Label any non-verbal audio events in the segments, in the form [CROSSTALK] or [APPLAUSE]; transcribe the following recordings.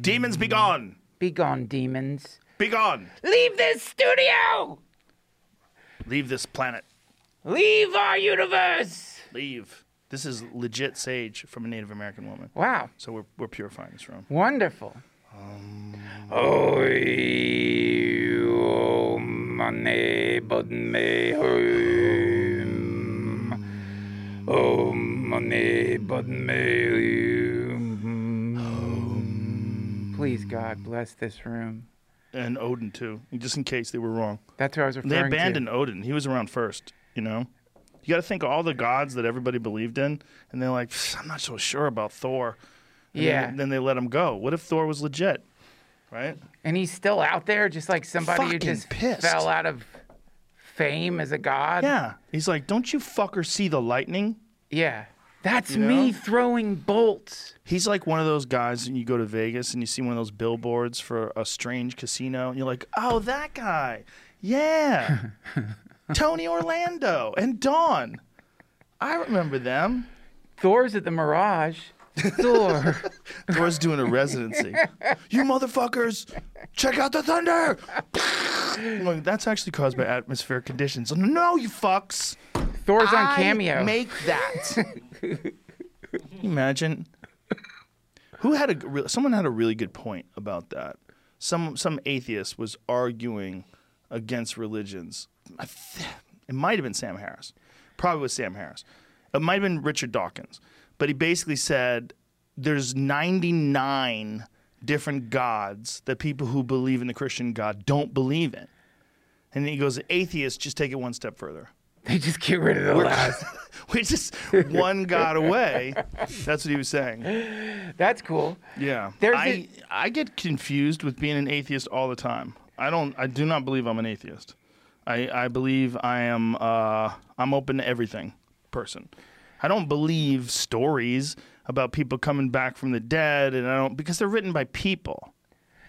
Demons be gone. Be gone, demons. Be gone. Leave this studio! Leave this planet. Leave our universe! Leave. This is legit sage from a Native American woman. Wow. So we're, we're purifying this room. Wonderful. Oh, oh, money, but me. Oh, money, but me. Please, God, mm. bless this room. And Odin, too, just in case they were wrong. That's what I was referring to. They abandoned to. Odin. He was around first, you know? You got to think of all the gods that everybody believed in, and they're like, I'm not so sure about Thor. And Yeah. Then, then they let him go. What if Thor was legit? Right? And he's still out there, just like somebody who just pissed. fell out of fame as a god. Yeah. He's like, don't you fucker see the lightning? Yeah. That's You me throwing bolts. He's like one of those guys, and you go to Vegas and you see one of those billboards for a strange casino, and you're like, oh, that guy. Yeah. [LAUGHS] Tony Orlando and Dawn. I remember them. Thor's at the Mirage. Thor. [LAUGHS] Thor's doing a residency. you motherfuckers, check out the thunder. Like, that's actually caused by atmospheric conditions. No, you fucks. Thor's on I Cameo. Make that. [LAUGHS] Imagine? Who had a re- someone had a really good point about that. Some some atheist was arguing against religions. Th- It might have been Sam Harris. Probably was Sam Harris. It might have been Richard Dawkins. But he basically said there's 99 different gods that people who believe in the Christian God don't believe in. And he goes, atheists just take it one step further. They just get rid of the last. [LAUGHS] We're just one god away. That's what he was saying. That's cool. Yeah. There's I, a- I get confused with being an atheist all the time. I don't I do not believe I'm an atheist. I, I believe I am uh, I'm open to everything person. I don't believe stories about people coming back from the dead and I don't because they're written by people.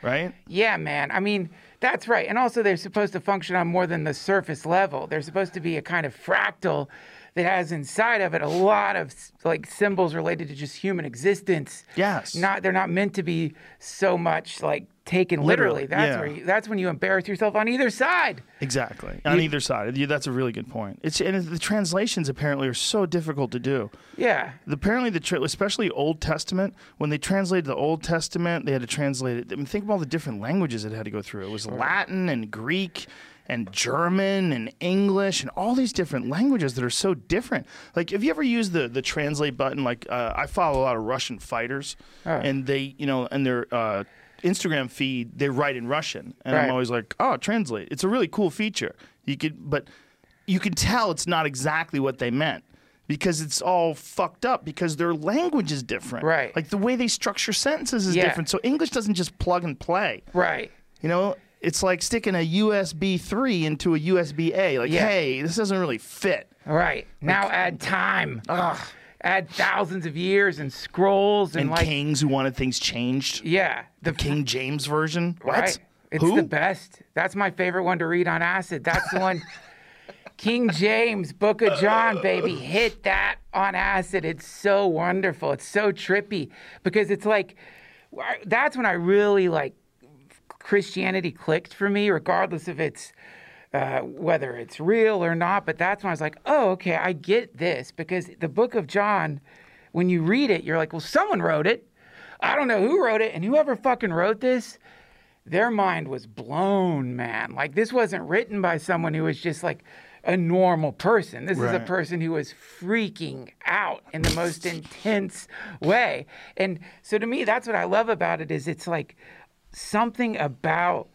Right? Yeah, man. I mean, that's right. And also, they're supposed to function on more than the surface level. They're supposed to be a kind of fractal that has inside of it a lot of like symbols related to just human existence. Yes. Not they're not meant to be so much like taken literally. Literally, That's yeah. where you, that's when you embarrass yourself on either side. Exactly. On either side. That's a really good point. It's and the translations apparently are so difficult to do. Yeah. apparently the tra- especially Old Testament when they translated the Old Testament they had to translate it I mean, think of all the different languages it had to go through it was Latin and Greek and German and English and all these different languages that are so different like have you ever used the the translate button like uh, I follow a lot of Russian fighters and they you know and their uh, Instagram feed they write in Russian and Right. I'm always like oh translate it's a really cool feature you could but you can tell it's not exactly what they meant because it's all fucked up because their language is different. Right. Like the way they structure sentences is Yeah. different. So English doesn't just plug and play. Right. You know, it's like sticking a USB 3 into a USB A. Like, Yeah. hey, this doesn't really fit. Right. Now add time. Ugh. Add thousands of years and scrolls and, And like kings who wanted things changed. yeah, the King James version. What? Right. It's Who? the best. That's my favorite one to read on acid. That's the one. [LAUGHS] King James, Book of John, baby, hit that on acid. It's so wonderful. It's so trippy because it's like that's when I really like Christianity clicked for me, regardless if it's uh, whether it's real or not. But that's when I was like, oh, okay, I get this because the Book of John, when you read it, you're like, well, someone wrote it. I don't know who wrote it, and whoever fucking wrote this, their mind was blown, man. Like this wasn't written by someone who was just like a normal person. This is a person who was freaking out in the most intense way. And so to me, that's what I love about it is it's like something about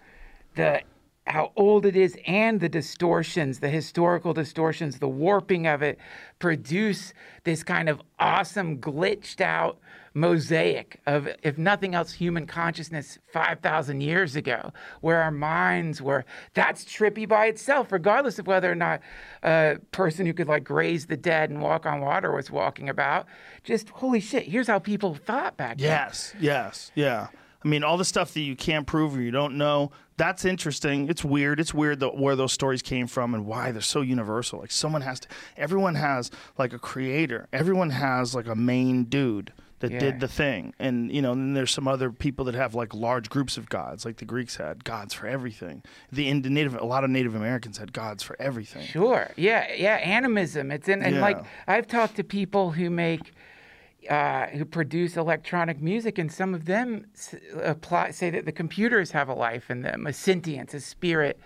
the how old it is and the distortions, the historical distortions, the warping of it produce this kind of awesome glitched out mosaic of if nothing else human consciousness 5000 years ago where our minds were. That's trippy by itself regardless of whether or not a person who could like graze the dead and walk on water was walking about. Just holy shit here's how people thought back then. Yes, yes, yeah. I mean, all the stuff that you can't prove or you don't know, that's interesting. It's weird. It's weird that where those stories came from and why they're so universal. Like someone has to, everyone has like a creator. Everyone has like a main dude that Yeah. did the thing. And you know, then there's some other people that have like large groups of gods, like the Greeks had gods for everything. The Ind- Native a lot of Native Americans had gods for everything. Sure. Yeah. Yeah. Animism. It's in, and like I've talked to people who make, uh, who produce electronic music, and some of them s- apply say that the computers have a life in them, a sentience, a spirit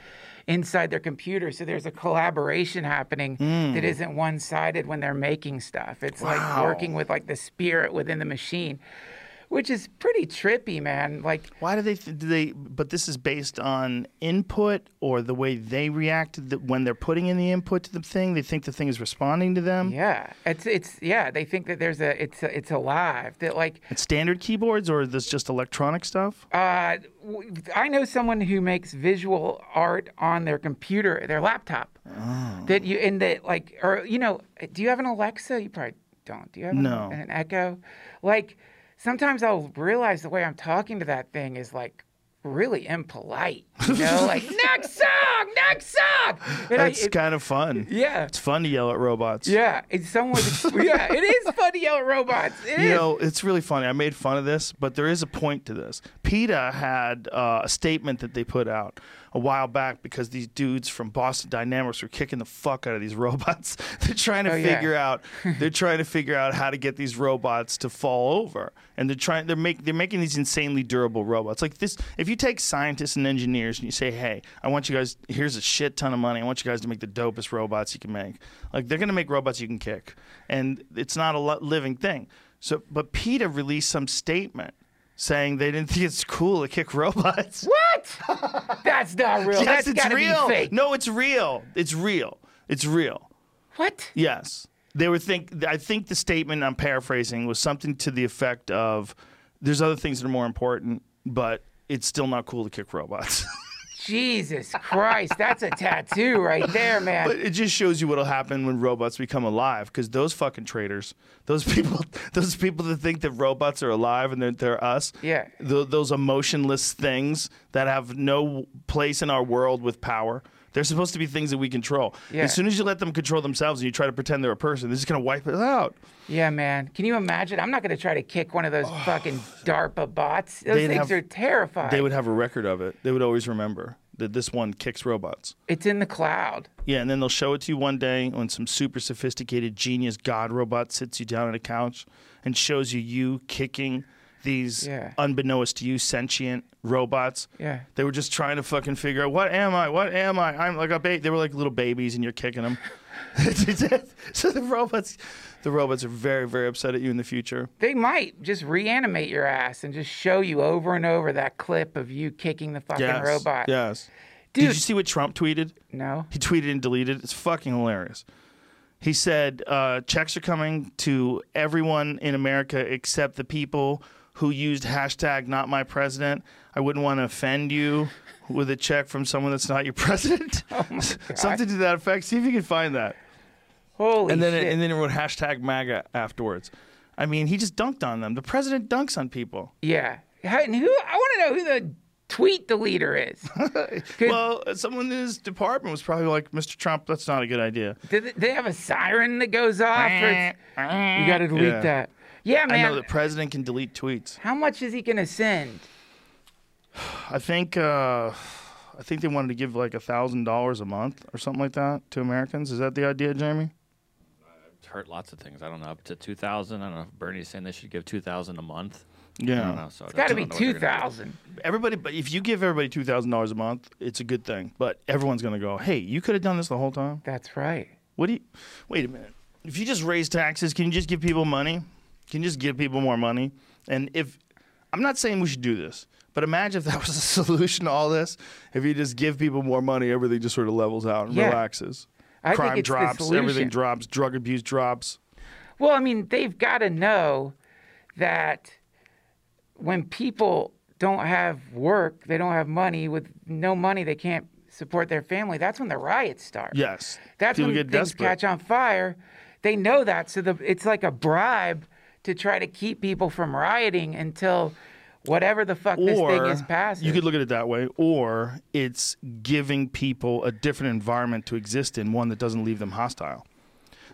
inside their computer. So there's a collaboration happening that isn't one-sided when they're making stuff. It's like working with like the spirit within the machine, which is pretty trippy, man. Like Why do they? Th- do they? But this is based on input or the way they react the, when they're putting in the input to the thing. They think the thing is responding to them. Yeah, it's it's yeah. They think that there's a it's it's alive. That like It's standard keyboards or is this just electronic stuff? uh, I know someone who makes visual art on their computer, their laptop. Oh. That you and that like or you know, do you have an Alexa? You probably don't. Do you have an- an, Echo? Like sometimes I'll realize the way I'm talking to that thing is like really impolite. You know, like next song, next song. And I- it- kind of fun. yeah. It's fun to yell at robots. Yeah, it's someone. yeah, it is fun to yell at robots. It You is. know, it's really funny. I made fun of this, but there is a point to this. PETA had uh, a statement that they put out a while back because these dudes from Boston Dynamics were kicking the fuck out of these [LAUGHS] robots. they're trying to Oh, yeah. figure out [LAUGHS] they're trying to figure out how to get these robots to fall over. And they're trying they're make they're making these insanely durable robots. Like this if you take scientists and engineers and you say, "Hey, I want you guys here's a shit ton of money. I want you guys to make the dopest robots you can make." Like they're going to make robots you can kick. And it's not a living thing. So but PETA released some statement saying they didn't think it's cool to kick robots. [LAUGHS] What? [LAUGHS] That's not real. Yes, That's it's gotta real. be fake. No, it's real. It's real. It's real. What? Yes. They were think I think the statement I'm paraphrasing was something to the effect of there's other things that are more important, but it's still not cool to kick robots. [LAUGHS] Jesus Christ, that's a tattoo right there, man. but it just shows you what'll happen when robots become alive because those fucking traitors, those people [LAUGHS] those people that think that robots are alive and they're, they're us. Yeah. th- those emotionless things that have no place in our world with power. They're supposed to be things that we control. Yeah. As soon as you let them control themselves and you try to pretend they're a person, they're just going to wipe it out. yeah, man. Can you imagine? I'm not going to try to kick one of those oh. fucking DARPA bots. Those They'd things have- are terrifying. They would have a record of it. They would always remember that this one kicks robots. It's in the cloud. Yeah, and then they'll show it to you one day when some super sophisticated genius god robot sits you down on a couch and shows you you kicking these Yeah. unbeknownst to you sentient robots. Yeah. They were just trying to fucking figure out what am I? What am I? I'm like a baby. They were like little babies, and you're kicking them. [LAUGHS] [LAUGHS] so the robots, the robots are very, very upset at you in the future. They might just reanimate your ass and just show you over and over that clip of you kicking the fucking Yes. robot. Yes. Dude. Did you see what Trump tweeted? No. He tweeted and deleted. It's fucking hilarious. He said uh, checks are coming to everyone in America except the people who used hashtag not my president. I wouldn't want to offend you with a check from someone that's not your [LAUGHS] president. Oh [LAUGHS] Something to that effect. See if you can find that. Holy And then shit. it, and then it wrote hashtag MAGA afterwards. I mean, he just dunked on them. The president dunks on people. yeah. And who? I want to know who the tweet deleter is. [LAUGHS] Well, someone in his department was probably like, Mr. Trump, that's not a good idea. Do they- have a siren that goes off? You got to delete Yeah. that. Yeah, man. I know the president can delete tweets. How much is he going to send? I think uh, I think they wanted to give like a thousand dollars a month or something like that to Americans. Is that the idea, Jamie? It's hurt lots of things. I don't know up to two thousand. I don't know. if Bernie's saying they should give two thousand a month. Yeah. I don't Yeah. know. So It's got to be 2000 Everybody, but if you give everybody two thousand dollars a month, it's a good thing. But everyone's gonna go, "Hey, you could have done this the whole time." That's right. What do you? Wait a minute. If you just raise taxes, can you just give people money? Can you just give people more money? And if I'm not saying we should do this, but imagine if that was the [LAUGHS] solution to all this. If you just give people more money, everything just sort of levels out and Yeah. relaxes. I Crime drops, everything drops, drug abuse drops. Well, I mean, they've got to know that when people don't have work, they don't have money. With no money, they can't support their family. That's when the riots start. Yes. That's People when things desperate. catch on fire. They know that, so the, it's like a bribe to try to keep people from rioting until whatever the fuck this thing is passes. you could look at it that way, or it's giving people a different environment to exist in, one that doesn't leave them hostile.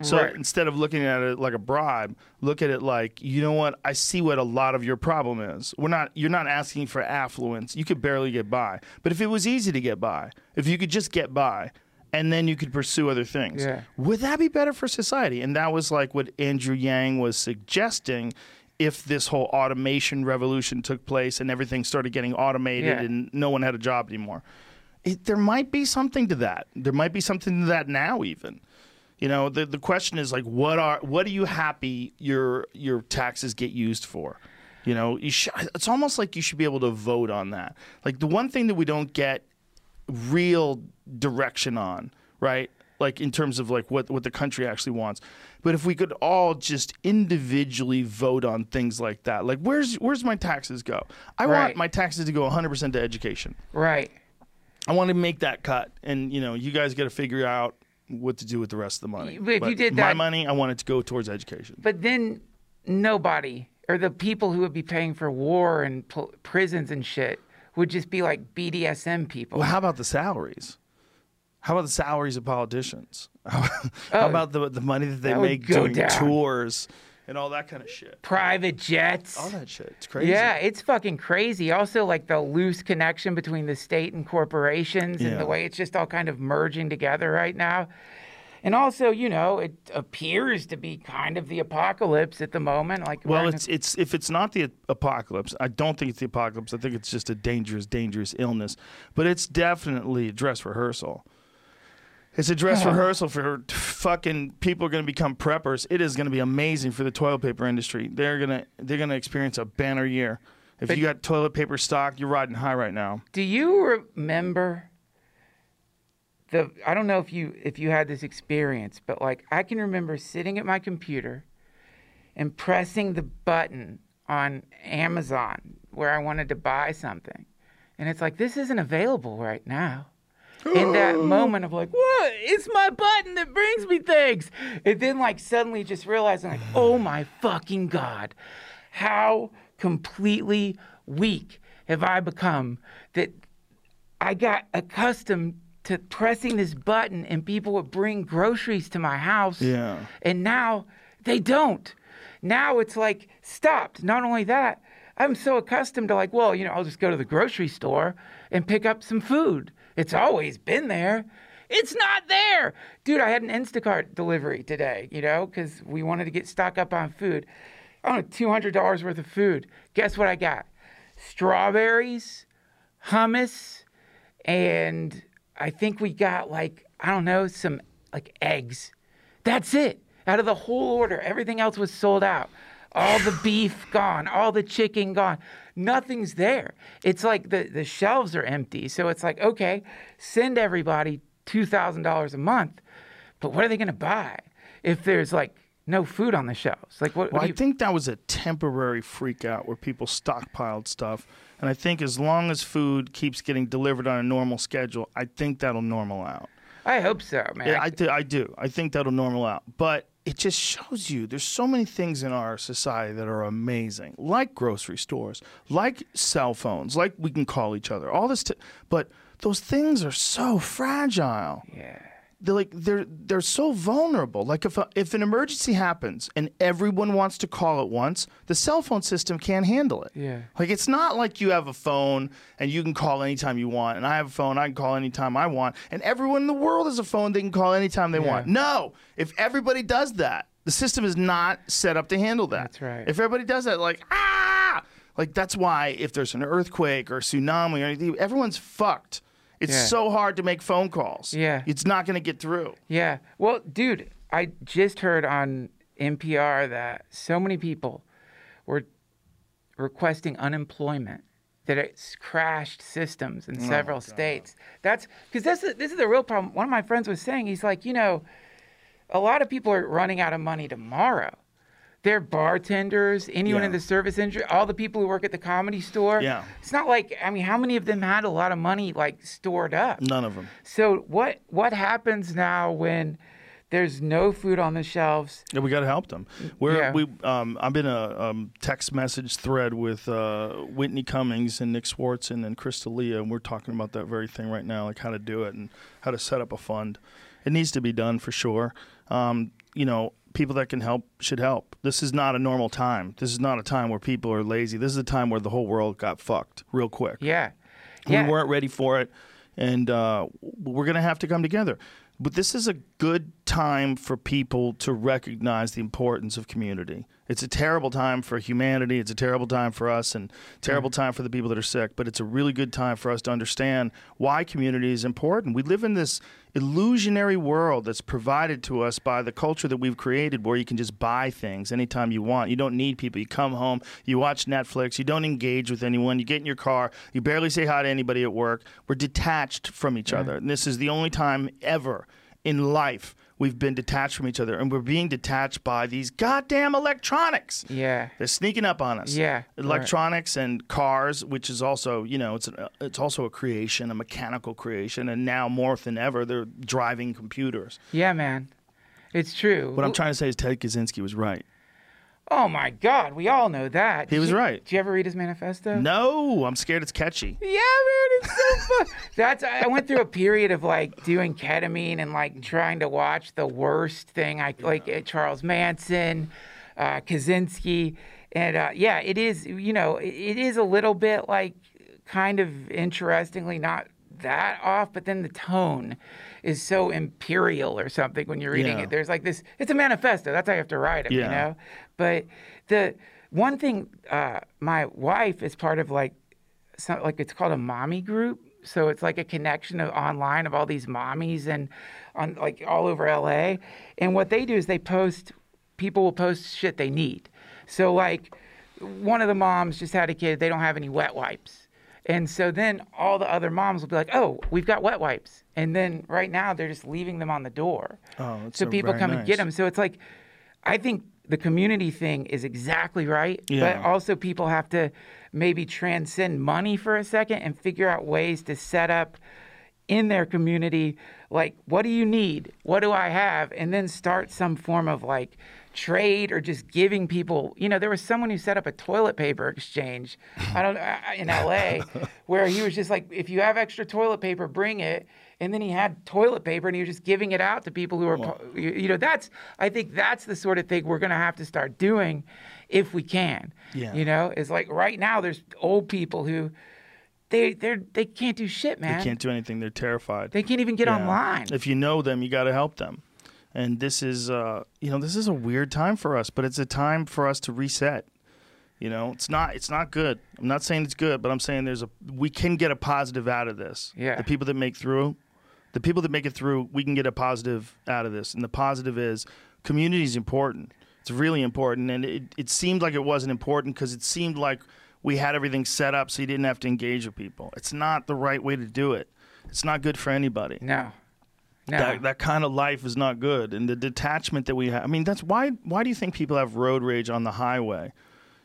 So Right. instead of looking at it like a bribe, look at it like, you know what? I see what a lot of your problem is. We're not you're not asking for affluence. You could barely get by. But if it was easy to get by, if you could just get by and then you could pursue other things. Yeah. Would that be better for society? And that was like what Andrew Yang was suggesting if this whole automation revolution took place and everything started getting automated Yeah. and no one had a job anymore. It, there might be something to that. There might be something to that now even. You know, the the question is like what are what are you happy your your taxes get used for? You know, you sh- it's almost like you should be able to vote on that. Like the one thing that we don't get real direction on, right? Like in terms of like what what the country actually wants. But if we could all just individually vote on things like that, like where's where's my taxes go? I want my taxes to go 100% to education. Right. I want to make that cut, and you know, you guys got to figure out what to do with the rest of the money. But if you did my that- money, I want it to go towards education. But then nobody, or the people who would be paying for war and pl- prisons and shit, would just be like BDSM people. Well, how about the salaries? How about the salaries of politicians? How, [LAUGHS] how Oh, about the the money that they that make doing down. tours and all that kind of shit? Private jets. All that shit. It's crazy. Yeah, it's fucking crazy. Also, like the loose connection between the state and corporations and the way it's just all kind of merging together right now. And also, you know, it appears to be kind of the apocalypse at the moment. Like, Well, in a- it's it's if it's not the apocalypse, I don't think it's the apocalypse. I think it's just a dangerous, dangerous illness. But it's definitely a dress rehearsal. It's a dress rehearsal for fucking people are going to become preppers. It is going to be amazing for the toilet paper industry. They're gonna they're gonna experience a banner year. If But- you got toilet paper stock, you're riding high right now. Do you remember the I don't know if you if you had this experience, but like I can remember sitting at my computer and pressing the button on Amazon where I wanted to buy something. And it's like this isn't available right now. In that [GASPS] moment of like, what? It's my button that brings me things. And then like suddenly just realizing like, oh [SIGHS] my fucking God. How completely weak have I become that I got accustomed to pressing this button and people would bring groceries to my house. Yeah. And now they don't. Now it's like stopped. Not only that, I'm so accustomed to like, well, you know, I'll just go to the grocery store and pick up some food. It's always been there. It's not there. Dude, I had an Instacart delivery today, you know, because we wanted to get stock up on food. I don't know, $200 worth of food. Guess what I got? Strawberries, hummus, and I think we got like, I don't know, some like eggs. That's it. Out of the whole order, everything else was sold out. All the beef gone, all the chicken gone. Nothing's there. It's like the, the shelves are empty. So it's like, okay, send everybody $2,000 a month. But what are they going to buy if there's like no food on the shelves? Like, what? what Well, do I think that was a temporary freak out where people stockpiled stuff. And I think as long as food keeps getting delivered on a normal schedule, I think that'll normal out. I hope so, man. Yeah, I do. I do. I think that'll normal out. But it just shows you there's so many things in our society that are amazing, like grocery stores, like cell phones, like we can call each other. All this, t- but those things are so fragile. yeah. They're like they're they're so vulnerable. Like if a, if an emergency happens and everyone wants to call at once, the cell phone system can't handle it. Yeah. Like it's not like you have a phone and you can call anytime you want, and I have a phone I can call anytime I want, and everyone in the world has a phone they can call anytime they want. No, if everybody does that, the system is not set up to handle that. That's right. If everybody does that, like ah, like that's why if there's an earthquake or a tsunami or anything, everyone's fucked. It's Yeah. so hard to make phone calls. Yeah. It's not going to get through. Yeah. Well, dude, I just heard on NPR that so many people were requesting unemployment that it's crashed systems in oh several states. That's because this is this is the real problem. One of my friends was saying he's like, you know, a lot of people are running out of money tomorrow. They're bartenders, anyone in the service industry, all the people who work at the comedy store. Yeah. It's not like I mean, how many of them had a lot of money like stored up? None of them. So what what happens now when there's no food on the shelves? Yeah, we got to help them. We're Yeah. we um I'm in a um, text message thread with uh, Whitney Cummings and Nick Swardson and then Crystal Leah, and we're talking about that very thing right now, like how to do it and how to set up a fund. It needs to be done for sure. Um, you know, people that can help should help. This is not a normal time. This is not a time where people are lazy. This is a time where the whole world got fucked real quick. Yeah. Yeah. We weren't ready for it, and uh, we're going to have to come together. But this is a good time for people to recognize the importance of community. It's a terrible time for humanity. It's a terrible time for us, and terrible time for the people that are sick. But it's a really good time for us to understand why community is important. We live in this illusionary world that's provided to us by the culture that we've created, where you can just buy things anytime you want. You don't need people. You come home, you watch Netflix, you don't engage with anyone. You get in your car, you barely say hi to anybody at work. We're detached from each other, and this is the only time ever in life we've been detached from each other, and we're being detached by these goddamn electronics. Yeah. They're sneaking up on us. Yeah, right. electronics and cars, which is also you know it's a, it's also a creation, a mechanical creation, and now more than ever they're driving computers. Yeah, man. It's true. What I'm trying to say is Ted Kaczynski was right. Oh my God, we all know that. He Did was you- right. Did you ever read his manifesto? No, I'm scared it's catchy. Yeah, man, it's so [LAUGHS] fun. That's I went through a period of like doing ketamine and like trying to watch the worst thing. I like uh, Charles Manson, uh, Kaczynski, and uh, yeah, it is. You know, it, it is a little bit like kind of interestingly not that off, but then the tone is so imperial or something when you're reading Yeah. it. There's like this. It's a manifesto. That's how you have to write it. yeah. You know, but the one thing, uh, my wife is part of like so, like it's called a mommy group. So it's like a connection of online of all these mommies and on like all over LA. And what they do is they post people will post shit they need. So like one of the moms just had a kid, they don't have any wet wipes. And so then all the other moms will be like, "Oh, we've got wet wipes." And then right now they're just leaving them on the door. Oh, that's so so people come and get them. So it's like I think the community thing is exactly right, Yeah. but also people have to maybe transcend money for a second and figure out ways to set up in their community like what do you need? What do i have? And then start some form of like trade or just giving people you know there was someone who set up a toilet paper exchange i don't uh, in la [LAUGHS] where he was just like if you have extra toilet paper bring it and then he had toilet paper and he was just giving it out to people who are you you know that's i think that's the sort of thing we're going to have to start doing if we can Yeah. you know it's like right now there's old people who they they they can't do shit man They can't do anything. They're terrified. they can't even get Yeah. online. If you know them, you got to help them. And this is, uh, you know, this is a weird time for us, but it's a time for us to reset. You know, it's not, it's not good. I'm not saying it's good, but I'm saying there's a, we can get a positive out of this. Yeah. The people that make through, the people that make it through, we can get a positive out of this. And the positive is community is important. It's really important. And it, it seemed like it wasn't important because it seemed like we had everything set up so you didn't have to engage with people. It's not the right way to do it. It's not good for anybody No, no. that that kind of life is not good and the detachment that we have i mean that's why why do you think people have road rage on the highway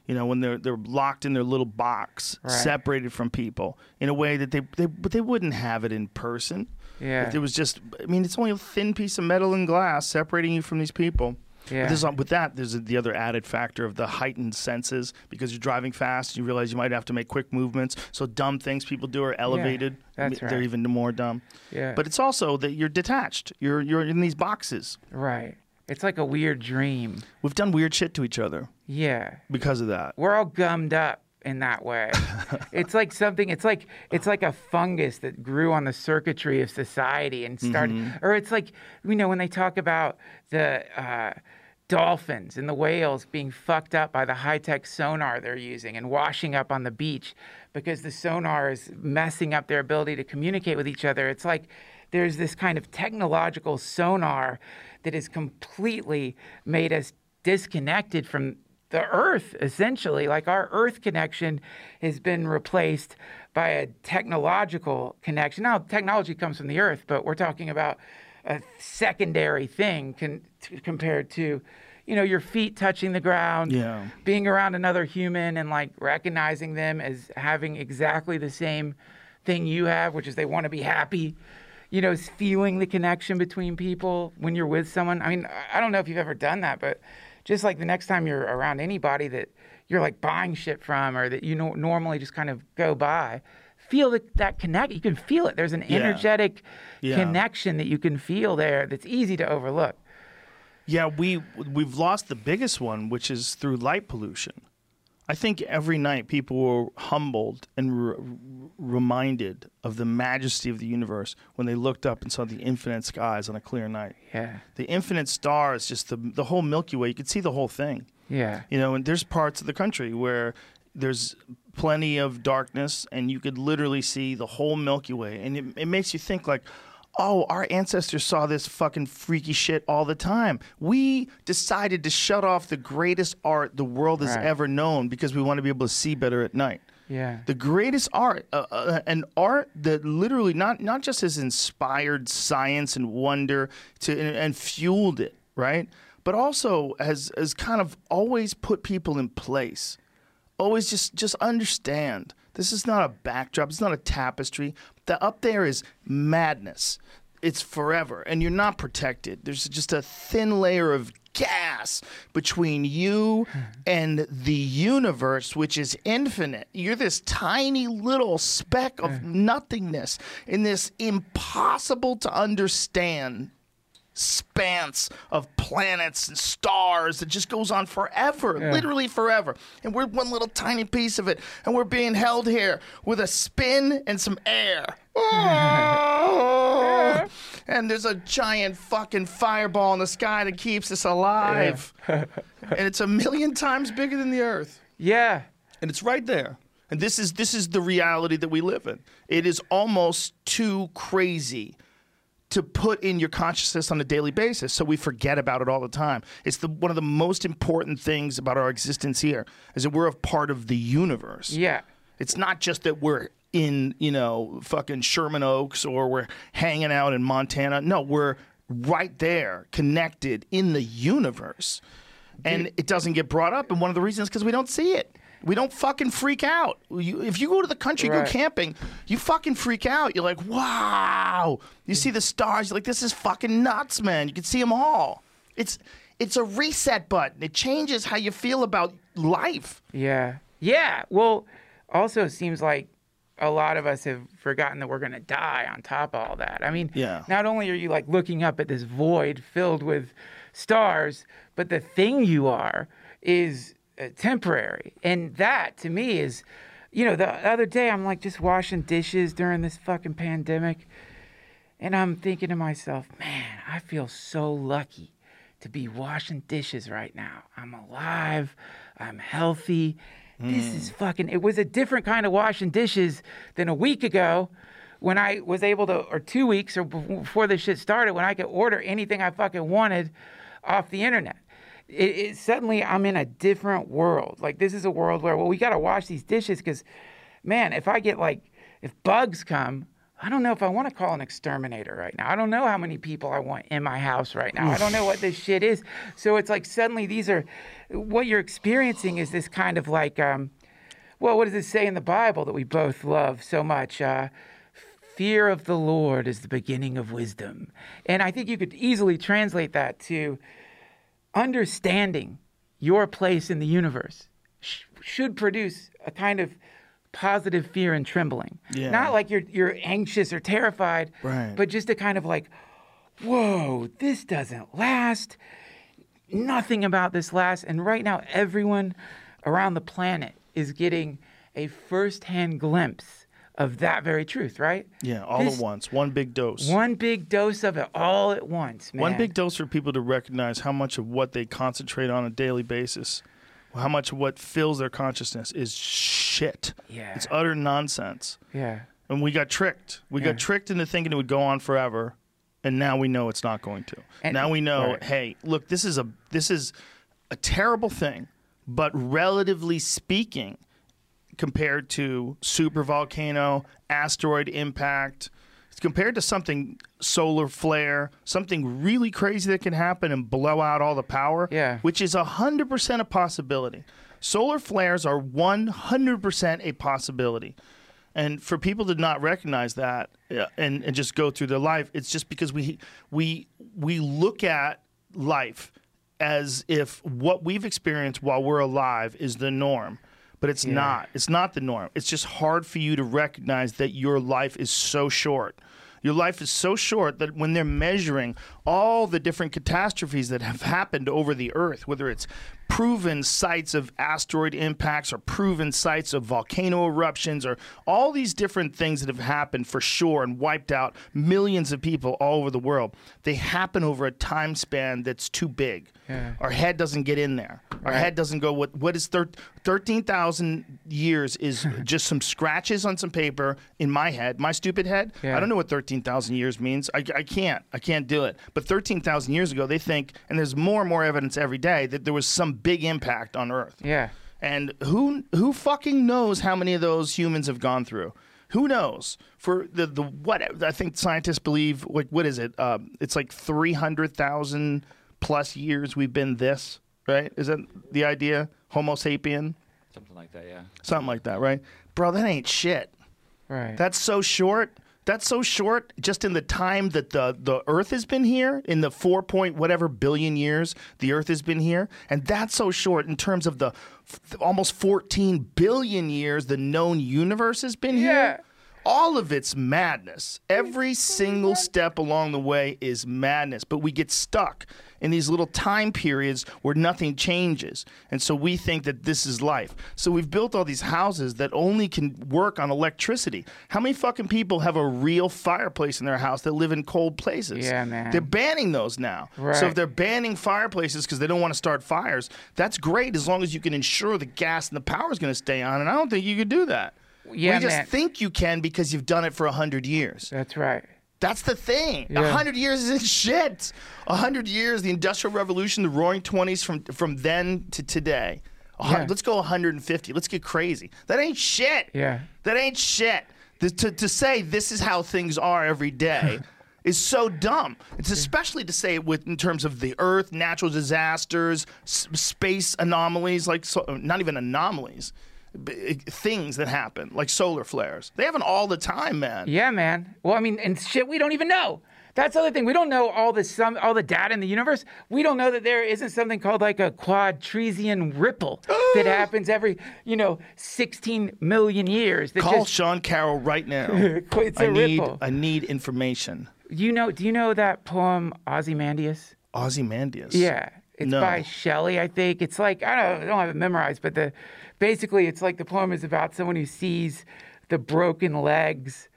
you know when they're they're locked in their little box Right. separated from people in a way that they, they but they wouldn't have it in person Yeah. if it was just i mean it's only a thin piece of metal and glass separating you from these people Yeah. But with that, there's the other added factor of the heightened senses because you're driving fast. And you realize you might have to make quick movements. So dumb things people do are elevated. that's They're right. even more dumb. Yeah. But it's also that you're detached. You're you're in these boxes. right. It's like a weird dream. We've done weird shit to each other Yeah. because of that. We're all gummed up in that way. [LAUGHS] it's like something. It's like it's like a fungus that grew on the circuitry of society and started. Mm-hmm. Or it's like you know when they talk about the. Uh, Dolphins and the whales being fucked up by the high tech sonar they're using and washing up on the beach because the sonar is messing up their ability to communicate with each other. It's like there's this kind of technological sonar that has completely made us disconnected from the earth essentially like our earth connection has been replaced by a technological connection now technology comes from the earth but we're talking about a secondary thing con- t- compared to you know your feet touching the ground Yeah. being around another human and like recognizing them as having exactly the same thing you have which is they want to be happy you know is feeling the connection between people when you're with someone i mean i I don't know if you've ever done that but just like the next time you're around anybody that you're like buying shit from or that you normally just kind of go by feel that, that connect. You can feel it. There's an Yeah. energetic Yeah. connection that you can feel there that's easy to overlook. Yeah, we we've lost the biggest one, which is through light pollution. I think every night people were humbled and re- reminded of the majesty of the universe when they looked up and saw the infinite skies on a clear night. Yeah. The infinite stars, just the the whole Milky Way. You could see the whole thing. Yeah. You know, and there's parts of the country where there's plenty of darkness and you could literally see the whole Milky Way. And it, it makes you think like, oh, our ancestors saw this fucking freaky shit all the time. We decided to shut off the greatest art the world has Right. ever known because we want to be able to see better at night. Yeah. The greatest art, uh, uh, an art that literally not not just has inspired science and wonder to and, and fueled it, right? But also has has kind of always put people in place. Always just just understand this is not a backdrop. It's not a tapestry. The up there is madness. It's forever, and you're not protected. There's just a thin layer of gas between you hmm. and the universe, which is infinite. You're this tiny little speck of hmm. nothingness in this impossible to understand expanse of planets and stars that just goes on forever, literally forever. And we're one little tiny piece of it, and we're being held here with a spin and some air. [LAUGHS] Oh! and there's a giant fucking fireball in the sky that keeps us alive. [LAUGHS] and it's a million times bigger than the Earth Yeah. and it's right there. And this is this is the reality that we live in. It is almost too crazy to put in your consciousness on a daily basis, so we forget about it all the time. It's the one of the most important things about our existence here is that we're a part of the universe. Yeah. It's not just that we're in, you know, fucking Sherman Oaks or we're hanging out in Montana. No, we're right there, connected in the universe. And it doesn't get brought up. And one of the reasons is because we don't see it. We don't fucking freak out. You, if you go to the country, Right. go camping, you fucking freak out. You're like, wow. You see the stars. You're like, this is fucking nuts, man. You can see them all. It's it's a reset button. It changes how you feel about life. Yeah. Yeah. Well, also it seems like a lot of us have forgotten that we're going to die on top of all that. I mean, Yeah. not only are you like looking up at this void filled with stars, but the thing you are is Uh, temporary. And that to me is, you know, the other day I'm like just washing dishes during this fucking pandemic. And I'm thinking to myself, man, I feel so lucky to be washing dishes right now. I'm alive. I'm healthy. This is hmm. fucking, it was a different kind of washing dishes than a week ago when I was able to, or two weeks or before this shit started, when I could order anything I fucking wanted off the internet. It, it suddenly I'm in a different world. Like this is a world where well we got to wash these dishes because, man, if I get like if bugs come, I don't know if I want to call an exterminator right now. I don't know how many people I want in my house right now. I don't know what this shit is. So it's like suddenly these are what you're experiencing is this kind of like um, well, what does it say in the Bible that we both love so much? Uh, Fear of the Lord is the beginning of wisdom. And I think you could easily translate that to understanding your place in the universe sh- should produce a kind of positive fear and trembling. Yeah. Not like you're you're anxious or terrified, Right. but just a kind of like, whoa, this doesn't last. Nothing about this lasts. And right now, everyone around the planet is getting a firsthand glimpse of that very truth, right? Yeah, all This- at once. One big dose. One big dose of it all at once, man. One big dose for people to recognize how much of what they concentrate on a daily basis, how much of what fills their consciousness is shit. Yeah. It's utter nonsense. Yeah. And we got tricked. We Yeah. got tricked into thinking it would go on forever, and now we know it's not going to. And- now we know, right. hey, look, this is a this is a terrible thing, but relatively speaking, compared to super volcano, asteroid impact, compared to something solar flare, something really crazy that can happen and blow out all the power, Yeah. which is 100% a possibility. Solar flares are 100% a possibility. And for people to not recognize that uh, and, and just go through their life, it's just because we we we look at life as if what we've experienced while we're alive is the norm. But it's not. It's not the norm. It's just hard for you to recognize that your life is so short. Your life is so short that when they're measuring all the different catastrophes that have happened over the earth, whether it's proven sites of asteroid impacts or proven sites of volcano eruptions or all these different things that have happened for sure and wiped out millions of people all over the world, they happen over a time span that's too big. Yeah. Our head doesn't get in there. Our head doesn't go. What what is thir- thirteen thousand years is [LAUGHS] just some scratches on some paper in my head, my stupid head. Yeah. I don't know what thirteen thousand years means. I, I can't. I can't do it. But thirteen thousand years ago, they think, and there's more and more evidence every day that there was some big impact on Earth. Yeah. And who who fucking knows how many of those humans have gone through? Who knows? For the the what I think scientists believe like what is it? Um, it's like three hundred thousand plus years we've been this right. Is that the idea? Homo sapien, Something like that, yeah. something like that, right? Bro, that ain't shit. Right. That's so short. That's so short just in the time that the, the Earth has been here, in the four point whatever billion years the Earth has been here. And that's so short in terms of the f- almost 14 billion years the known universe has been Yeah. here. All of it's madness. Every single step along the way is madness, but we get stuck in these little time periods where nothing changes. And so we think that this is life. So we've built all these houses that only can work on electricity. How many fucking people have a real fireplace in their house that live in cold places? Yeah, man. They're banning those now. Right. So if they're banning fireplaces because they don't want to start fires, that's great as long as you can ensure the gas and the power is going to stay on. And I don't think you could do that. Yeah, we just man. think you can because you've done it for a hundred years. That's right. That's the thing. A Yeah. hundred years isn't shit. A hundred years, the Industrial Revolution, the Roaring Twenties, from from then to today. Yeah. Let's go 150. Let's get crazy. That ain't shit. Yeah. That ain't shit. The- to to say this is how things are every day. [LAUGHS] Is so dumb. It's especially to say it with in terms of the Earth, natural disasters, s- space anomalies, like so, not even anomalies, things that happen, like solar flares. They happen all the time, man. Yeah, man. Well, I mean, and shit, we don't even know. That's the other thing. We don't know all the some all the data in the universe. We don't know that there isn't something called like a quadresian ripple [GASPS] that happens every, you know, 16 million years. That Call just, Sean Carroll right now. [LAUGHS] It's I a need ripple. I need information. you know, do you know that poem Ozymandias? Ozymandias. Yeah, it's No. by Shelley, I think. It's like I don't, I don't have it memorized, but the basically it's like the poem is about someone who sees the broken legs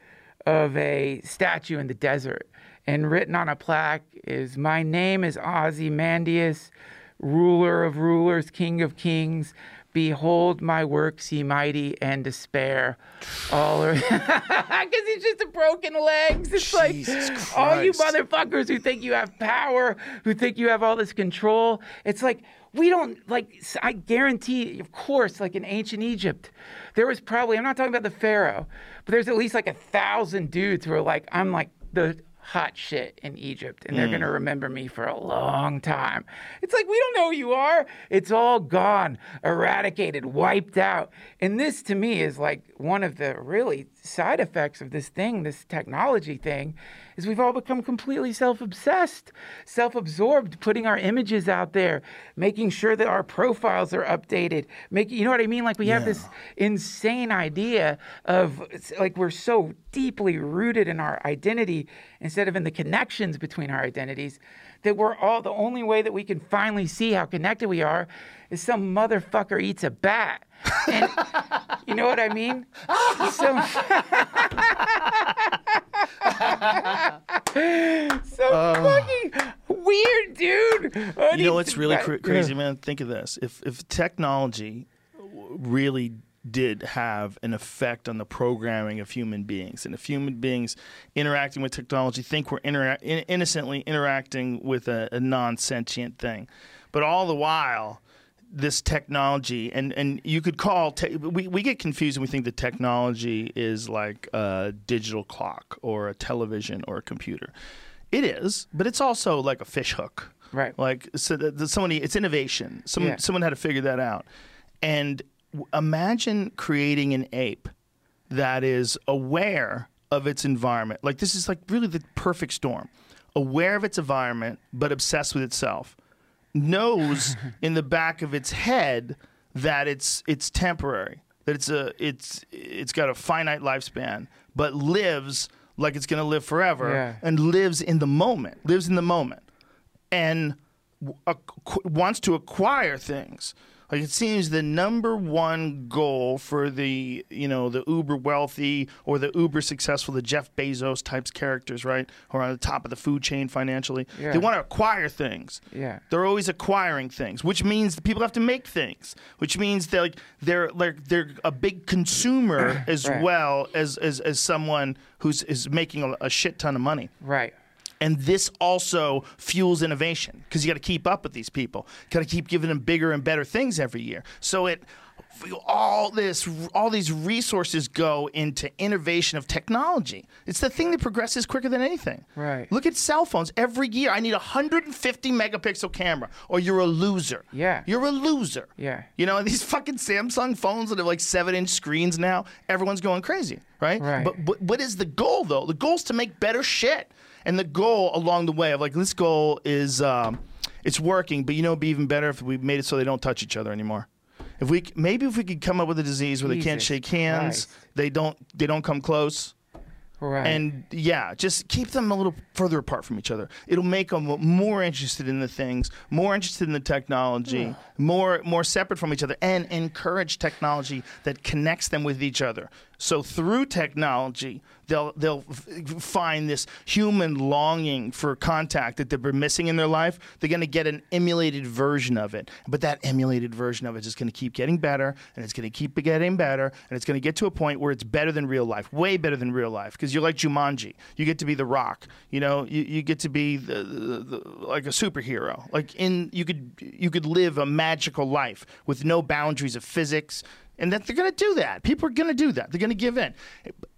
of a statue in the desert, and written on a plaque is "My name is Ozymandias, ruler of rulers, king of kings." Behold my works, ye mighty, and despair. All because [LAUGHS] it's just the broken legs. It's Jesus like all you motherfuckers who think you have power, who think you have all this control. It's like we don't like. i guarantee, of course, like in ancient Egypt, there was probably. I'm not talking about the pharaoh, but there's at least like a thousand dudes who are like, I'm like the hot shit in Egypt, and they're gonna mm. remember me for a long time. It's like we don't know who you are. It's all gone, eradicated, wiped out. And this to me is like one of the really side effects of this thing, this technology thing, is we've all become completely self-obsessed, self-absorbed, putting our images out there, making sure that our profiles are updated. Making you know what I mean? Like we have this insane idea of like we're so deeply rooted in our identity instead of in the connections between our identities that we're all the only way that we can finally see how connected we are is some motherfucker eats a bat. And [LAUGHS] you know what I mean? So, [LAUGHS] so uh. fucking weird, dude. I You know what's really cra- crazy, man? Think of this: if if technology really did have an effect on the programming of human beings, and if human beings interacting with technology think we're intera- in- innocently interacting with a, a non-sentient thing, but all the while. This technology, and, and you could call, te- we, we get confused and we think the technology is like a digital clock or a television or a computer. It is, but it's also like a fish hook. Right. Like so that somebody it's innovation. Someone Yeah. someone had to figure that out. And imagine creating an ape that is aware of its environment. Like this is like really the perfect storm. Aware of its environment but obsessed with itself. Knows [LAUGHS] in the back of its head that it's it's temporary, that it's a it's it's got a finite lifespan, but lives like it's going to live forever Yeah. and lives in the moment, lives in the moment, and wants to acquire things. Like it seems the number one goal for the you know the uber wealthy or the uber successful, the Jeff Bezos types characters, right, who are on the top of the food chain financially. Yeah. They want to acquire things. Yeah. They're always acquiring things, which means the people have to make things, which means they're like they're like they're a big consumer [COUGHS] as Right. well as, as as someone who's is making a, a shit ton of money. Right. And this also fuels innovation because you got to keep up with these people. Got to keep giving them bigger and better things every year. So it all this all these resources go into innovation of technology. It's the thing that progresses quicker than anything. Right. Look at cell phones. Every year I need a 150 megapixel camera or you're a loser. Yeah. You're a loser. Yeah. You know, [LAUGHS] these fucking Samsung phones that have like seven inch screens now, everyone's going crazy, right? Right. But, but what is the goal though? The goal is to make better shit. And the goal along the way of like this goal is um, it's working, but you know it'd be even better if we made it so they don't touch each other anymore. If we maybe if we could come up with a disease where they can't shake hands, Christ. they don't they don't come close. Right. And yeah, just keep them a little further apart from each other. It'll make them more interested in the things, more interested in the technology, more more separate from each other, and encourage technology that connects them with each other. So through technology, they'll they'll f- find this human longing for contact that they've been missing in their life. They're going to get an emulated version of it, but that emulated version of it is going to keep getting better, and it's going to keep getting better, and it's going to get to a point where it's better than real life, way better than real life, because you're like Jumanji. You get to be the Rock. You know, you, you get to be the, the, the, like a superhero. Like in you could you could live a magical life with no boundaries of physics. And that they're going to do that. People are going to do that. They're going to give in.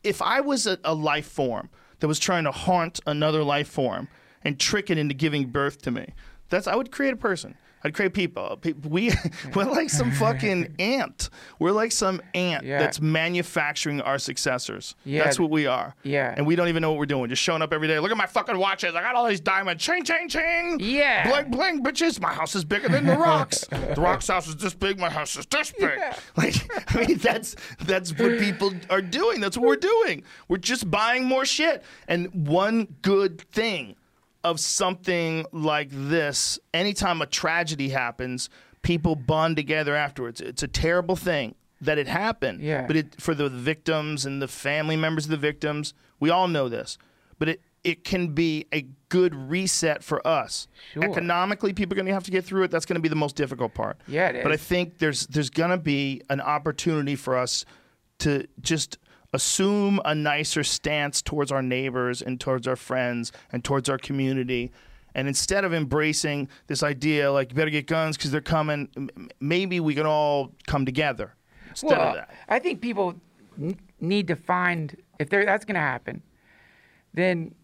If I was a, a life form that was trying to haunt another life form and trick it into giving birth to me, that's I would create a person. I'd create people. Pe- We [LAUGHS] we're like some fucking [LAUGHS] ant. We're like some ant Yeah. that's manufacturing our successors. Yeah. That's what we are. Yeah. And we don't even know what we're doing. Just showing up every day. Look at my fucking watches. I got all these diamonds. Ching, ching, ching. Yeah. Bling, bling, bitches. My house is bigger than the [LAUGHS] rocks. the rock's house is this big. My house is this big. Like, I mean, that's that's what people are doing. That's what we're doing. We're just buying more shit. And one good thing of something like this, anytime a tragedy happens, people bond together afterwards. It's a terrible thing that it happened. Yeah. But it for the victims and the family members of the victims, we all know this. But it it can be a good reset for us. Sure. Economically, people are going to have to get through it. That's going to be the most difficult part. Yeah, it But I think there's there's going to be an opportunity for us to just assume a nicer stance towards our neighbors and towards our friends and towards our community. And instead of embracing this idea, like, you better get guns because they're coming, maybe we can all come together instead well, of that. I think people n- need to find if that's going to happen, then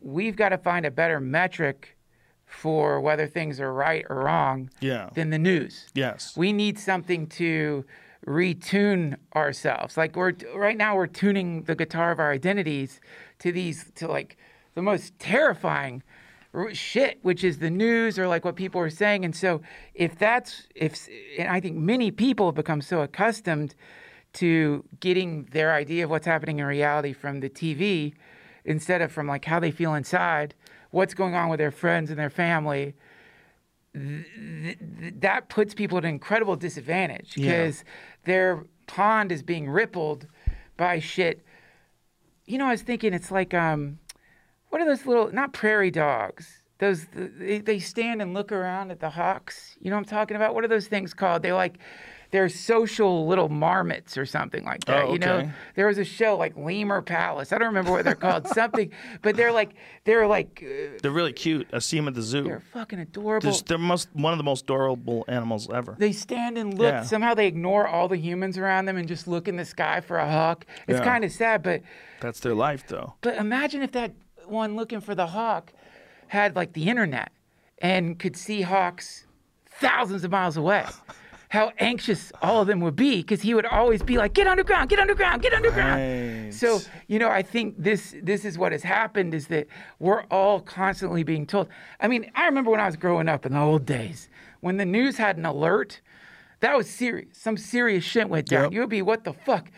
we've got to find a better metric for whether things are right or wrong Yeah. than the news. Yes. We need something to retune ourselves. Like we're right now we're tuning the guitar of our identities to these to like the most terrifying shit which is the news or like what people are saying and so if that's if and I think many people have become so accustomed to getting their idea of what's happening in reality from the TV instead of from like how they feel inside, what's going on with their friends and their family that puts people at an incredible disadvantage Yeah. Their pond is being rippled by shit. You know, I was thinking it's like um, what are those little not prairie dogs? Those they, they stand and look around at the hawks. You know what I'm talking about? What are those things called? They're like they're social little marmots or something like that. Oh, You know, there was a show like Lemur Palace. I don't remember what they're called. [LAUGHS] something, but they're like they're like uh, They're really cute. I see them at the zoo. they're fucking adorable. They're most one of the most adorable animals ever. they stand and look. Yeah. Somehow they ignore all the humans around them and just look in the sky for a hawk. It's Yeah. kind of sad, but That's their life, though. but imagine if that one looking for the hawk had like the internet and could see hawks thousands of miles away. [LAUGHS] How anxious all of them would be because he would always be like, "Get underground, get underground, get underground." Right. So you know, I think this this is what has happened is that we're all constantly being told. I mean, I remember when I was growing up in the old days when the news had an alert that was serious. Some serious shit went down. Yep. You would be, what the fuck?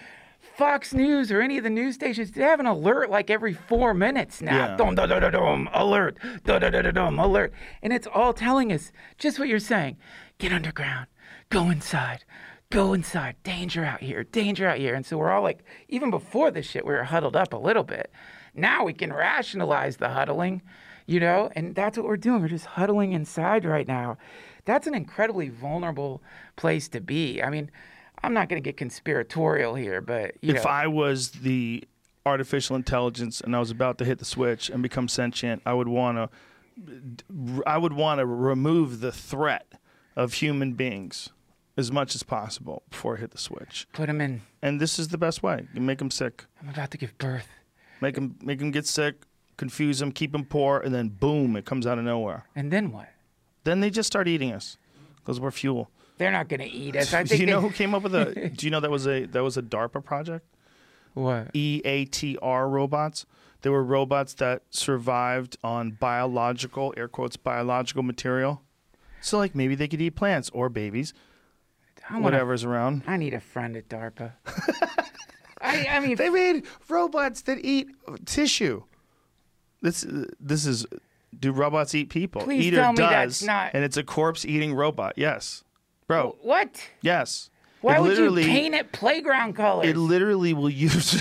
Fox News or any of the news stations, they have an alert like every four minutes now. Yeah. Dum, dum, dum, dum, dum, alert, dum, dum, dum, dum, dum, alert. And it's all telling us just what you're saying. Get underground, go inside, go inside. Danger out here, danger out here. And so we're all like, even before this shit, we were huddled up a little bit. Now we can rationalize the huddling, you know, and that's what we're doing. We're just huddling inside right now. That's an incredibly vulnerable place to be. I mean, I'm not going to get conspiratorial here, but you if know, I was the artificial intelligence and I was about to hit the switch and become sentient, I would want to I would want to remove the threat of human beings as much as possible before I hit the switch. put him in. And this is the best way. You make them sick. I'm about to give birth. Make them make them get sick, confuse them, keep them poor, and then boom, it comes out of nowhere. And then what? Then they just start eating us because we're fuel. They're not going to eat us. [LAUGHS] I Do think you they- know who came up with a? [LAUGHS] do you know that was a that was a DARPA project? what? EATR robots. They were robots that survived on biological, air quotes, biological material. So, like, maybe they could eat plants or babies, I wanna- whatever's around. I need a friend at DARPA. [LAUGHS] I, I mean, They made robots that eat tissue. This this is do robots eat people? Please Eater tell me does, that's not- and it's a corpse eating robot. Yes, bro. what? Yes. Why it would you paint it playground colors? It literally will use. [LAUGHS]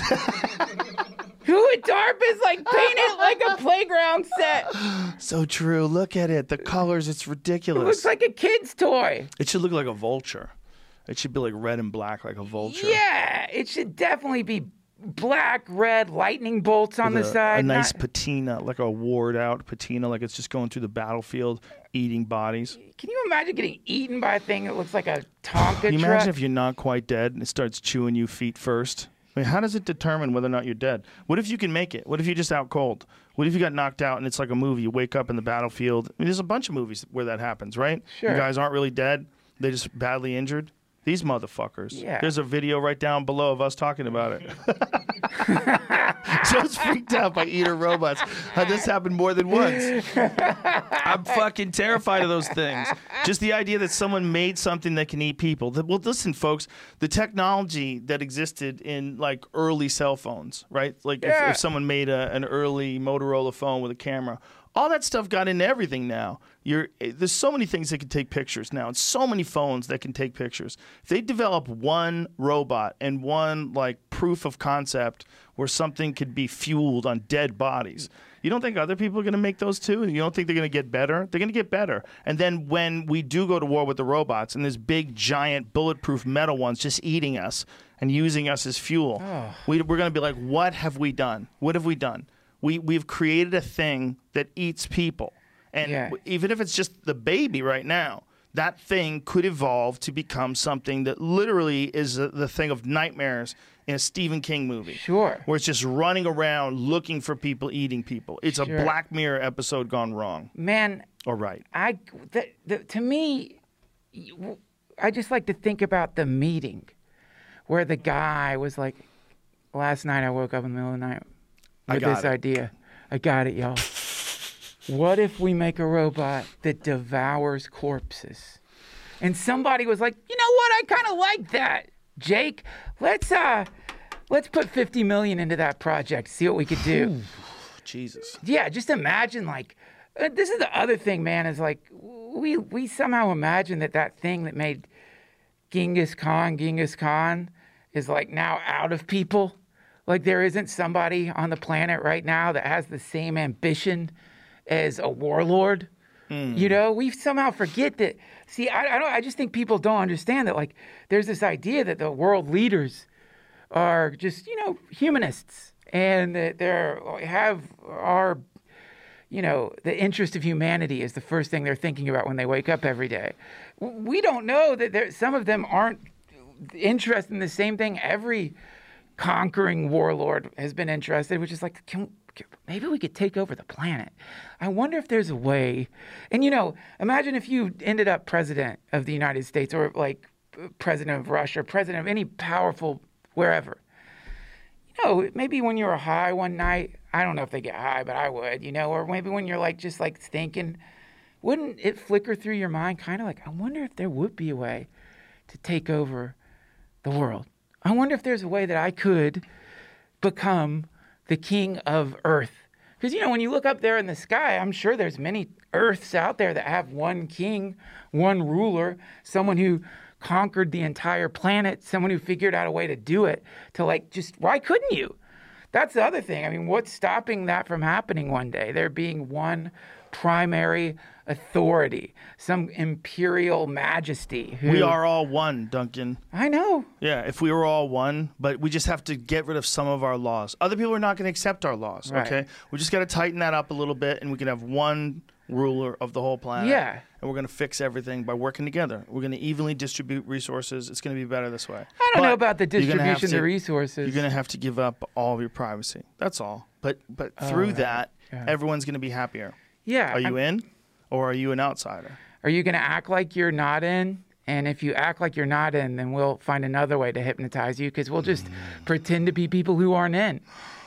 Who at DARPA is like paint it like a playground set? so true. Look at it. The colors. It's It ridiculous. looks like a kid's toy. It should look like a vulture. It should be like red and black, like a vulture. Yeah, it should definitely be black, red, lightning bolts on With the a, side. a nice not- patina, like a ward out patina, like it's just going through the battlefield, eating bodies. Can you imagine getting eaten by a thing that looks like a Tonka Can you truck? imagine if you're not quite dead and it starts chewing you feet first? I mean, how does it determine whether or not you're dead? What if you can make it? What if you're just out cold? What if you got knocked out and it's like a movie? You wake up in the battlefield. I mean, there's a bunch of movies where that happens, right? Sure. You guys aren't really dead. They're just badly injured. These motherfuckers. Yeah. There's a video right down below of us talking about it. [LAUGHS] Joe's freaked out by eater robots. How this happened more than once. I'm fucking terrified of those things. Just the idea that someone made something that can eat people. Well, listen, folks, the technology that existed in like early cell phones, right? Like Yeah. if, if someone made a, an early Motorola phone with a camera, all that stuff got into everything now. You're, eh, there's so many things that can take pictures now, and so many phones that can take pictures. If they develop one robot and one like proof of concept where something could be fueled on dead bodies, you don't think other people are going to make those too? You don't think they're going to get better? They're going to get better. And then when we do go to war with the robots and there's big, giant, bulletproof metal ones just eating us and using us as fuel, we, we're going to be like, what have we done? What have we done? We, we've created a thing that eats people. And Yeah. even if it's just the baby right now, that thing could evolve to become something that literally is the, the thing of nightmares in a Stephen King movie. Sure. Where it's just running around looking for people eating people. It's Sure. a Black Mirror episode gone wrong Man, or right. I the, the, to me, I just like to think about the meeting where the guy was like, "Last night I woke up in the middle of the night I with got this it. idea. I got it, y'all. What if we make a robot that devours corpses?" And somebody was like, "You know what? I kind of like that, Jake. Let's uh, let's put fifty million into that project. See what we could do." Jesus. yeah, just imagine like uh, this is the other thing, man. Is like we we somehow imagine that that thing that made Genghis Khan Genghis Khan is like now out of people. Like there isn't somebody on the planet right now that has the same ambition as a warlord. You hmm. know, we somehow forget that. See, I, I don't. I just think people don't understand that. Like, there's this idea that the world leaders are just, you know, humanists, and that they're have our, you know, the interest of humanity is the first thing they're thinking about when they wake up every day. We don't know that there. Some of them aren't interested in the same thing every conquering warlord has been interested, which is like, can- maybe we could take over the planet. I wonder if there's a way. And you know, imagine if you ended up president of the United States or like president of Russia, president of any powerful wherever. You know, maybe when you were high one night, I don't know if they get high, but I would, you know, or maybe when you're like just like thinking, wouldn't it flicker through your mind kind of like, I wonder if there would be a way to take over the world. I wonder if there's a way that I could become the king of Earth. Because, you know, when you look up there in the sky, I'm sure there's many Earths out there that have one king, one ruler, someone who conquered the entire planet, someone who figured out a way to do it, to like just, why couldn't you? That's the other thing. I mean, what's stopping that from happening one day? There being one primary authority, some imperial majesty. Who, We are all one, Duncan. I know. Yeah, if we were all one, but we just have to get rid of some of our laws. Other people are not going to accept our laws, Right. okay? We just got to tighten that up a little bit and we can have one ruler of the whole planet. Yeah. And we're going to fix everything by working together. We're going to evenly distribute resources. It's going to be better this way. I don't But know about the distribution of resources. You're going to have to give up all of your privacy. That's all. But but oh, through right. that, Yeah. everyone's going to be happier. Yeah. Are you I'm- in or are you an outsider? Are you going to act like you're not in? And if you act like you're not in, then we'll find another way to hypnotize you because we'll just mm. pretend to be people who aren't in,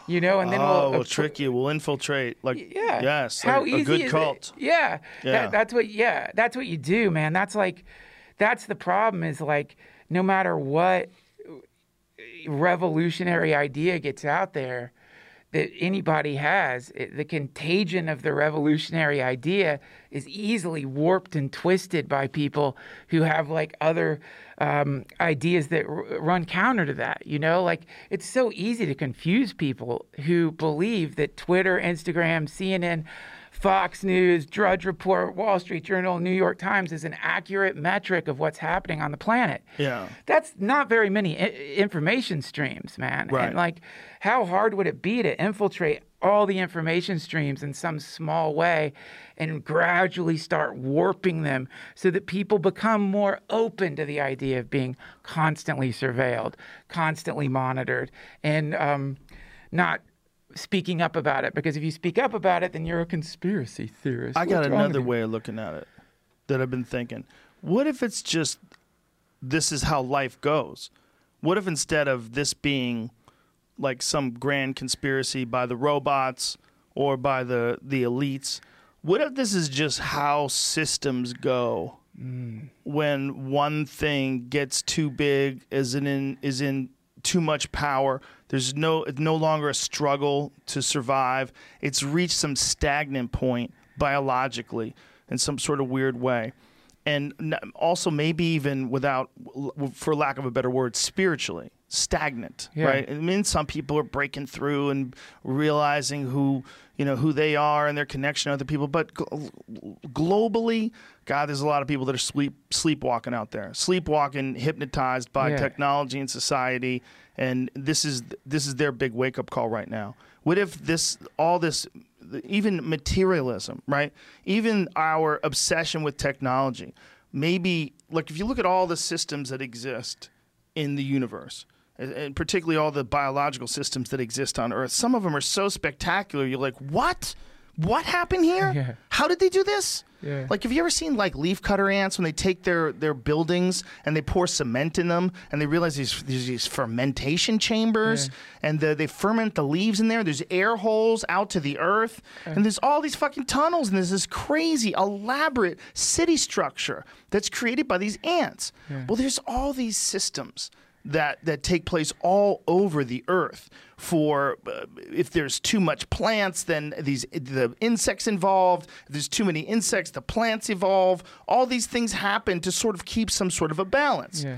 you know, and then oh, we'll, we'll trick you. We'll infiltrate. Like Yeah. yes, How like easy a good is cult. It? Yeah. Yeah. That, that's what. Yeah. That's what you do, man. That's like, that's the problem. Is like, no matter what revolutionary idea gets out there that anybody has, it, the contagion of the revolutionary idea is easily warped and twisted by people who have like other um, ideas that r- run counter to that. You know, like it's so easy to confuse people who believe that Twitter, Instagram, CNN, Fox News, Drudge Report, Wall Street Journal, New York Times is an accurate metric of what's happening on the planet. Yeah. That's not very many I- information streams, man. Right. And like, how hard would it be to infiltrate all the information streams in some small way and gradually start warping them so that people become more open to the idea of being constantly surveilled, constantly monitored, and um, not speaking up about it? Because if you speak up about it, then you're a conspiracy theorist. I got What's with another way of looking at it that I've been thinking. What if it's just this is how life goes? What if instead of this being like some grand conspiracy by the robots or by the the elites, what if this is just how systems go? Mm. When one thing gets too big, is in is in too much power. There's no it's no longer a struggle to survive. It's reached some stagnant point biologically in some sort of weird way. And also maybe even without for lack of a better word spiritually stagnant, Yeah. right? I mean some people are breaking through and realizing who, you know, who they are and their connection to other people, but gl- globally, god there's a lot of people that are sleep sleepwalking out there. Sleepwalking hypnotized by Yeah. technology and society and this is this is their big wake up call right now. What if this all this even materialism, right? Even our obsession with technology. Maybe like if you look at all the systems that exist in the universe, and- particularly all the biological systems that exist on Earth, some of them are so spectacular. You're like, what? What happened here? Yeah. How did they do this? Yeah. Like, have you ever seen like leafcutter ants when they take their their buildings and they pour cement in them and they realize these there's these fermentation chambers and the, they ferment the leaves in there. There's air holes out to the earth and there's all these fucking tunnels and there's this crazy elaborate city structure that's created by these ants. Well, there's all these systems that that take place all over the earth for uh, if there's too much plants then these the insects involved if there's too many insects the plants evolve all these things happen to sort of keep some sort of a balance Yeah.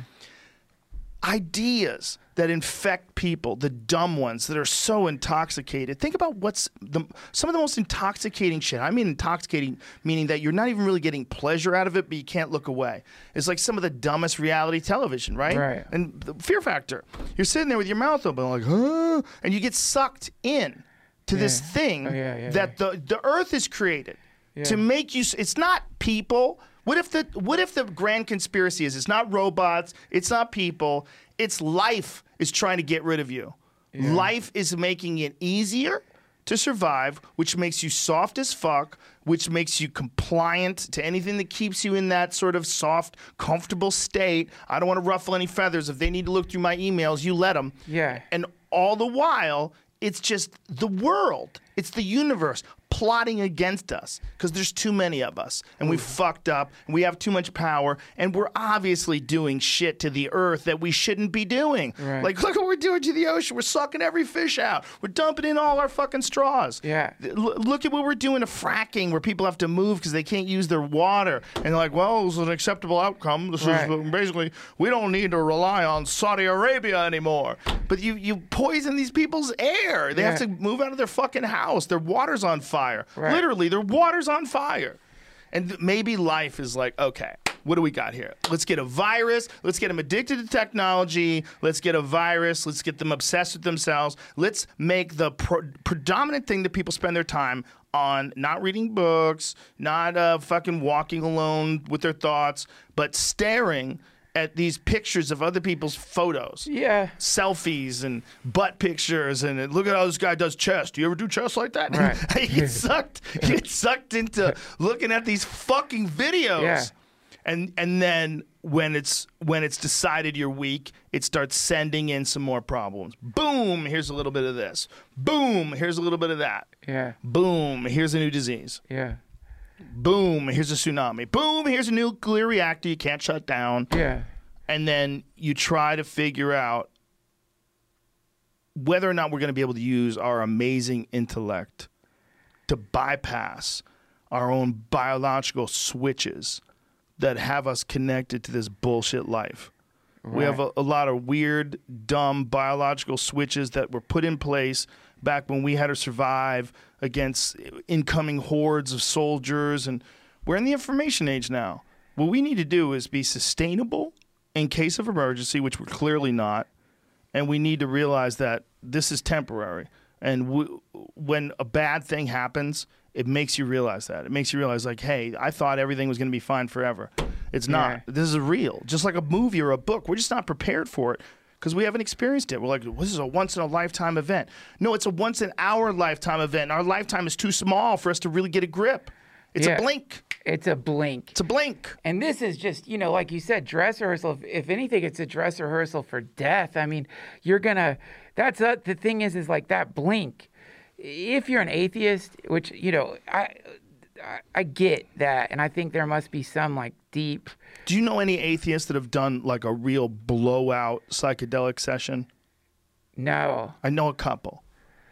Ideas that infect people, the dumb ones that are so intoxicated. Think about what's the, some of the most intoxicating shit. I mean, intoxicating meaning that you're not even really getting pleasure out of it, but you can't look away. It's like some of the dumbest reality television, right? Right. And the fear factor. You're sitting there with your mouth open, like, huh? And you get sucked in to this thing Oh, yeah, yeah, that the the earth is created Yeah. to make you. It's not people. What if the what if the grand conspiracy is it's not robots, it's not people, it's life is trying to get rid of you. Life is making it easier to survive, which makes you soft as fuck, which makes you compliant to anything that keeps you in that sort of soft, comfortable state. I don't want to ruffle any feathers. If they need to look through my emails, you let them. Yeah. And all the while, it's just the world. It's the universe plotting against us because there's too many of us and we fucked up and we have too much power and we're obviously doing shit to the earth that we shouldn't be doing. Right. Like, look what we're doing to the ocean. We're sucking every fish out. We're dumping in all our fucking straws. Yeah. L- look at what we're doing to fracking where people have to move because they can't use their water. And they're like, well, this is an acceptable outcome. This Right. is basically, we don't need to rely on Saudi Arabia anymore. But you, you poison these people's air. They have to move out of their fucking house. Their water's on fire. Right. Literally, their water's on fire. And th- maybe life is like, okay, what do we got here? Let's get a virus. Let's get them addicted to technology. Let's get a virus. Let's get them obsessed with themselves. Let's make the pro- predominant thing that people spend their time on not reading books, not uh, fucking walking alone with their thoughts, but staring at these pictures of other people's photos Yeah. selfies and butt pictures and look at how this guy does chest. Do you ever do chest like that? Right. [LAUGHS] you get [LAUGHS] sucked. You get sucked into looking at these fucking videos. Yeah. And and then when it's when it's decided you're weak, it starts sending in some more problems. Boom, here's a little bit of this. Boom, here's a little bit of that. Yeah. Boom, here's a new disease. Yeah. Boom, here's a tsunami. Boom, here's a nuclear reactor you can't shut down Yeah. and then you try to figure out whether or not we're going to be able to use our amazing intellect to bypass our own biological switches that have us connected to this bullshit life. We have a, a lot of weird, dumb biological switches that were put in place back when we had to survive against incoming hordes of soldiers. And we're in the information age now. What we need to do is be sustainable in case of emergency, which we're clearly not. And we need to realize that this is temporary. And w- when a bad thing happens, it makes you realize that. It makes you realize, like, hey, I thought everything was going to be fine forever. It's not. Yeah. This is real. Just like a movie or a book. We're just not prepared for it because we haven't experienced it. We're like, this is a once in a lifetime event. No, it's a once in our lifetime event. Our lifetime is too small for us to really get a grip. It's Yeah. a blink. It's a blink. It's a blink. And this is just, you know, like you said, dress rehearsal. If, anything, it's a dress rehearsal for death. I mean, you're gonna. That's a, the thing is, is like that blink. If you're an atheist, which you know, I, I, I get that, and I think there must be some like deep. Do you know any atheists that have done like a real blowout psychedelic session? No. I know a couple,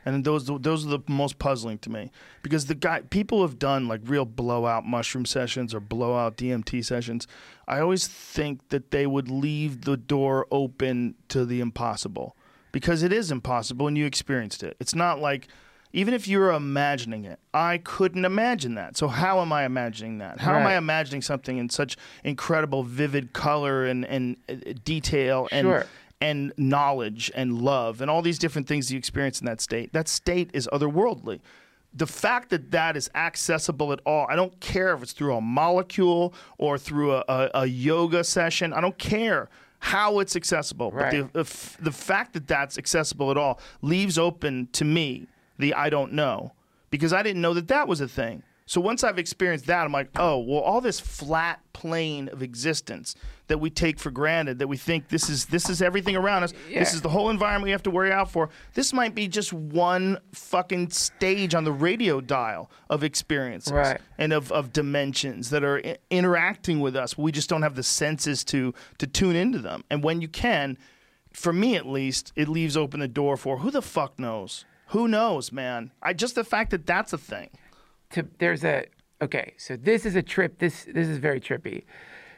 and those those are the most puzzling to me because the guy people have done like real blowout mushroom sessions or blowout DMT sessions. I always think that they would leave the door open to the impossible because it is impossible and you experienced it. It's not like even if you're imagining it, I couldn't imagine that. So how am I imagining that? How am I imagining something in such incredible, vivid color and and uh, detail and Sure. and knowledge and love and all these different things you experience in that state. That state is otherworldly. The fact that that is accessible at all, I don't care if it's through a molecule or through a, a, a yoga session. I don't care how it's accessible. Right. But the, the, the fact that that's accessible at all leaves open to me the I don't know because I didn't know that that was a thing. So once I've experienced that, I'm like, oh, well, all this flat plane of existence that we take for granted, that we think this is this is everything around us, this is the whole environment we have to worry out for. This might be just one fucking stage on the radio dial of experiences Right. and of, of dimensions that are I- interacting with us. We just don't have the senses to to tune into them. And when you can, for me at least, it leaves open the door for who the fuck knows. Who knows, man? I just the fact that that's a thing. to there's a okay so this is a trip this this is very trippy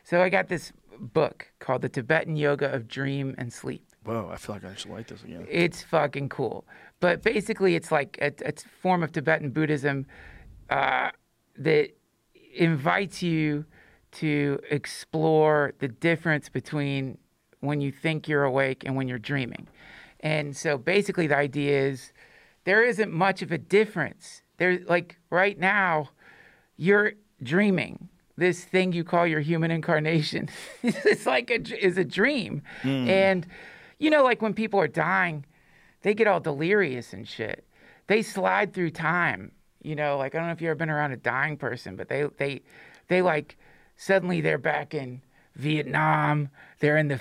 so i got this book called the tibetan yoga of dream and sleep Whoa, I feel like I should like this again. it's fucking cool but basically it's like a, a form of tibetan buddhism uh, that invites you to explore the difference between when you think you're awake and when you're dreaming and so basically the idea is there isn't much of a difference. There's like right now you're dreaming. This thing you call your human incarnation [LAUGHS] it's like a is a dream. Hmm. And you know like when people are dying they get all delirious and shit. They slide through time you know like i don't know if you've ever been around a dying person but they they they like suddenly they're back in vietnam they're in the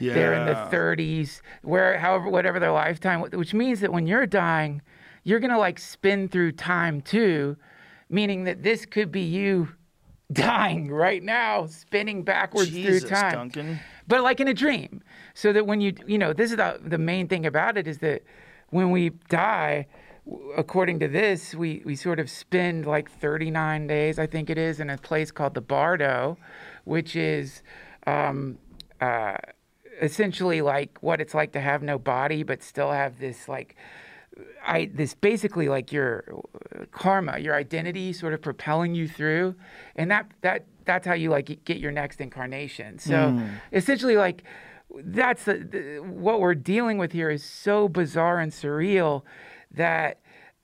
50s they're in the 30s where however whatever their lifetime which means that when you're dying you're gonna like spin through time too, meaning that this could be you [LAUGHS] dying right now, spinning backwards Jesus, through time. Duncan. but like in a dream. So that when you you know this is the, the main thing about it is that when we die according to this we we sort of spend like 39 days i think it is in a place called the bardo which is um, uh, essentially like what it's like to have no body but still have this like I this basically like your uh, karma, your identity, sort of propelling you through, and that that that's how you like get your next incarnation. So essentially, like that's the, the, what we're dealing with here is so bizarre and surreal that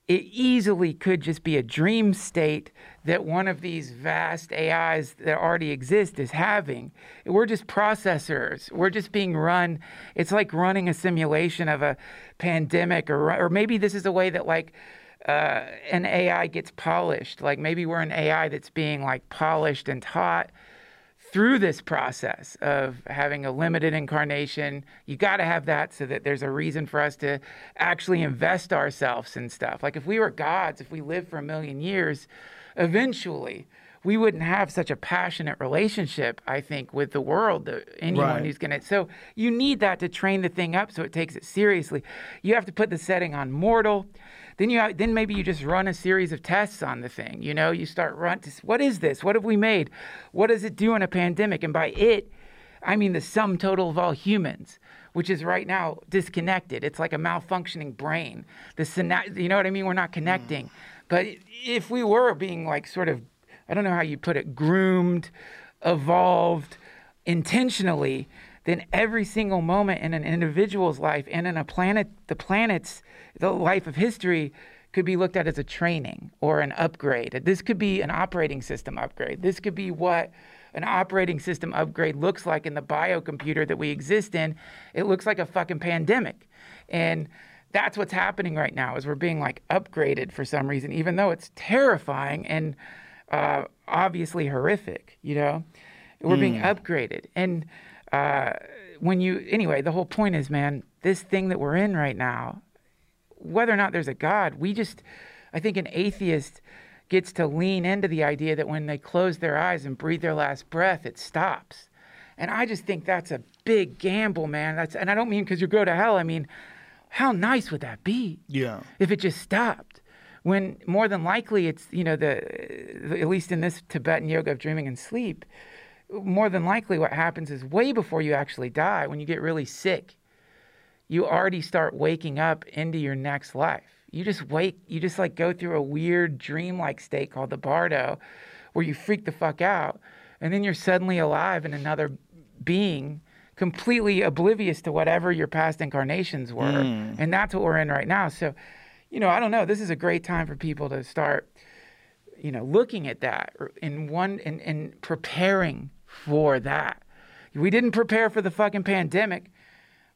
it easily could just be a dream state that one of these vast AIs that already exist is having. We're just processors. We're just being run. It's like running a simulation of a pandemic, or or maybe this is a way that like uh, an AI gets polished. Like maybe we're an AI that's being like polished and taught through this process of having a limited incarnation. You got to have that so that there's a reason for us to actually invest ourselves in stuff. Like if we were gods, if we lived for a million years, eventually we wouldn't have such a passionate relationship, I think, with the world. Anyone Right. who's going to. So you need that to train the thing up so it takes it seriously. You have to put the setting on mortal. Then you have, then maybe you just run a series of tests on the thing. You know, you start run. To, what is this? What have we made? What does it do in a pandemic? And by it, I mean the sum total of all humans, which is right now disconnected. It's like a malfunctioning brain. The syna- you know what I mean? We're not connecting. Mm. But if we were being like sort of, I don't know how you put it, groomed, evolved intentionally, then every single moment in an individual's life and in a planet, the planet's, the life of history could be looked at as a training or an upgrade. This could be an operating system upgrade. This could be what an operating system upgrade looks like in the biocomputer that we exist in. It looks like a fucking pandemic. And that's what's happening right now is we're being like upgraded for some reason, even though it's terrifying and uh, obviously horrific, you know? We're being upgraded. And uh, when you, anyway, the whole point is, man, this thing that we're in right now, whether or not there's a God, we just, I think an atheist gets to lean into the idea that when they close their eyes and breathe their last breath, it stops. And I just think that's a big gamble, man. That's, and I don't mean because you go to hell. I mean, how nice would that be? Yeah. if it just stopped when more than likely it's you know the, at least in this tibetan yoga of dreaming and sleep more than likely what happens is way before you actually die when you get really sick you already start waking up into your next life. You just wake you just like go through a weird dreamlike state called the bardo where you freak the fuck out and then you're suddenly alive in another being completely oblivious to whatever your past incarnations were. Hmm. And that's what we're in right now. So you know i don't know this is a great time for people to start you know looking at that in one and, and preparing for that we didn't prepare for the fucking pandemic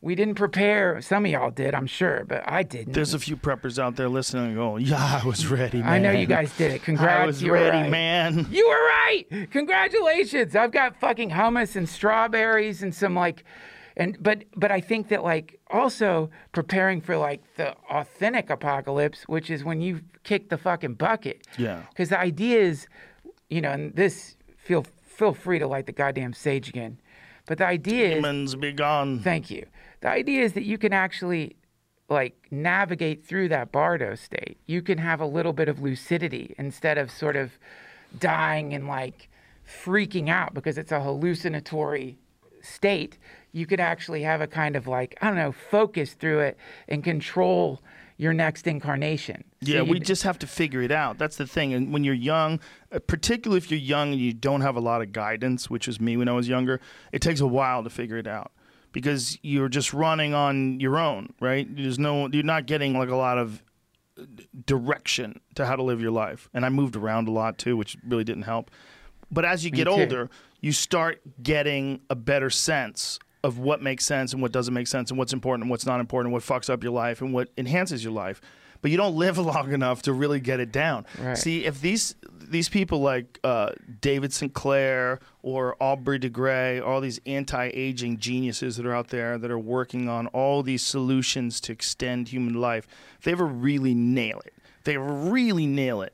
we didn't prepare some of y'all did i'm sure but i didn't There's a few preppers out there listening and going, yeah, I was ready, man. i know you guys did it congrats [LAUGHS] I was you ready, right. man. You were right. Congratulations. I've got fucking hummus and strawberries and some like and but but I think that like also preparing for like the authentic apocalypse, which is when you kick the fucking bucket. Yeah. Cuz the idea is you know, and this feel feel free to light the goddamn sage again. But the idea is Demons be gone. Thank you. The idea is that you can actually like navigate through that bardo state. You can have a little bit of lucidity instead of sort of dying and like freaking out because it's a hallucinatory state. You could actually have a kind of like, I don't know, focus through it and control your next incarnation. So Yeah, we just have to figure it out. That's the thing. And when you're young, uh, particularly if you're young and you don't have a lot of guidance, which was me when I was younger, it takes a while to figure it out because you're just running on your own, right? There's no, you're not getting like a lot of uh, direction to how to live your life. And I moved around a lot too, which really didn't help. But as you get older, you start getting a better sense of what makes sense and what doesn't make sense and what's important and what's not important and what fucks up your life and what enhances your life. but you don't [LAUGHS] live long enough to really get it down. Right. See, if these these people like uh, David Sinclair or Aubrey de Grey, all these anti-aging geniuses that are out there that are working on all these solutions to extend human life, if they ever really nail it, if they ever really nail it.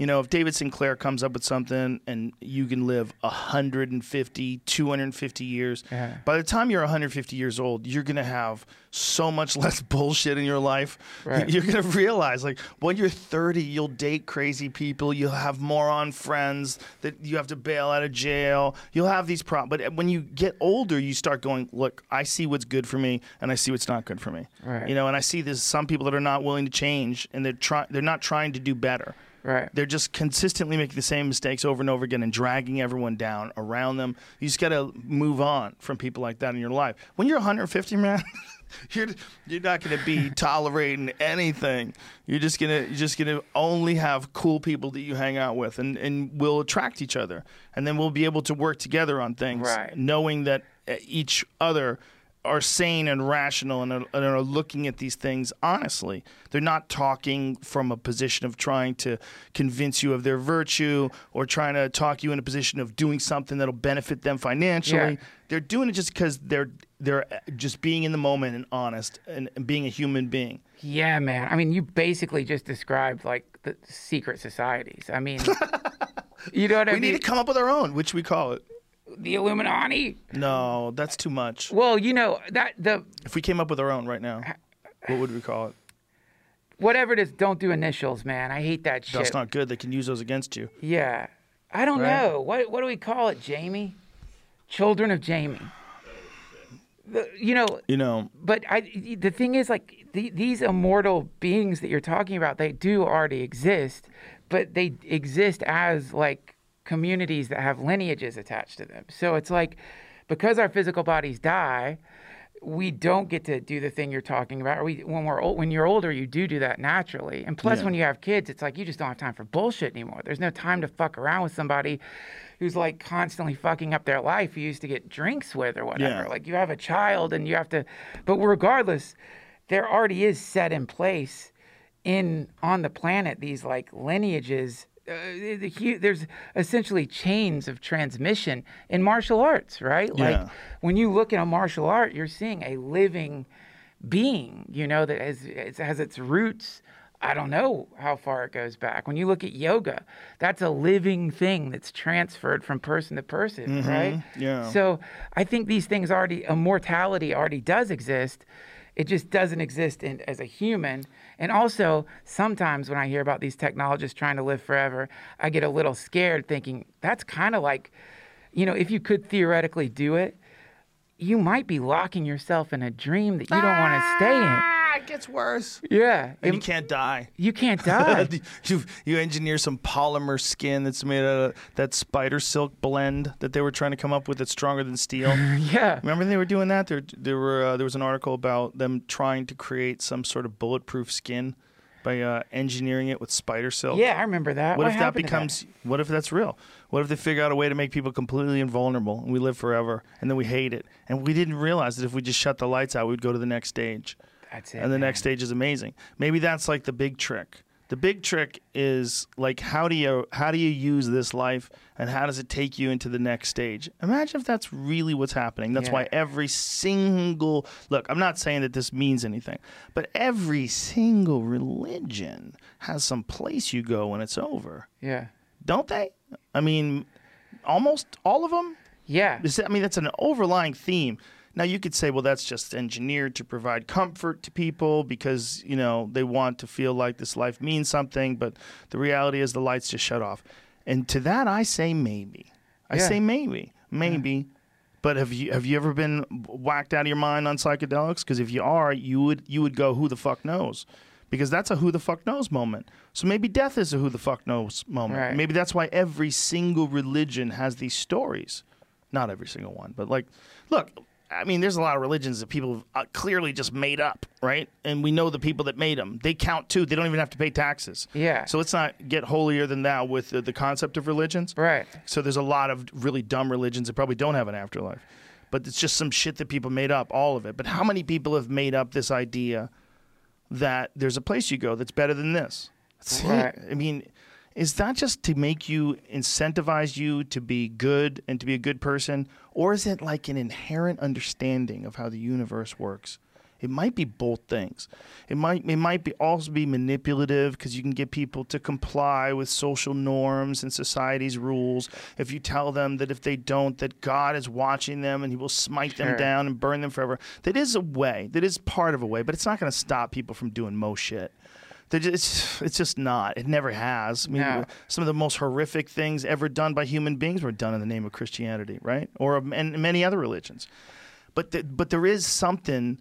You know, if David Sinclair comes up with something and you can live 150, 250 years, Yeah. by the time you're 150 years old, you're going to have so much [LAUGHS] less bullshit in your life. Right. You're going to realize, like, when you're 30, you'll date crazy people. You'll have moron friends that you have to bail out of jail. You'll have these problems. But uh, when you get older, you start going, look, I see what's good for me and I see what's not good for me. Right. You know, and I see there's some people that are not willing to change and they're trying, they're not trying to do better. Right. They're just consistently making the same mistakes over and over again and dragging everyone down around them. You just got to move on from people like that in your life. When you're 150, man, [LAUGHS] you're you're not going to be [LAUGHS] tolerating anything. You're just gonna you're just gonna only have cool people that you hang out with, and and we'll attract each other, and then we'll be able to work together on things, Right. knowing that uh, each other are sane and rational and are, and are looking at these things honestly. They're not talking from a position of trying to convince you of their virtue or trying to talk you in a position of doing something that'll benefit them financially. Yeah. They're doing it just because they're they're uh, just being in the moment and honest and, and being a human being. Yeah, man. I mean, you basically just described like the secret societies. I mean, [LAUGHS] you know what I mean? We need to come up with our own, which we call it. The Illuminati. No, that's too much. Well, you know that the If we came up with our own right now, what would we call it? whatever it is, don't do initials, man. I hate that shit. That's not good. They can use those against you. Yeah, I don't Right. know what what do we call it, Jamie? Children of Jamie. The, you know, You know, but I the thing is like the, these immortal beings that you're talking about, they do already exist, but they exist as like communities that have lineages attached to them. So it's like because our physical bodies die, we don't get to do the thing you're talking about. We when we're old, when you're older, you do do that naturally. And plus, Yeah. when you have kids, it's like you just don't have time for bullshit anymore. There's no time to fuck around with somebody who's like constantly fucking up their life you used to get drinks with or whatever. Yeah. Like you have a child and you have to, but regardless, there already is set in place in on the planet these like lineages. Uh, the, there's essentially chains of transmission in martial arts, right? Like when you look at a martial art, you're seeing a living being, you know, that has, it has its roots. I don't know how far it goes back. When you look at yoga, that's a living thing that's transferred from person to person, right? yeah. So I think these things already, immortality already does exist. It just doesn't exist in, as a human. And also, sometimes when I hear about these technologists trying to live forever, I get a little scared thinking that's kind of like, you know, if you could theoretically do it, you might be locking yourself in a dream that you don't want to stay in. It gets worse. Yeah. And you it- can't die. you can't [LAUGHS] die. you you engineer some polymer skin that's made out of that spider silk blend that they were trying to come up with that's stronger than steel. [LAUGHS] yeah. Remember they were doing that? There, there were uh, there was an article about them trying to create some sort of bulletproof skin by uh, engineering it with spider silk. Yeah, I remember that. What, What if that happened to becomes? What if that's real? What if they figure out a way to make people completely invulnerable and we live forever and then we hate it and we didn't realize that if we just shut the lights out, we'd go to the next stage That's it. and the man. next stage is amazing. Maybe that's like the big trick. The big trick is like how do you how do you use this life and how does it take you into the next stage? Imagine if that's really what's happening. That's why every single look, I'm not saying that this means anything, but every single religion has some place you go when it's over. Yeah. Don't they? I mean, almost all of them? Yeah. Is that- I mean, that's an overlying theme. Now you could say, well, that's just engineered to provide comfort to people because you know they want to feel like this life means something. But the reality is, the lights just shut off. And to that, I say maybe. I Yeah. say maybe, maybe. But have you have you ever been whacked out of your mind on psychedelics? Because if you are, you would you would go, who the fuck knows? Because that's a who the fuck knows moment. So maybe death is a who the fuck knows moment. Right. Maybe that's why every single religion has these stories. Not every single one, but like, look, I mean, there's a lot of religions that people have uh, clearly just made up, right? And we know the people that made them. They count too. They don't even have to pay taxes. Yeah. So let's not get holier than thou with the, the concept of religions. Right. So there's a lot of really dumb religions that probably don't have an afterlife. But it's just some shit that people made up, all of it. But how many people have made up this idea that there's a place you go that's better than this. Right. I mean, is that just to make you incentivize you to be good and to be a good person, or is it like an inherent understanding of how the universe works? It might be both things. It might it might be also be manipulative because you can get people to comply with social norms and society's rules. If you tell them that if they don't, that God is watching them and He will smite Sure. them down and burn them forever. That is a way. That is part of a way, but it's not going to stop people from doing most shit. They're It's it's just not. It never has. I mean, No. some of the most horrific things ever done by human beings were done in the name of Christianity, right? Or and many other religions. But the, but there is something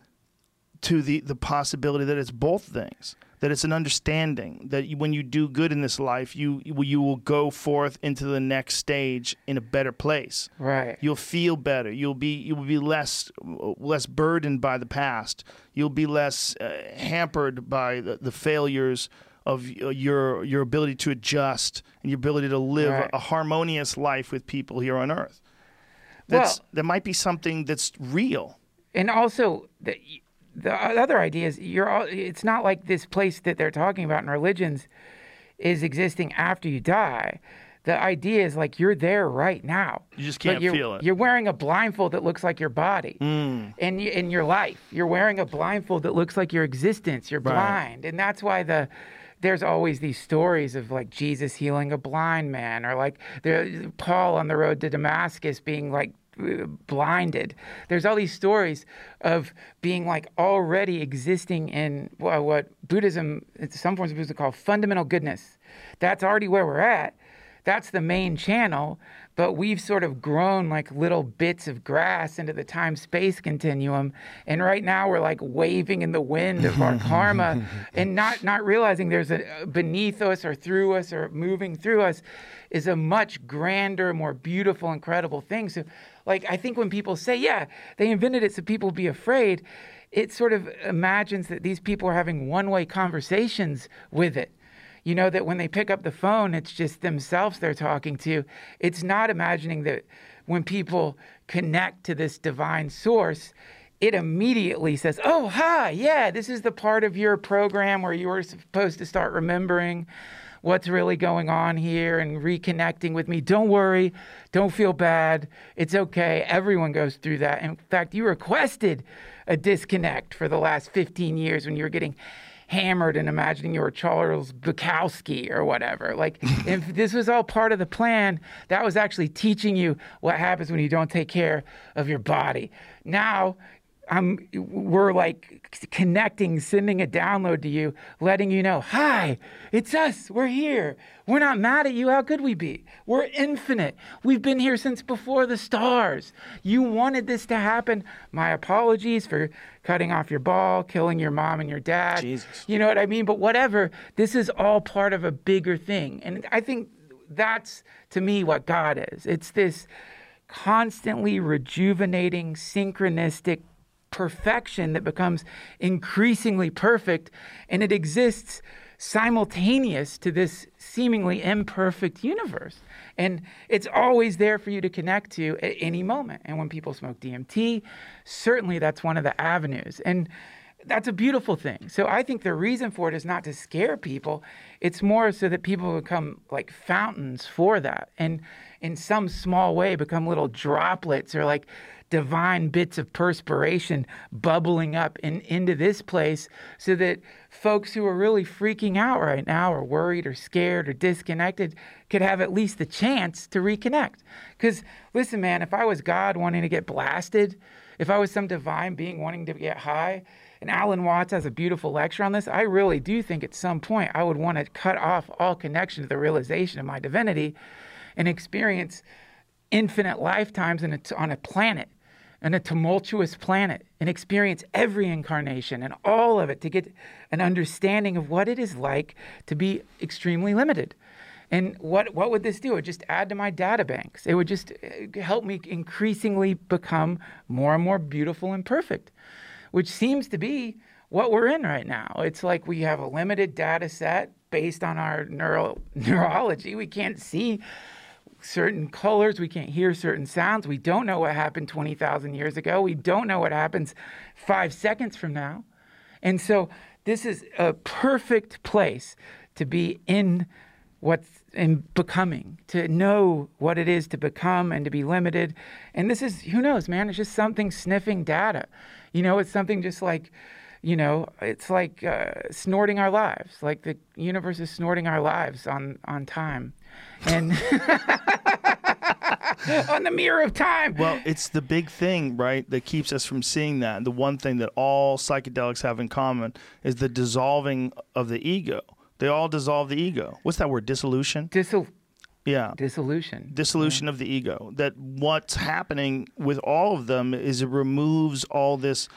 to the the possibility that it's both things. That it's an understanding that you, when you do good in this life, you you will go forth into the next stage in a better place. Right. You'll feel better. You'll be you will be less less burdened by the past. You'll be less uh, hampered by the, the failures of y- your your ability to adjust and your ability to live Right. a, a harmonious life with people here on earth. That's Well- that might be something that's real. and also the the other idea is you're all, it's not like this place that they're talking about in religions is existing after you die the idea is like you're there right now You just can't you're, feel it. you're wearing a blindfold that looks like your body Mm. in, y- in your life you're wearing a blindfold that looks like your existence you're Right. blind and that's why the there's always these stories of like Jesus healing a blind man or like there Paul on the road to Damascus being like blinded. There's all these stories of being like already existing in what Buddhism, some forms of Buddhism call fundamental goodness. That's already where we're at. That's the main channel, but we've sort of grown like little bits of grass into the time space continuum. And right now we're like waving in the wind of our [LAUGHS] karma and not, not realizing there's a beneath us or through us or moving through us is a much grander, more beautiful, incredible thing. So, like, I think when people say, yeah, they invented it so people be afraid, it sort of imagines that these people are having one way conversations with it. You know, that when they pick up the phone, it's just themselves they're talking to. It's not imagining that when people connect to this divine source, it immediately says, Oh, hi, yeah, this is the part of your program where you were supposed to start remembering what's really going on here and reconnecting with me. Don't worry, don't feel bad. It's okay. Everyone goes through that. In fact, you requested a disconnect for the last 15 years when you were getting hammered and imagining you were Charles Bukowski or whatever. Like, [LAUGHS] if this was all part of the plan, that was actually teaching you what happens when you don't take care of your body. Now, I'm we're like connecting, sending a download to you, letting you know, hi, it's us. We're here. We're not mad at you. How could we be? We're infinite. We've been here since before the stars. You wanted this to happen. My apologies for cutting off your ball, killing your mom and your dad. Jesus. You know what I mean? But whatever. This is all part of a bigger thing. And I think that's to me what God is. It's this constantly rejuvenating, synchronistic perfection that becomes increasingly perfect, and it exists simultaneous to this seemingly imperfect universe. And it's always there for you to connect to at any moment. And when people smoke DMT, certainly that's one of the avenues. And that's a beautiful thing. So I think the reason for it is not to scare people. It's more so that people become like fountains for that. And in some small way become little droplets or like divine bits of perspiration bubbling up in, into this place so that folks who are really freaking out right now or worried or scared or disconnected could have at least the chance to reconnect. Because listen, man, if I was God wanting to get blasted, if I was some divine being wanting to get high, and Alan Watts has a beautiful lecture on this. I really do think at some point I would want to cut off all connection to the realization of my divinity and experience infinite lifetimes a, on a planet, on a tumultuous planet, and experience every incarnation and all of it to get an understanding of what it is like to be extremely limited. And what, what would this do? It would just add to my data banks. It would just uh, help me increasingly become more and more beautiful and perfect which seems to be what we're in right now. It's like we have a limited data set based on our neuro, [LAUGHS] neurology. We can't see certain colors, we can't hear certain sounds. We don't know what happened 20,000 years ago. We don't know what happens five seconds from now. And so this is a perfect place to be in what's in becoming, to know what it is to become and to be limited. And this is, who knows, man, it's just something sniffing data. You know, it's something just like, you know, it's like uh, snorting our lives, like the universe is snorting our lives on, on time. And [LAUGHS] on the mirror of time. Well, it's the big thing, right, that keeps us from seeing that. The one thing that all psychedelics have in common is the dissolving of the ego. They all dissolve the ego. What's that word? Dissolution? Dissol- Yeah. dissolution. Dissolution of the ego. That what's happening with all of them is it removes all this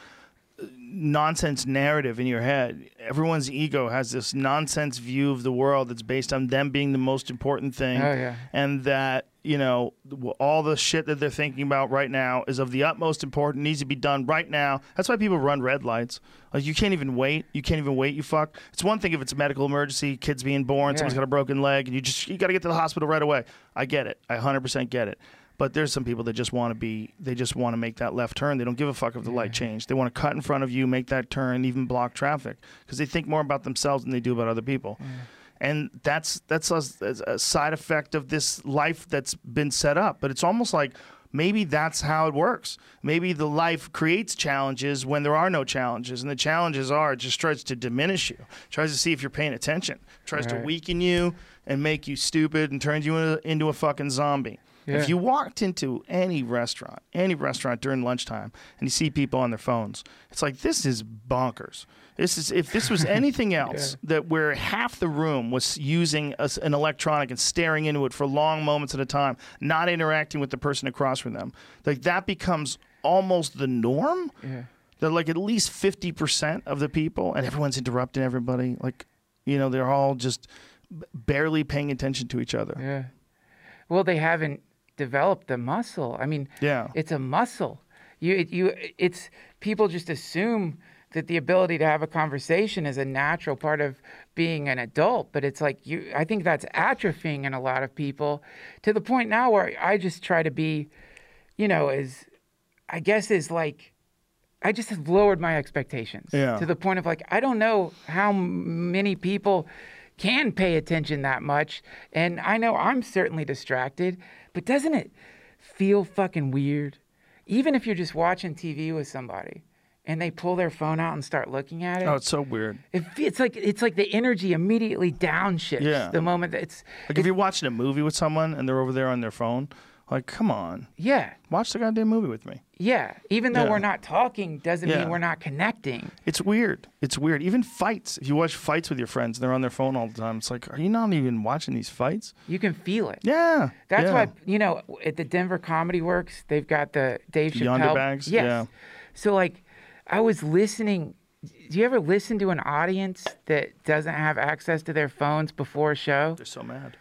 nonsense narrative in your head. Everyone's ego has this nonsense view of the world that's based on them being the most important thing. Oh, yeah. And that, you know, all the shit that they're thinking about right now is of the utmost importance, needs to be done right now. That's why people run red lights. Like, you can't even wait. You can't even wait, you fuck. It's one thing if it's a medical emergency, kids being born, Yeah. someone's got a broken leg, and you just, you got to get to the hospital right away. I get it. I 100% get it. But there's some people that just want to be, they just want to make that left turn. They don't give a fuck if the light changed. They want to cut in front of you, make that turn, even block traffic because they think more about themselves than they do about other people. Mm. And that's that's a, a side effect of this life that's been set up. But it's almost like maybe that's how it works. Maybe the life creates challenges when there are no challenges, and the challenges are it just tries to diminish you, tries to see if you're paying attention, tries to weaken you and make you stupid and turns you into a fucking zombie. Yeah. If you walked into any restaurant, any restaurant during lunchtime, and you see people on their phones, it's like this is bonkers. This is if this was [LAUGHS] anything else that where half the room was using a an electronic and staring into it for long moments at a time, not interacting with the person across from them, like that becomes almost the norm. Yeah. That like at least fifty percent of the people, and everyone's interrupting everybody. Like, you know, they're all just barely paying attention to each other. Yeah. Well, they haven't developed the muscle. I mean, Yeah. it's a muscle. You, it- you, it's people just assume that the ability to have a conversation is a natural part of being an adult, but it's like you. I think that's atrophying in a lot of people, to the point now where I just try to be, you know, as, I guess, is like I just have lowered my expectations Yeah. to the point of like I don't know how many people can pay attention that much, and I know I'm certainly distracted, but doesn't it feel fucking weird? Even if you're just watching TV with somebody and they pull their phone out and start looking at it, Oh, it's so weird. it, it's like it's like the energy immediately downshifts Yeah. the moment that it's Like if you're watching a movie with someone and they're over there on their phone, like, come on, yeah watch the goddamn movie with me. yeah. Even though Yeah. we're not talking, doesn't Yeah. mean we're not connecting. It's weird. It's weird. Even fights. If you watch fights with your friends, and they're on their phone all the time. It's like, are you not even watching these fights? You can feel it. Yeah. That's yeah. why you know at the Denver Comedy Works they've got the Dave Chappelle. Yondr Bags? Yes. Yeah. So like, I was listening. Do you ever listen to an audience that doesn't have access to their phones before a show? They're so mad.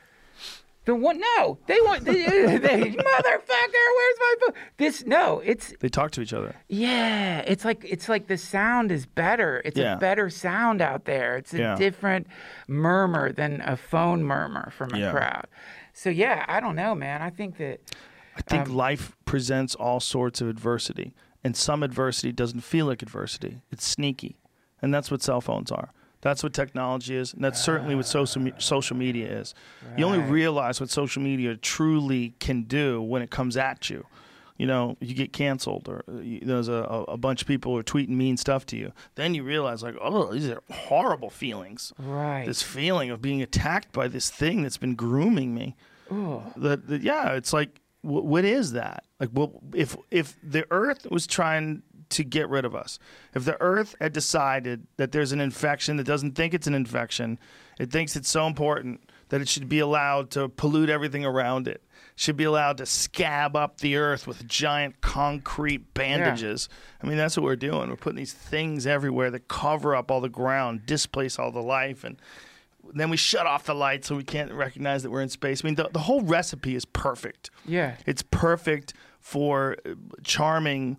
The one, no, they want, they, they, [LAUGHS] motherfucker, where's my phone? This, no, it's They talk to each other. yeah, it's like it's like the sound is better. It's Yeah. a better sound out there. It's a Yeah. different murmur than a phone murmur from a Yeah. crowd. So yeah, I don't know, man. I think that I think Um, life presents all sorts of adversity, and some adversity doesn't feel like adversity. It's sneaky, and that's what cell phones are. That's what technology is, and that's certainly what social me- social media is. You only realize what social media truly can do when it comes at you. You know, you get canceled, or uh, you- there's a, a bunch of people who are tweeting mean stuff to you. Then you realize, like, oh, these are horrible feelings. right. This feeling of being attacked by this thing that's been grooming me Ooh. that, yeah it's like wh- what is that like well if if the earth was trying to get rid of us if the earth had decided that there's an infection that doesn't think it's an infection it thinks it's so important that it should be allowed to pollute everything around it should be allowed to scab up the earth with giant concrete bandages i mean that's what we're doing we're putting these things everywhere that cover up all the ground displace all the life and then we shut off the lights so we can't recognize that we're in space. I mean, the, the whole recipe is perfect. Yeah. It's perfect for uh, charming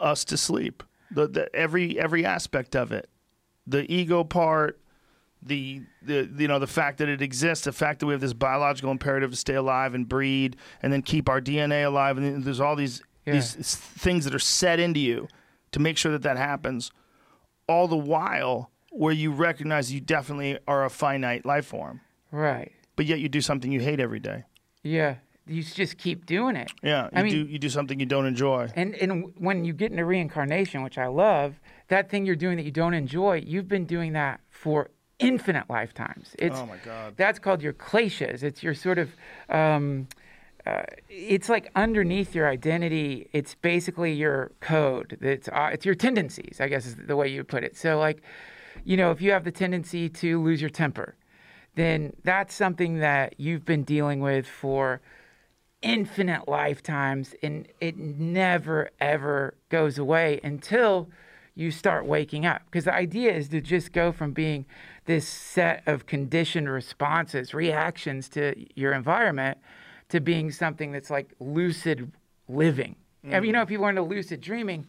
us to sleep. The, the every every aspect of it, the ego part, the the you know the fact that it exists, the fact that we have this biological imperative to stay alive and breed, and then keep our DNA alive, and then there's all these Yeah. these things that are set into you to make sure that that happens. All the while, where you recognize you definitely are a finite life form, Right. but yet you do something you hate every day. Yeah. You just keep doing it. Yeah, you I mean- do you do something you don't enjoy. And and when you get into reincarnation, which I love, that thing you're doing that you don't enjoy, you've been doing that for infinite lifetimes. It's Oh my God. that's called your kleshas. It's your sort of um, uh, it's like underneath your identity. It's basically your code. It's uh, it's your tendencies. I guess is the way you put it. So like, you know, if you have the tendency to lose your temper, then that's something that you've been dealing with for infinite lifetimes and it never ever goes away until you start waking up. Because the idea is to just go from being this set of conditioned responses reactions to your environment to being something that's like lucid living. I mean, you mm. know if you are into lucid dreaming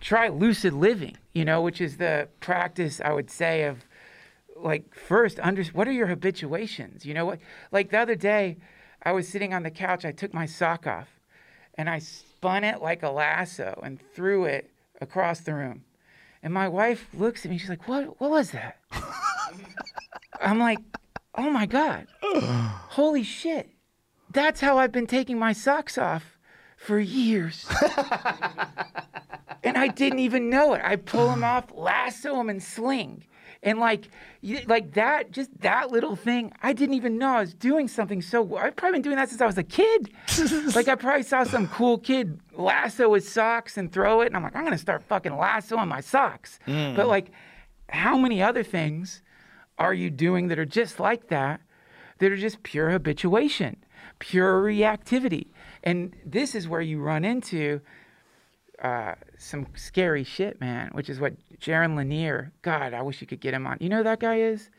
try lucid living you know which is the practice i would say of like first under what are your habituations? You know what like the other day i was sitting on the couch i took my sock off and i spun it like a lasso and threw it across the room. And my wife looks at me she's like what what was that? [LAUGHS] I'm like oh my god. Holy shit. That's how i've been taking my socks off for years. [LAUGHS] And I didn't even know it. I pull them off, lasso them, and sling. And like, like that, just that little thing, I didn't even know I was doing something so. I've probably been doing that since I was a kid. [LAUGHS] like I probably saw some cool kid lasso his socks and throw it, and I'm like, I'm gonna start fucking lassoing my socks. But like, how many other things are you doing that are just like that? That are just pure habituation, pure reactivity, and this is where you run into uh, some scary shit, man. Which is what Jaron Lanier. God, I wish you could get him on. You know who that guy is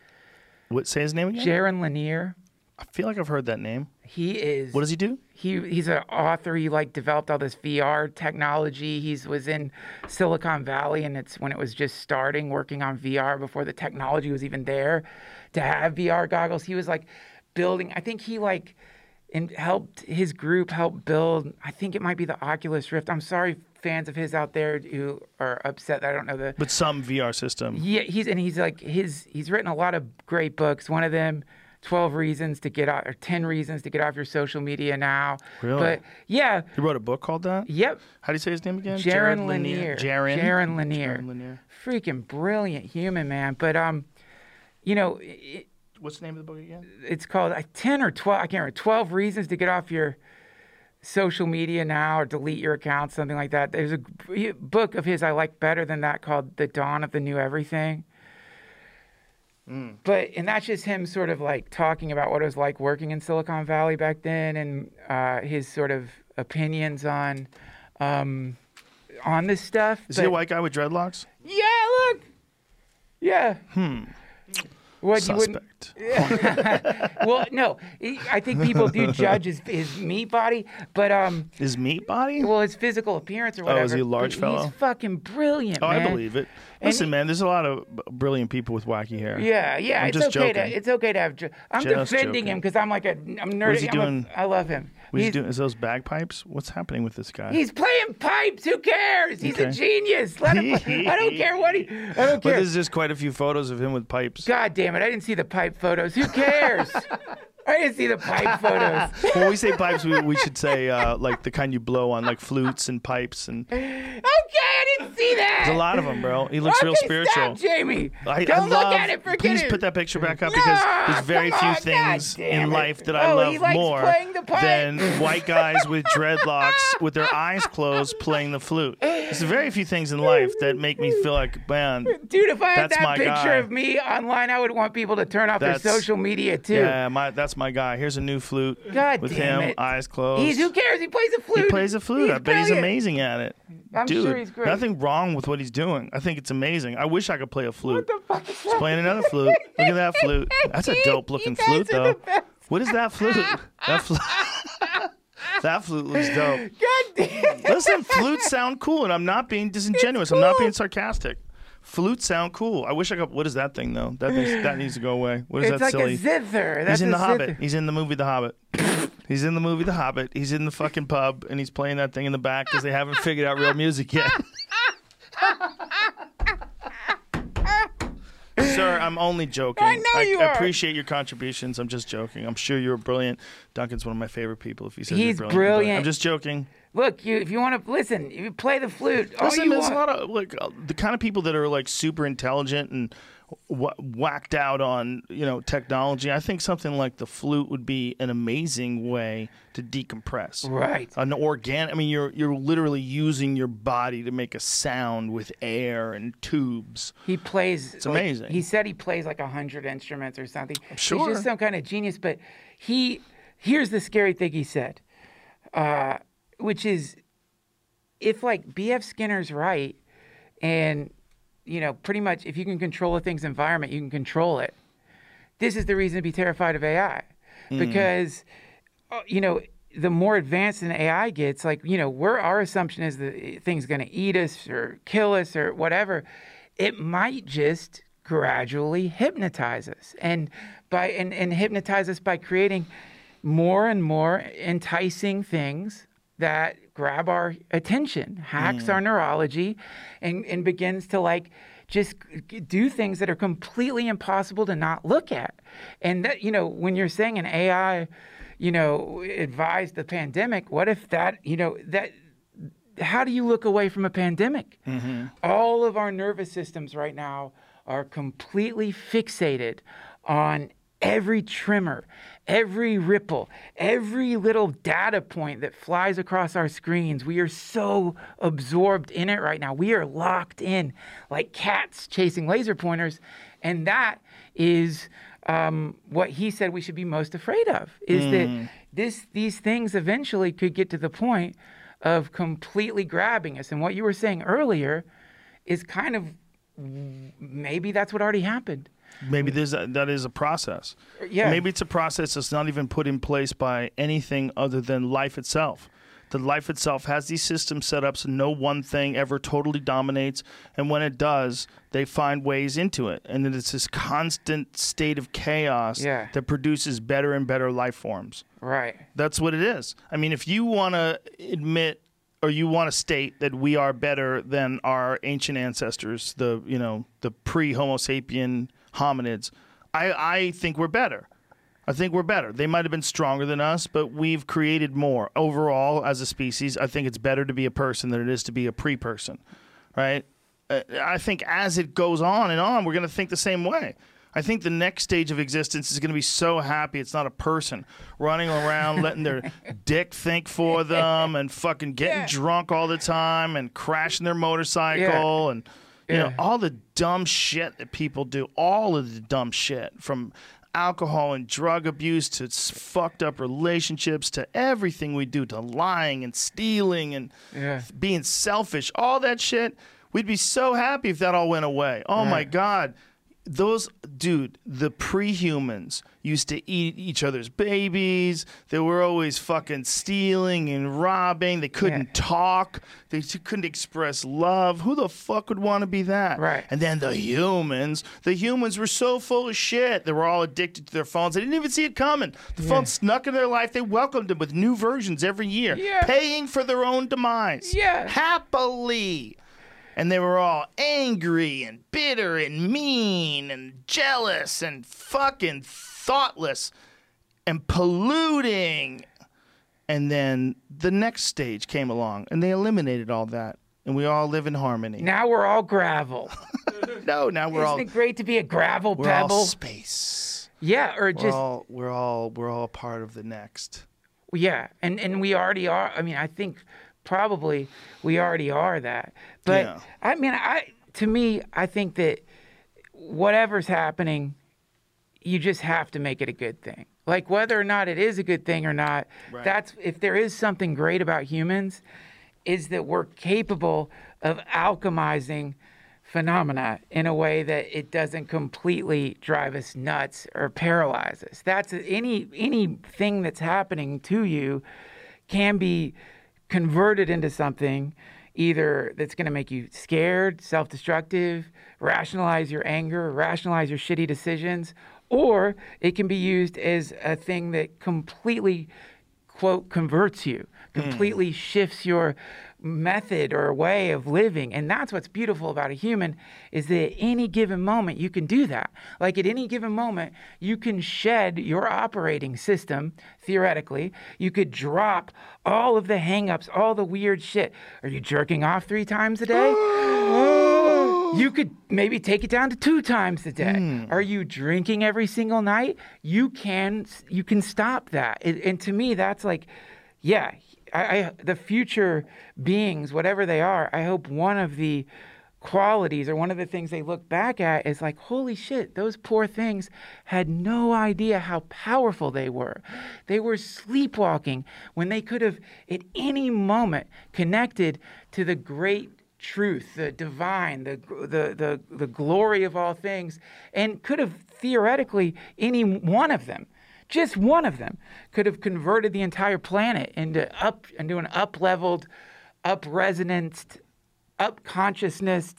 What say his name again? Jaron Lanier. I feel like I've heard that name. He is. What does he do? he he's an author. He like developed all this VR technology. He's was in Silicon Valley, and it's when it was just starting working on VR before the technology was even there to have VR goggles. He was like building. I think he like and helped his group help build. I think it might be the Oculus Rift. I'm sorry, fans of his out there who are upset that I don't know the But some VR system. yeah, he's and he's like his he's written a lot of great books. One of them, Twelve Reasons to Get Off or Ten Reasons to Get Off Your Social Media Now. Really? But yeah, He wrote a book called that. yep. How do you say his name again? Jaron Lanier. Jaron. Jaron Lanier. Jaron Lanier. Freaking brilliant human, man. But um, you know, it, What's the name of the book again? it's called uh, 10 or 12 i can't remember 12 reasons to get off your social media now or delete your account something like that. There's a book of his i like better than that called the dawn of the new everything. But and that's just him sort of like talking about what it was like working in silicon valley back then and uh, his sort of opinions on um, on this stuff Is he a white guy with dreadlocks? yeah look! Yeah. Hmm what you wouldn't Suspect. [LAUGHS] well, no, I think people do [LAUGHS] judge his, his meat body, but um, His meat body? well, his physical appearance or whatever. Oh, is he a large but fellow? He's fucking brilliant, oh, man. I believe it. Listen, he- man, there's a lot of brilliant people with wacky hair. Yeah, yeah, I'm it's just okay joking. to it's okay to have. jo- I'm Just defending joking. him because I'm like a I'm nerdy. What is he I'm a- doing? I love him. What he's, doing? Is those bagpipes? What's happening with this guy? he's playing pipes. Who cares? He's a genius. Let him. play. I don't care what he. I don't care. but there's just quite a few photos of him with pipes. God damn it! I didn't see the pipe photos. Who cares? [LAUGHS] I didn't see the pipe photos. [LAUGHS] when we say pipes, we, we should say uh, like the kind you blow on, like flutes and pipes, and Okay, I didn't see that. there's a lot of them, bro. He looks real spiritual. Stop, Jamie. I, Don't I look love, at it. Forget please it. put that picture back up because Nah, there's very few on, things in life that I Oh, love more than white guys with [LAUGHS] dreadlocks with their eyes closed playing the flute. There's very few things in life that make me feel like, man, Dude, if I had that picture guy. of me online, I would want people to turn off That's- their social media too. yeah, my that's my guy. Here's a new flute God with damn him, it. eyes closed. He's who cares? He plays a flute. He plays a flute. He's I bet he's brilliant. amazing at it. I'm Dude, sure he's great. nothing wrong with what he's doing. I think it's amazing. I wish I could play a flute. What the fuck is He's that? playing another flute. Look at that flute. [LAUGHS] That's a dope looking guys flute, are though. the best. What is that flute? [LAUGHS] That flute. [LAUGHS] that flute looks dope. God damn. Listen, flutes sound cool, and I'm not being disingenuous. I'm not being sarcastic. Flutes sound cool. I wish I could. What is that thing though? That needs, that needs to go away. What is It's that like silly? a zither. That's He's in a The Hobbit. He's in the movie The Hobbit. He's in the movie The Hobbit. He's in the fucking pub and he's playing that thing in the back because they haven't figured out real music yet. [LAUGHS] sir, I'm only joking. I know you are. appreciate your contributions. I'm just joking. I'm sure you're brilliant. Duncan's one of my favorite people. If he says He's you're brilliant, but brilliant. I'm just joking. Look, you if you want to listen, if you play the flute, all Listen, there's want. a lot of like uh, the kind of people that are like super intelligent and whacked out on you know technology. I think something like the flute would be an amazing way to decompress. Right. An organic. I mean, you're you're literally using your body to make a sound with air and tubes. He plays. It's amazing. he said he plays like a hundred instruments or something. sure. He's just some kind of genius. But he here's the scary thing he said, uh, which is if like B.F. Skinner's right, and you know pretty much if you can control a thing's environment, you can control it. This is the reason to be terrified of AI, because uh, you know, the more advanced an AI gets, like, you know, where our assumption is the thing's going to eat us or kill us or whatever, it might just gradually hypnotize us and by and, and hypnotize us by creating more and more enticing things that grab our attention, hacks mm. our neurology, and, and begins to like just do things that are completely impossible to not look at. And that, you know, when you're saying an AI, you know, advised the pandemic, what if that, you know, that how do you look away from a pandemic? Mm-hmm. All of our nervous systems right now are completely fixated on every tremor, every ripple, every little data point that flies across our screens. We are so absorbed in it right now. We are locked in like cats chasing laser pointers. And that is um, what he said we should be most afraid of is that this these things eventually could get to the point of completely grabbing us. And what you were saying earlier is kind of maybe that's what already happened. Maybe there's a, that is a process. Yeah. Maybe it's a process that's not even put in place by anything other than life itself. The life itself has these systems set up so no one thing ever totally dominates, and when it does, they find ways into it, and then it's this constant state of chaos Yeah. that produces better and better life forms. Right. That's what it is. I mean, if you want to admit or you want to state that we are better than our ancient ancestors, the you know the pre-Homo sapien hominids, I I think we're better. I think we're better. They might have been stronger than us, but we've created more overall as a species. I think it's better to be a person than it is to be a pre-person, right? Uh, I think as it goes on and on, we're going to think the same way. I think the next stage of existence is going to be so happy it's not a person running around [LAUGHS] letting their dick think for them and fucking getting Yeah. drunk all the time and crashing their motorcycle and you know all the dumb shit that people do. All of the dumb shit from alcohol and drug abuse to fucked up relationships to everything we do to lying and stealing and Yeah. being selfish, all that shit, we'd be so happy if that all went away. Oh my God. Those, dude, the pre-humans used to eat each other's babies. They were always fucking stealing and robbing. They couldn't Yeah. talk. They couldn't express love. Who the fuck would want to be that? Right. And then the humans, the humans were so full of shit. They were all addicted to their phones. They didn't even see it coming. The phone snuck in their life. They welcomed them with new versions every year, Yeah. paying for their own demise. Yeah. Happily. And they were all angry and bitter and mean and jealous and fucking thoughtless and polluting. And then the next stage came along and they eliminated all that. And we all live in harmony. Now we're all gravel. [LAUGHS] No, now we're all Isn't it great to be a gravel we're pebble? all space. yeah, or We're just all we're all we're all part of the next. yeah, and and we already are. I mean, I think probably we already are that. But Yeah. I mean, I to me, I think that whatever's happening, you just have to make it a good thing. Like whether or not it is a good thing or not, Right. that's if there is something great about humans, is that we're capable of alchemizing phenomena in a way that it doesn't completely drive us nuts or paralyze us. That's any anything that's happening to you can be converted into something either that's going to make you scared, self-destructive, rationalize your anger, rationalize your shitty decisions, or it can be used as a thing that completely quote converts you hmm. completely shifts your method or way of living and that's what's beautiful about a human is that at any given moment you can do that like at any given moment you can shed your operating system theoretically you could drop all of the hangups all the weird shit are you jerking off three times a day [GASPS] you could maybe take it down to two times a day. Hmm. Are you drinking every single night? You can you can stop that. It, and to me, that's like, yeah, I, I the future beings, whatever they are. I hope one of the qualities or one of the things they look back at is like, holy shit, those poor things had no idea how powerful they were. They were sleepwalking when they could have at any moment connected to the great truth, the divine, the, the, the, the glory of all things, and could have theoretically any one of them, just one of them, could have converted the entire planet into up into an up leveled, up resonanced, up consciousness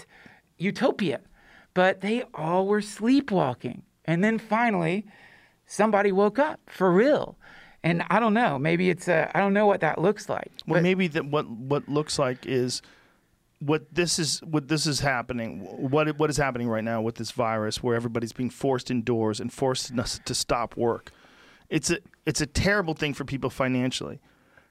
utopia. But they all were sleepwalking. And then finally, somebody woke up for real. And I don't know, maybe it's a, I don't know what that looks like. Well, but- maybe that what what looks like is what this is what this is happening. What what is happening right now with this virus, where everybody's being forced indoors and forced to stop work. It's a it's a terrible thing for people financially,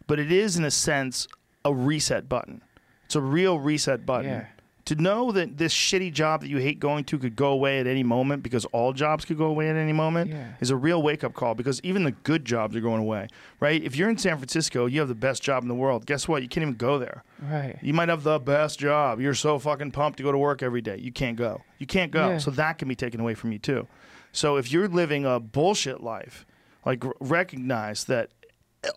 but it is in a sense a reset button. It's a real reset button. Yeah. To know that this shitty job that you hate going to could go away at any moment because all jobs could go away at any moment Yeah. is a real wake up call because even the good jobs are going away, right? If you're in San Francisco, you have the best job in the world. Guess what? You can't even go there. Right. You might have the best job. You're so fucking pumped to go to work every day. You can't go. You can't go. Yeah. So that can be taken away from you too. So if you're living a bullshit life, like recognize that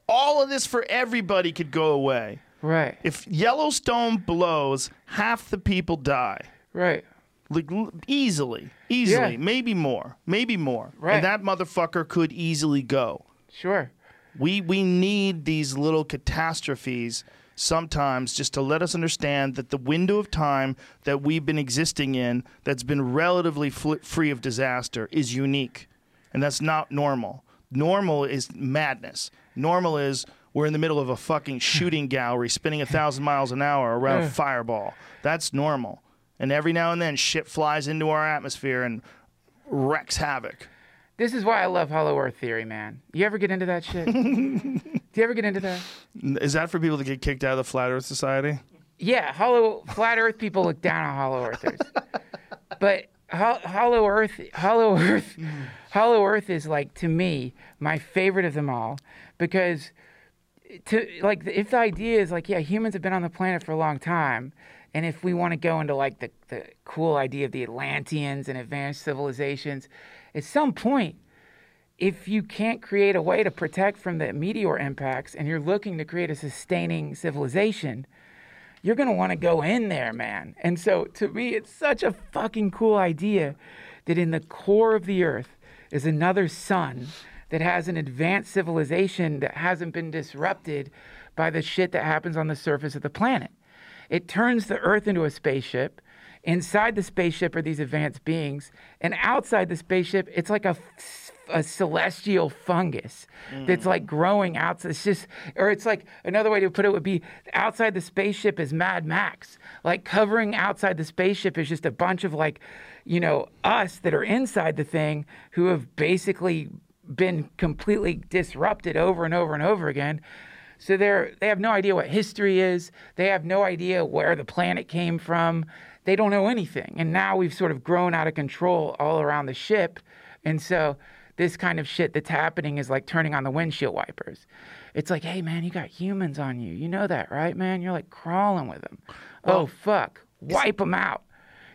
all of this for everybody could go away. Right. If Yellowstone blows, half the people die. Right. Like easily, easily, Yeah. maybe more, maybe more. Right. And that motherfucker could easily go. Sure. We we need these little catastrophes sometimes just to let us understand that the window of time that we've been existing in that's been relatively fl- free of disaster is unique. And that's not normal. Normal is madness. Normal is we're in the middle of a fucking hmm. shooting gallery spinning a thousand miles an hour around a hmm. fireball. That's normal. And every now and then shit flies into our atmosphere and wrecks havoc. This is why I love Hollow Earth theory, man. You ever get into that shit? [LAUGHS] Do you ever get into that? Is that for people to get kicked out of the Flat Earth Society? Yeah, hollow flat Earth people look down on Hollow Earthers, [LAUGHS] but Hollow Earth, Hollow [LAUGHS] Earth, mm-hmm. Hollow Earth is like to me my favorite of them all because to like if the idea is like yeah humans have been on the planet for a long time and if we want to go into like the, the cool idea of the atlanteans and advanced civilizations at some point if you can't create a way to protect from the meteor impacts and you're looking to create a sustaining civilization you're going to want to go in there, man. And so to me, it's such a fucking cool idea that in the core of the earth is another sun that has an advanced civilization that hasn't been disrupted by the shit that happens on the surface of the planet. It turns the earth into a spaceship. Inside the spaceship are these advanced beings, and outside the spaceship, it's like a a celestial fungus that's mm. like growing out. It's just, or it's like another way to put it would be outside the spaceship is Mad Max. Like covering outside the spaceship is just a bunch of like, you know, us that are inside the thing who have basically been completely disrupted over and over and over again. So they're they have no idea what history is. They have no idea where the planet came from. They don't know anything. And now we've sort of grown out of control all around the ship. And so this kind of shit that's happening is like turning on the windshield wipers. It's like, hey man, you got humans on you. You know that, right, man? You're like crawling with them. oh fuck, wipe them out.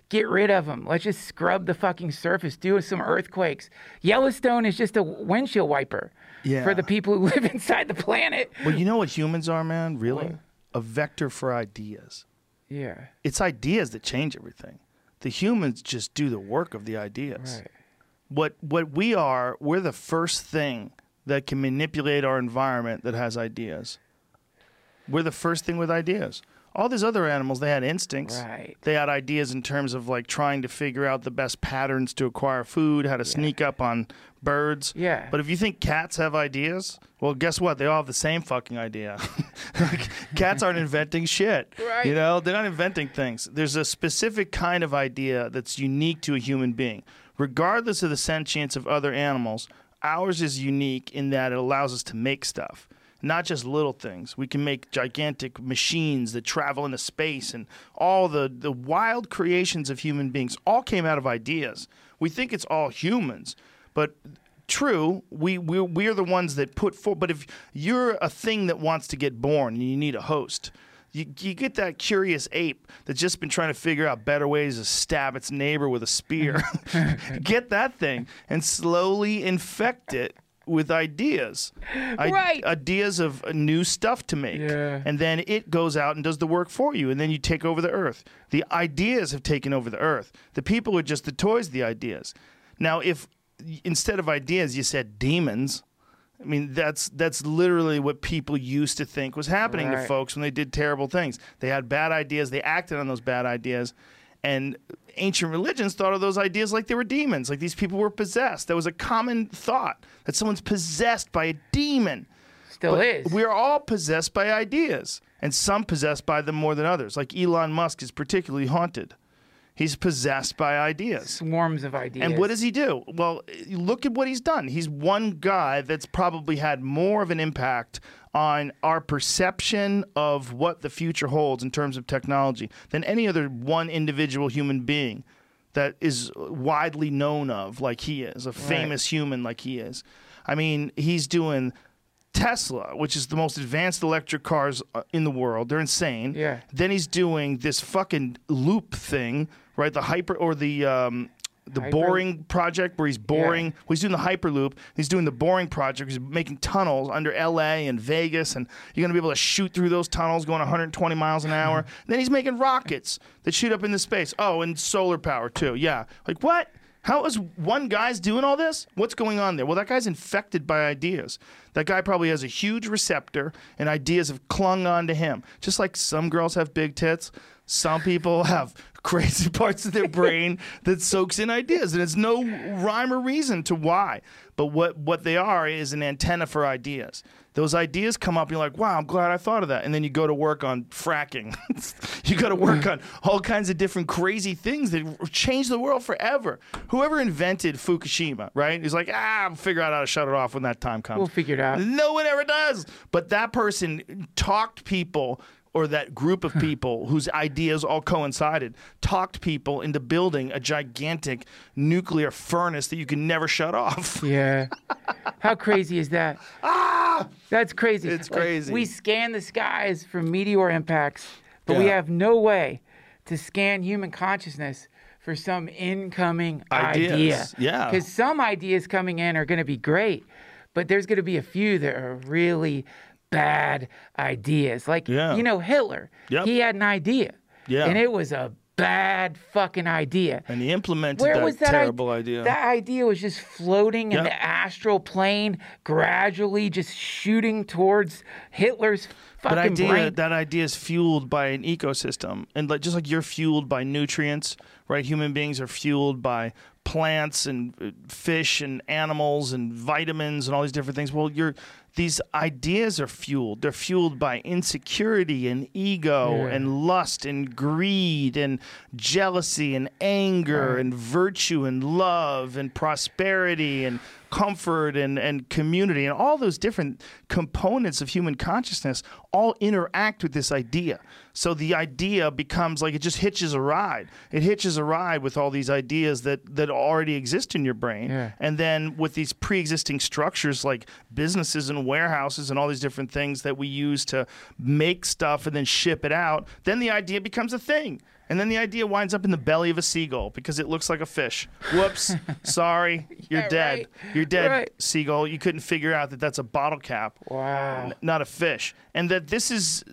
Get rid of them. Let's just scrub the fucking surface. Do some earthquakes. Yellowstone is just a windshield wiper Yeah. for the people who [LAUGHS] live inside the planet. Well, you know what humans are, man? Really? A vector for ideas. Yeah. It's ideas that change everything. The humans just do the work of the ideas. Right. What what we are, we're the first thing that can manipulate our environment that has ideas. We're the first thing with ideas. All these other animals, they had instincts. Right. They had ideas in terms of like trying to figure out the best patterns to acquire food, how to sneak up on birds. Yeah. But if you think cats have ideas, well, guess what? They all have the same fucking idea. [LAUGHS] Like, cats aren't inventing shit. Right. You know, they're not inventing things. There's a specific kind of idea that's unique to a human being. Regardless of the sentience of other animals, ours is unique in that it allows us to make stuff. Not just little things. We can make gigantic machines that travel into space and all the, the wild creations of human beings all came out of ideas. We think it's all humans, but true, we we we are the ones that put forth. But if you're a thing that wants to get born and you need a host, you, you get that curious ape that's just been trying to figure out better ways to stab its neighbor with a spear. [LAUGHS] get that thing and slowly infect it with ideas, I- Right. ideas of uh, new stuff to make, Yeah. and then it goes out and does the work for you, and then you take over the earth. The ideas have taken over the earth. The people are just the toys, of the ideas. Now, if instead of ideas you said demons, I mean that's that's literally what people used to think was happening to folks when they did terrible things. They had bad ideas, they acted on those bad ideas, and ancient religions thought of those ideas like they were demons, like these people were possessed. That was a common thought that someone's possessed by a demon. Still But is. We're all possessed by ideas, and some possessed by them more than others. Like Elon Musk is particularly haunted. He's possessed by ideas. Swarms of ideas. And what does he do? Well, look at what he's done. He's one guy that's probably had more of an impact on our perception of what the future holds in terms of technology than any other one individual human being that is widely known of like he is, a famous human like he is. I mean, he's doing Tesla, which is the most advanced electric cars uh, in the world. They're insane. Yeah. Then he's doing this fucking loop thing, right? The hyper or the um, the Hyper- boring project where he's boring. Well, he's doing the hyperloop. He's doing the boring project. He's making tunnels under L.A. and Vegas, and you're gonna be able to shoot through those tunnels going 120 miles an hour. [LAUGHS] then he's making rockets that shoot up into space. Oh, and solar power too. Yeah. Like what? How is one guy's doing all this? What's going on there? Well, that guy's infected by ideas. That guy probably has a huge receptor, and ideas have clung on to him. Just like some girls have big tits, some people [LAUGHS] have crazy [LAUGHS] parts of their brain [LAUGHS] that soaks in ideas, and it's no rhyme or reason to why. But what, what they are is an antenna for ideas. Those ideas come up, and you're like, wow, I'm glad I thought of that. And then you go to work on fracking. [LAUGHS] you go to work on all kinds of different crazy things that change the world forever. Whoever invented Fukushima, right? He's like, ah, I'll figure out how to shut it off when that time comes. We'll figure it out. No one ever does. But that person talked people or that group of people whose ideas all coincided talked people into building a gigantic nuclear furnace that you can never shut off. [LAUGHS] Yeah. How crazy is that? [LAUGHS] Ah! That's crazy. It's Like, crazy. we scan the skies for meteor impacts, but we have no way to scan human consciousness for some incoming Ideas. idea. Yeah. Because some ideas coming in are going to be great, but there's going to be a few that are really bad ideas. Like, Yeah. you know, Hitler. Yep. He had an idea. Yeah. And it was a bad fucking idea. And he implemented Where that, was that terrible i- idea. That idea was just floating in the astral plane, gradually just shooting towards Hitler's That fucking idea, brain. that idea is fueled by an ecosystem, and like just like you're fueled by nutrients, right? Human beings are fueled by plants and uh, fish and animals and vitamins and all these different things. Well, you're these ideas are fueled. They're fueled by insecurity and ego Yeah. and lust and greed and jealousy and anger and virtue and love and prosperity and comfort and, and community and all those different components of human consciousness all interact with this idea. So the idea becomes like it just hitches a ride. It hitches a ride with all these ideas that, that already exist in your brain. Yeah. And then with these pre existing structures like businesses and warehouses and all these different things that we use to make stuff and then ship it out, then the idea becomes a thing. And then the idea winds up in the belly of a seagull because it looks like a fish. Whoops. [LAUGHS] Sorry. You're Yeah, dead. right. You're dead, Right. seagull. You couldn't figure out that that's a bottle cap wow. not a fish and that this is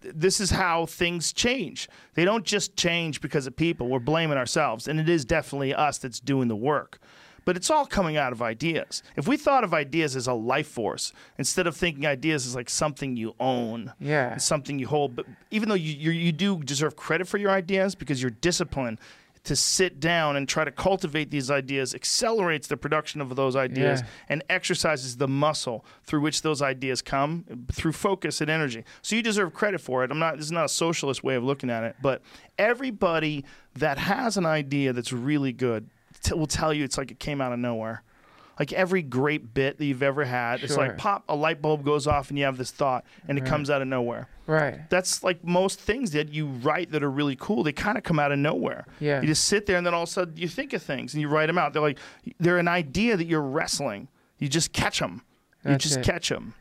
this is how things change they don't just change because of people we're blaming ourselves and it is definitely us that's doing the work but it's all coming out of ideas. If we thought of ideas as a life force instead of thinking ideas as like something you own, Yeah. and something you hold, but even though you, you you do deserve credit for your ideas because your discipline to sit down and try to cultivate these ideas accelerates the production of those ideas Yeah. and exercises the muscle through which those ideas come through focus and energy. So you deserve credit for it. I'm not this is not a socialist way of looking at it, but everybody that has an idea that's really good t- will tell you it's like it came out of nowhere. Like every great bit that you've ever had, it's Sure. like pop a light bulb goes off and you have this thought and it comes out of nowhere. Right. That's like most things that you write that are really cool. They kind of come out of nowhere. Yeah. You just sit there and then all of a sudden you think of things and you write them out. They're like they're an idea that you're wrestling. You just catch them. You That's just it. catch them.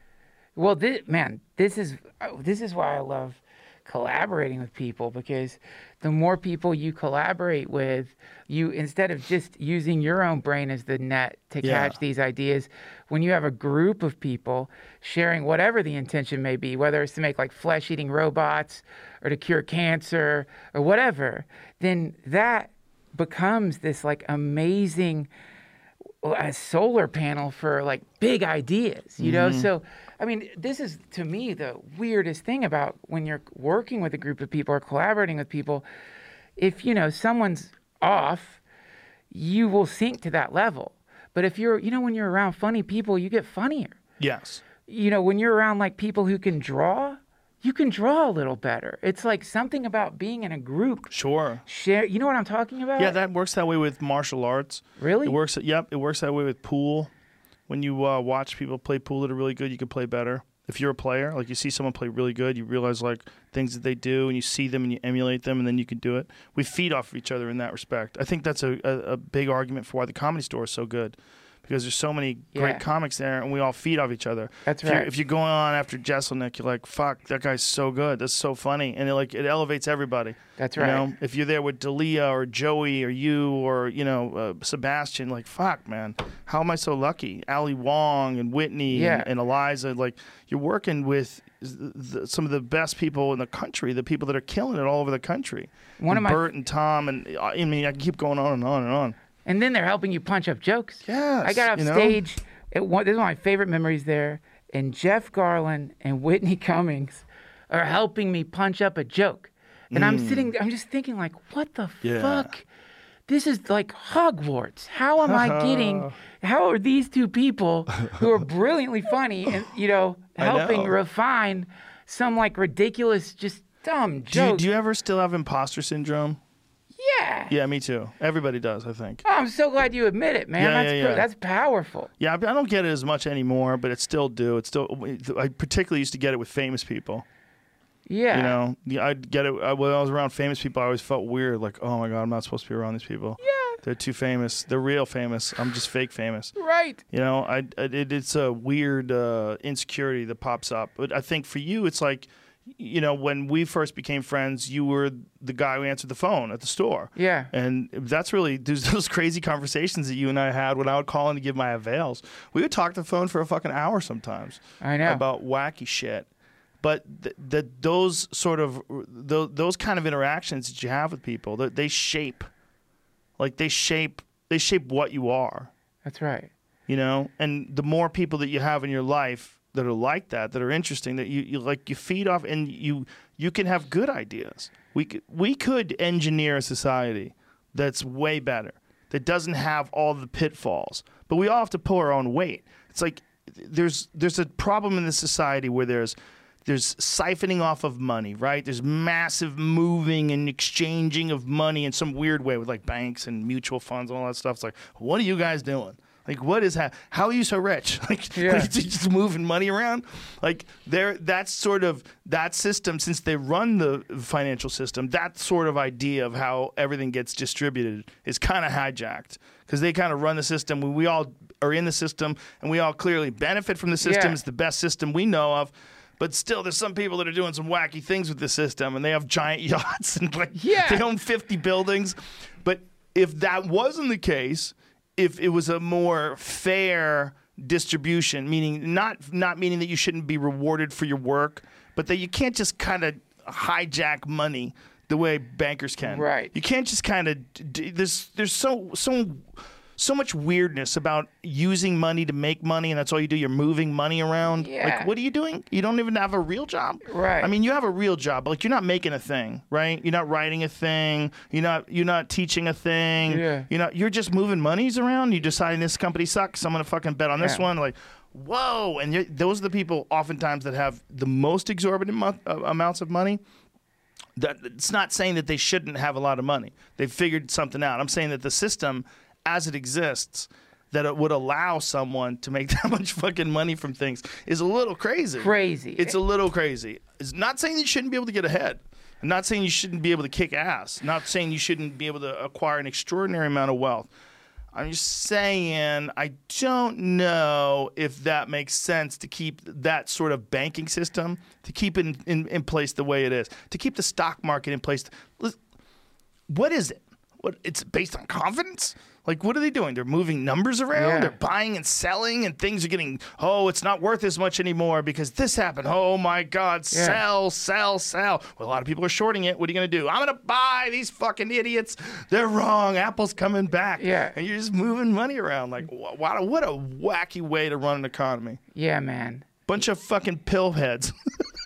Well, this, man, this is oh, this is why I love collaborating with people because the more people you collaborate with, you instead of just using your own brain as the net to Yeah. catch these ideas, when you have a group of people sharing whatever the intention may be, whether it's to make like flesh-eating robots or to cure cancer or whatever, then that becomes this like amazing a solar panel for like big ideas, you know? Mm-hmm. So, I mean, this is to me the weirdest thing about when you're working with a group of people or collaborating with people. If, you know, someone's off, you will sink to that level. But if you're, you know, when you're around funny people, you get funnier. Yes. You know, when you're around like people who can draw, you can draw a little better. It's like something about being in a group. Sure. Share, you know what I'm talking about? Yeah, that works that way with martial arts. Really? It works. Yep, it works that way with pool. When you uh, watch people play pool that are really good, you can play better. If you're a player, like you see someone play really good, you realize like things that they do, and you see them and you emulate them, and then you can do it. We feed off of each other in that respect. I think that's a, a, a big argument for why the comedy store is so good, because there's so many great Yeah. comics there, and we all feed off each other. That's if You're, right. if you're going on after Jeselnik, you're like, "Fuck, that guy's so good. That's so funny," and it like it elevates everybody. That's right. You know, if you're there with Dalia or Joey or you or you know uh, Sebastian, like fuck, man, how am I so lucky? Ali Wong and Whitney Yeah. and, and Eliza, like you're working with the, some of the best people in the country, the people that are killing it all over the country. One and of my- Bert and Tom and uh, I mean, I can keep going on and on and on. And then they're helping you punch up jokes. Yes, I got off you know? stage. At one, this is one of my favorite memories there. And Jeff Garlin and [LAUGHS] Whitney Cummings are helping me punch up a joke. And I'm sitting, I'm just thinking, like, what the Mm. Yeah. fuck? This is like Hogwarts. How am I getting? [LAUGHS] How are these two people who are brilliantly funny and you know [LAUGHS] helping know. refine some like ridiculous, just dumb Do you, do you ever still have imposter syndrome? Yeah. Yeah, me too. Everybody does, I think. Oh, I'm so glad you admit it, man. Yeah, that's yeah, yeah. that's powerful. Yeah, I don't get it as much anymore, but it still do. It still. I particularly used to get it with famous people. Yeah. You know, I'd get it I, when I was around famous people. I always felt weird, like, oh my god, I'm not supposed to be around these people. Yeah. They're too famous. They're real famous. I'm just fake famous. Right. You know, I, I it, it's a weird uh, insecurity that pops up. But I think for you, it's like, you know, when we first became friends, you were the guy who answered the phone at the store. Yeah. And that's really there's [LAUGHS] those crazy conversations that you and I had when I would call in to give my avails. We would talk the phone for a fucking hour sometimes I know. about wacky shit. But th- th- those sort of th- those kind of interactions that you have with people, they shape, like they shape they shape what you are That's right. you know and the more people that you have in your life that are like that that are interesting that you, you like you feed off and you you can have good ideas we could, we could engineer a society that's way better that doesn't have all the pitfalls but we all have to pull our own weight it's like there's there's a problem in this society where there's there's siphoning off of money, right? There's massive moving and exchanging of money in some weird way with like banks and mutual funds and all that stuff. It's like, what are you guys doing? Like, what is that? how are you so rich? [LAUGHS] Like, Yeah. [LAUGHS] like, just moving money around. Like, there, that's sort of that system. Since they run the financial system, that sort of idea of how everything gets distributed is kind of hijacked because they kind of run the system. We, we all are in the system, and we all clearly benefit from the system. Yeah. It's the best system we know of. But still, there's some people that are doing some wacky things with the system, and they have giant [LAUGHS] yachts and like Yeah. they own 50 buildings. But if that wasn't the case, if it was a more fair distribution, meaning not not meaning that you shouldn't be rewarded for your work, but that you can't just kind of hijack money the way bankers can. Right. You can't just kind of. There's there's so so so much weirdness about using money to make money, and that's all you do. You're moving money around. Yeah. Like, what are you doing? You don't even have a real job. Right. I mean, you have a real job, but like you're not making a thing, right? You're not writing a thing. You're not. You're not teaching a thing. Yeah. You're not. You're just moving monies around. You're deciding this company sucks. I'm gonna fucking bet on this Yeah. one. Like. Whoa! And those are the people oftentimes that have the most exorbitant mo- uh, amounts of money that it's not saying that they shouldn't have a lot of money. They've figured something out. I'm saying that the system, as it exists, that it would allow someone to make [LAUGHS] that much fucking money from things is a little crazy. Crazy. It's a little crazy. It's not saying you shouldn't be able to get ahead. I'm not saying you shouldn't be able to kick ass. Not saying you shouldn't be able to acquire an extraordinary amount of wealth. I'm just saying I don't know if that makes sense to keep that sort of banking system to keep it in, in, in place the way it is to keep the stock market in place. What is it? What it's based on confidence? Like what are they doing? They're moving numbers around. Yeah. They're buying and selling, and things are getting. Oh, it's not worth as much anymore because this happened. Oh my God! Yeah. Sell, sell, sell. Well, a lot of people are shorting it. What are you gonna do? I'm gonna buy these fucking idiots. They're wrong. Apple's coming back. Yeah. and you're just moving money around. Like wh- what? A, what a wacky way to run an economy. yeah, man. Bunch of fucking pill heads. [LAUGHS]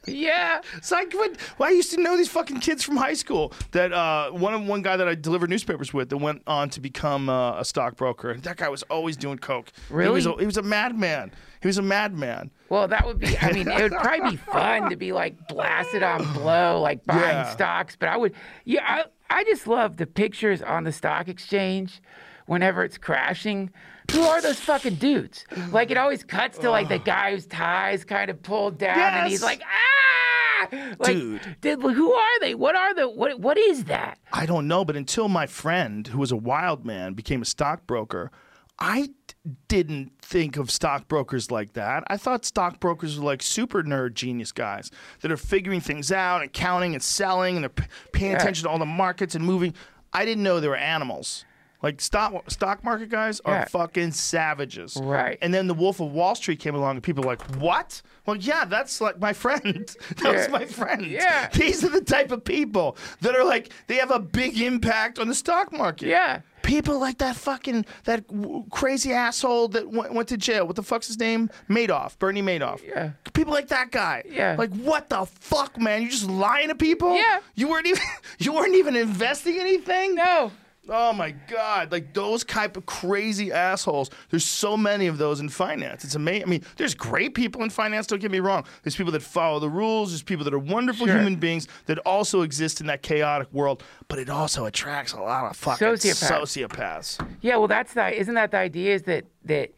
Yeah. It's like what, well, I used to know these fucking kids from high school. That uh, one one guy that I delivered newspapers with that went on to become uh, a stockbroker. And that guy was always doing coke. Really? He was a, he was a madman. He was a madman. Well, that would be. I mean, it would probably be fun to be like blasted on blow, like buying Yeah. stocks. But I would, yeah, I, I just love the pictures on the stock exchange whenever it's crashing. Who are those fucking dudes? Like it always cuts to like the guy whose ties kind of pulled down, and he's Yes. like, ah, like, Dude. Did, who are they? What are the what? What is that? I don't know, but until my friend, who was a wild man, became a stockbroker, I d- didn't think of stockbrokers like that. I thought stockbrokers were like super nerd genius guys that are figuring things out and counting and selling and they're p- paying attention to all the markets and moving. I didn't know they were animals. Like stock stock market guys are Yeah. fucking savages. Right. And then the Wolf of Wall Street came along and people were like, "What?" Well, yeah, that's like my friend. [LAUGHS] that was my friend. Yeah. These are the type of people that are like they have a big impact on the stock market. Yeah. People like that fucking that w- crazy asshole that went, went to jail. What the fuck's his name? Madoff, Bernie Madoff. Yeah. People like that guy. Yeah. Like what the fuck, man? You're just lying to people? Yeah. You weren't even [LAUGHS] you weren't even investing anything? No. Oh my god! Like those type of crazy assholes. There's so many of those in finance. It's amazing. I mean, there's great people in finance. Don't get me wrong. There's people that follow the rules. There's people that are wonderful Sure. human beings that also exist in that chaotic world. But it also attracts a lot of fucking Sociopaths. sociopaths. Yeah, well, that's the isn't that the idea is that that,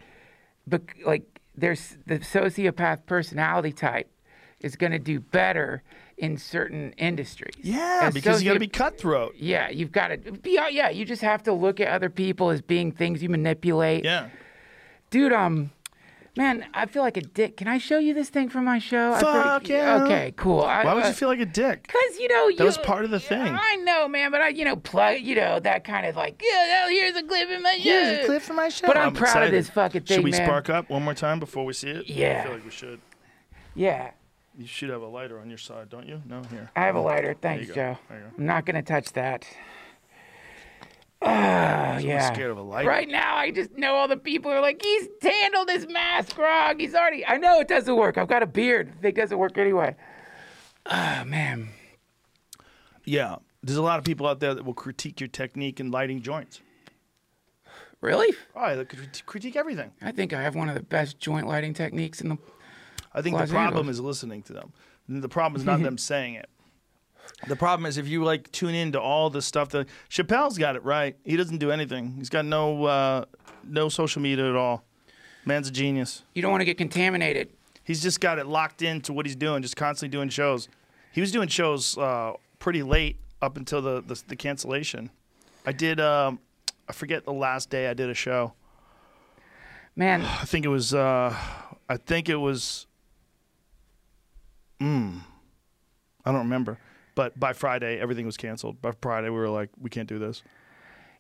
like there's the sociopath personality type is going to do better in certain industries. Yeah, because you got to be cutthroat. Yeah, you've got to be. Yeah, you just have to look at other people as being things you manipulate. Yeah. dude. Um, man, I feel like a dick. Can I show you this thing from my show? I feel Fuck yeah. Okay, cool. I, Why would uh, you feel like a dick? Cause you know you, was part of the thing. I know, man, but I, you know, plug, you know, that kind of like, yeah, oh, here's a clip in my show. Here's a clip from my show. But I'm, proud excited. of this fucking thing, Should we man. spark up one more time before we see it? Yeah. I feel like we should. Yeah, You should have a lighter on your side, don't you? No, here. I have a lighter. Thanks. Joe. There you go. I'm not gonna touch that. Ah, yeah. scared of a lighter. Right now, I just know all the people are like, he's handled his mask wrong. He's already. I know it doesn't work. I've got a beard. It doesn't work anyway. Ah, man. Yeah. There's a lot of people out there that will critique your technique in lighting joints. Really? Oh, they crit- critique everything. I think I have one of the best joint lighting techniques in the. I think Los the problem Angeles. is listening to them. The problem is not [LAUGHS] them saying it. The problem is if you like tune into all the stuff that Chappelle's got it right. He doesn't do anything. He's got no uh, no social media at all. Man's a genius. You don't want to get contaminated. He's just got it locked into what he's doing, just constantly doing shows. He was doing shows uh, pretty late up until the, the, the cancellation. I did, um, I forget the last day I did a show. Man, I think it was, uh, I think it was, mm, I don't remember. But by Friday, everything was canceled. By Friday, we were like, we can't do this.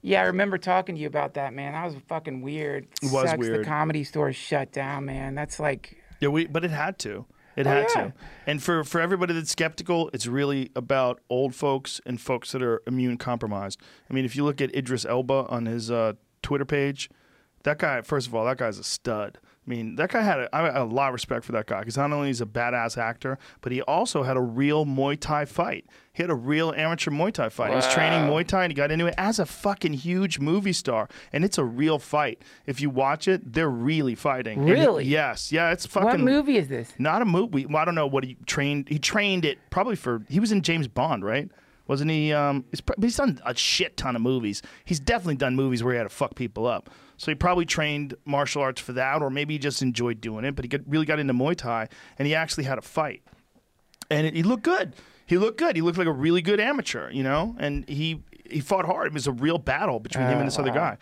yeah, I remember talking to you about that, man. That was fucking weird. It was Sucks weird. The comedy store shut down, man. That's like, Yeah, we, but it had to. It Oh, had yeah. to. And for, for everybody that's skeptical, it's really about old folks and folks that are immune compromised. I mean, if you look at Idris Elba on his uh, Twitter page, That guy, first of all, that guy's a stud. I mean, that guy had a, I had a lot of respect for that guy because not only is he a badass actor, but he also had a real Muay Thai fight. He had a real amateur Muay Thai fight. He was training Muay Thai and he got into it as a fucking huge movie star. And it's a real fight. If you watch it, they're really fighting. And it- Really? yes. Yeah, it's fucking. What movie is this? Not a movie. Well, I don't know what he trained. He trained it probably for. He was in James Bond, right? Wasn't he? Um, he's, he's done a shit ton of movies. He's definitely done movies where he had to fuck people up. So he probably trained martial arts for that, or maybe he just enjoyed doing it. But he got, really got into Muay Thai, and he actually had a fight, and it, he looked good. He looked good. He looked like a really good amateur, you know. And he he fought hard. It was a real battle between him and this other guy.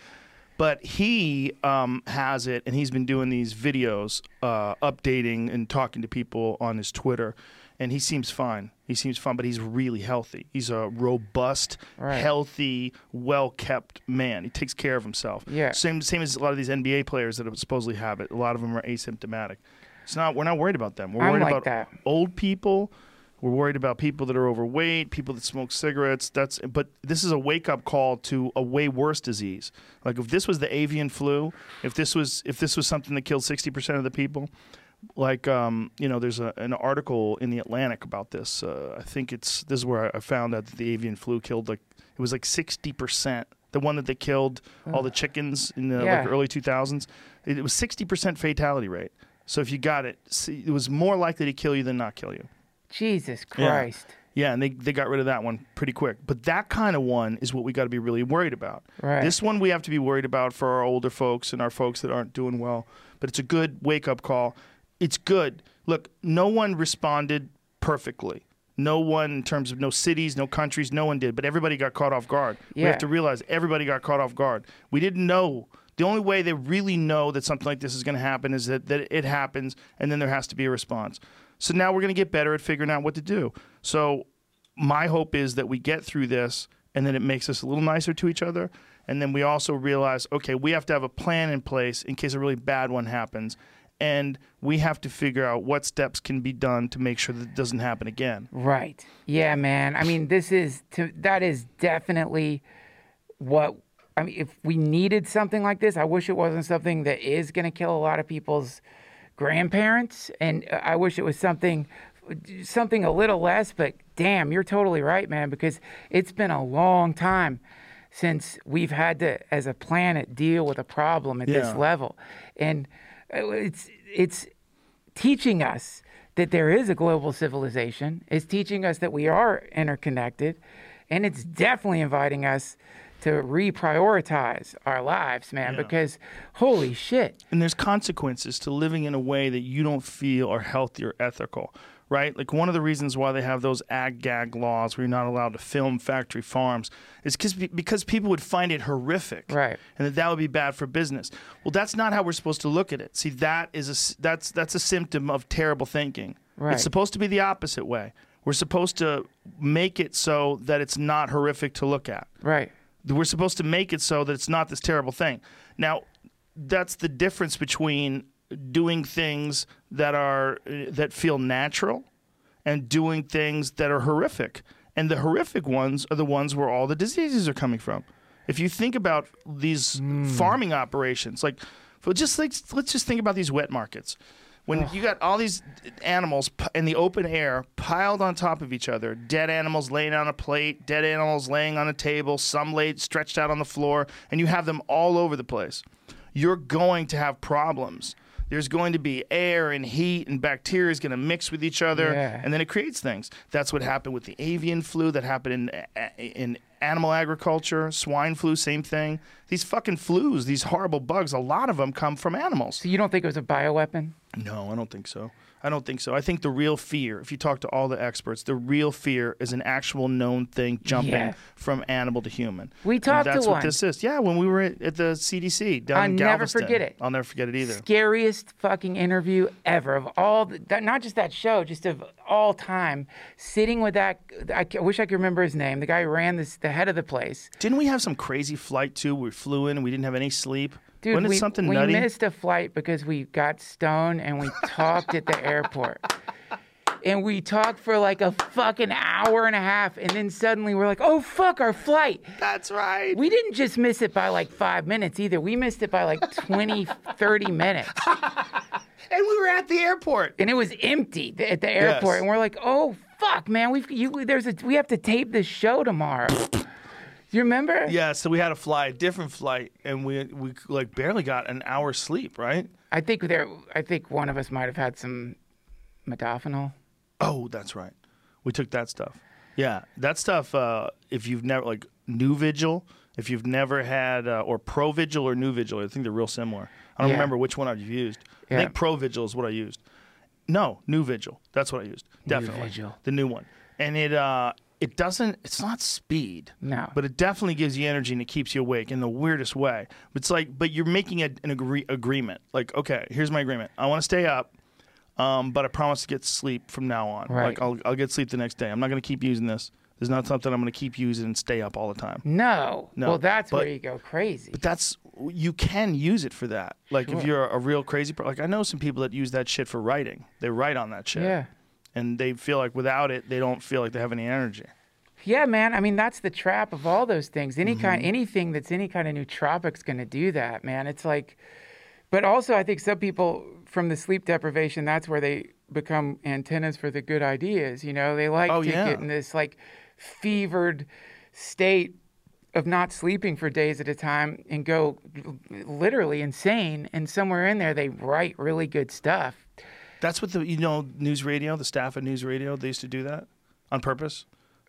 But he um, has it, and he's been doing these videos, uh, updating and talking to people on his Twitter, and he seems fine. He seems fine, but he's really healthy. He's a robust, Right. healthy, well kept man. He takes care of himself. Yeah. Same same as a lot of these NBA players that supposedly have it. A lot of them are asymptomatic. It's not. We're not worried about them. We're I'm worried like about that. old people. We're worried about people that are overweight, people that smoke cigarettes. That's but this is a wake up call to a way worse disease. Like if this was the avian flu, if this was if this was something that killed sixty percent of the people, like um, you know, there's a, an article in the Atlantic about this. Uh, I think it's this is where I, found out that the avian flu killed like it was like sixty percent. The one that they killed all the chickens in the Yeah. like early two thousands, it, it was sixty percent fatality rate. So if you got it, see, it was more likely to kill you than not kill you. Jesus Yeah. Christ. Yeah, and they, they got rid of that one pretty quick. But that kind of one is what we got to be really worried about. Right. This one we have to be worried about for our older folks and our folks that aren't doing well. But it's a good wake up call. It's good. Look, no one responded perfectly. No one, in terms of no cities, no countries, no one did. But everybody got caught off guard. We have to realize everybody got caught off guard. We didn't know. The only way they really know that something like this is going to happen is that, that it happens and then there has to be a response. So now we're going to get better at figuring out what to do. So my hope is that we get through this and then it makes us a little nicer to each other. And then we also realize, okay, we have to have a plan in place in case a really bad one happens. And we have to figure out what steps can be done to make sure that it doesn't happen again. Right. Yeah, man. I mean, this is to, that is definitely what I mean. If we needed something like this, I wish it wasn't something that is going to kill a lot of people's grandparents, and uh, I wish it was something something a little less. But damn, you're totally right, man. Because it's been a long time since we've had to, as a planet, deal with a problem at this level, and Oh, it's it's teaching us that there is a global civilization. It's teaching us that we are interconnected, and it's definitely inviting us to reprioritize our lives, man. Because holy shit, and there's consequences to living in a way that you don't feel are healthy or ethical right like one of the reasons why they have those ag gag laws where you're not allowed to film factory farms is because because people would find it horrific Right. and that that would be bad for business well that's not how we're supposed to look at it see that is a that's that's a symptom of terrible thinking Right. it's supposed to be the opposite way we're supposed to make it so that it's not horrific to look at right? we're supposed to make it so that it's not this terrible thing. Now, that's the difference between doing things that are that feel natural and doing things that are horrific. And the horrific ones are the ones where all the diseases are coming from. If you think about these hmm. farming operations, like just like let's just think about these wet markets. When you got all these animals in the open air piled on top of each other, dead animals laying on a plate, dead animals laying on a table, some laid stretched out on the floor, and you have them all over the place, you're going to have problems. There's going to be air and heat and bacteria is going to mix with each other, Yeah. and then it creates things. That's what happened with the avian flu. That happened in in animal agriculture, swine flu, same thing. These fucking flus, these horrible bugs, a lot of them come from animals. So you don't think it was a bioweapon? No, I don't think so. I don't think so. I think the real fear, if you talk to all the experts, the real fear is an actual known thing jumping Yeah. from animal to human. We And talked to That's what one. this is. Yeah, when we were at, at the CDC down I'll in never forget it. I'll never forget it either. Scariest fucking interview ever of all. The, not just that show, just of all time. Sitting with that, I, wish I could remember his name. The guy who ran this, the head of the place. Didn't we have some crazy flight too? We flew in and we didn't have any sleep. Dude, Wasn't we, something we nutty? missed a flight because we got stoned and we talked at the airport. and we talked for like a fucking hour and a half, and then suddenly we're like, oh fuck, our flight. That's right. We didn't just miss it by like five minutes either. We missed it by like 20, 30 minutes. [LAUGHS] and we were at the airport. And it was empty at the airport. Yes. And we're like, oh, fuck, man. We've, you, there's a, we have to tape this show tomorrow. You remember? Yeah, so we had to fly a different flight, and we we like barely got an hour's sleep, right? I think there, I think one of us might have had some modafinil. Oh, that's right. We took that stuff. Yeah, that stuff. Uh, if you've never like Nuvigil, if you've never had uh, or Provigil or Nuvigil, I think they're real similar. I don't Yeah. remember which one I've used. I think Provigil is what I used. No, Nuvigil. That's what I used. Definitely Vigil. the new one. And it uh, it doesn't. It's not speed. No. But it definitely gives you energy and it keeps you awake in the weirdest way. It's like, but you're making a, an agree, agreement. Like, okay, here's my agreement. I want to stay up, um, but I promise to get sleep from now on. Right. Like, I'll, I'll get sleep the next day. I'm not going to keep using this. This is not something I'm going to keep using and stay up all the time. No. No, Well, that's but- where you go crazy. But that's you can use it for that. Like if you're a real crazy person, like I know some people that use that shit for writing. They write on that shit, yeah. And they feel like without it, they don't feel like they have any energy. Yeah, man. I mean, that's the trap of all those things. Any kind, Mm-hmm. anything that's any kind of nootropic's going to do that, man. It's like, but also I think some people from the sleep deprivation, that's where they become antennas for the good ideas. You know, they like Oh, to yeah. get in this like fevered state of not sleeping for days at a time and go literally insane. And somewhere in there, they write really good stuff. That's what the you know NewsRadio, the staff at NewsRadio, they used to do that on purpose.